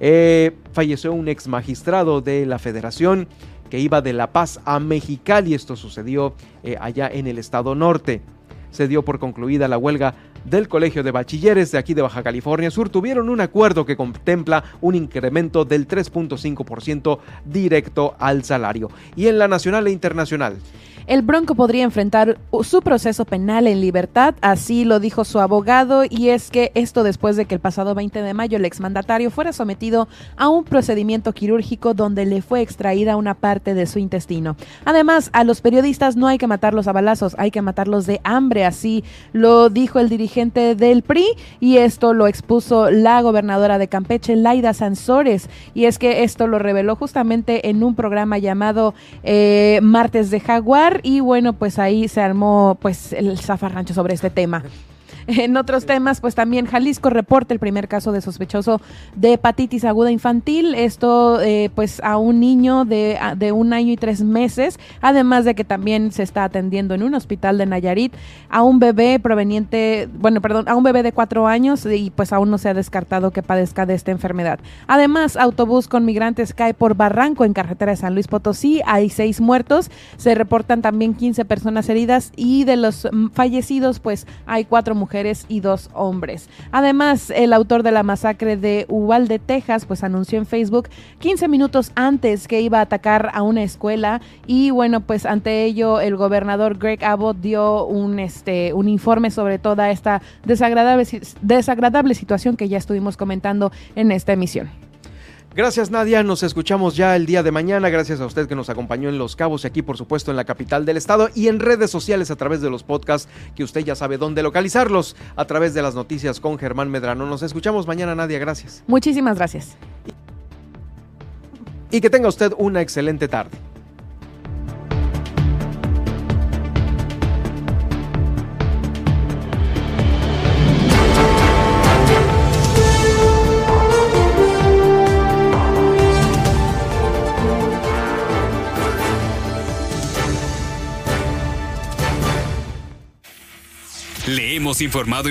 Eh, falleció un ex magistrado de la federación que iba de La Paz a Mexicali. Esto sucedió eh, allá en el estado norte. Se dio por concluida la huelga del Colegio de Bachilleres de aquí de Baja California Sur. Tuvieron un acuerdo que contempla un incremento del 3.5% directo al salario. Y en la nacional e internacional el Bronco podría enfrentar su proceso penal en libertad, así lo dijo su abogado, y es que esto después de que el pasado 20 de mayo el exmandatario fuera sometido a un procedimiento quirúrgico donde le fue extraída una parte de su intestino. Además, a los periodistas no hay que matarlos a balazos, hay que matarlos de hambre, así lo dijo el dirigente del PRI, y esto lo expuso la gobernadora de Campeche, Laida Sansores, y es que esto lo reveló justamente en un programa llamado eh, Martes de Jaguar, y bueno, pues ahí se armó pues el zafarrancho sobre este tema. En otros temas, pues también Jalisco reporta el primer caso de sospechoso de hepatitis aguda infantil. Esto, eh, pues, a un niño de, de, un año y tres meses. Además de que también se está atendiendo en un hospital de Nayarit a un bebé proveniente, bueno, perdón, a un bebé de cuatro años y pues aún no se ha descartado que padezca de esta enfermedad. Además, autobús con migrantes cae por barranco en carretera de San Luis Potosí. Hay seis muertos. Se reportan también 15 personas heridas y de los mm, fallecidos, pues, hay cuatro mujeres y dos hombres. Además, el autor de la masacre de Uvalde, Texas, pues anunció en Facebook 15 minutos antes que iba a atacar a una escuela y bueno, pues ante ello el gobernador Greg Abbott dio un, este, un informe sobre toda esta desagradable, desagradable situación que ya estuvimos comentando en esta emisión. Gracias Nadia, nos escuchamos ya el día de mañana, gracias a usted que nos acompañó en Los Cabos y aquí por supuesto en la capital del estado y en redes sociales a través de los podcasts que usted ya sabe dónde localizarlos, a través de las noticias con Germán Medrano. Nos escuchamos mañana Nadia, gracias. Muchísimas gracias. Y que tenga usted una excelente tarde. Hemos informado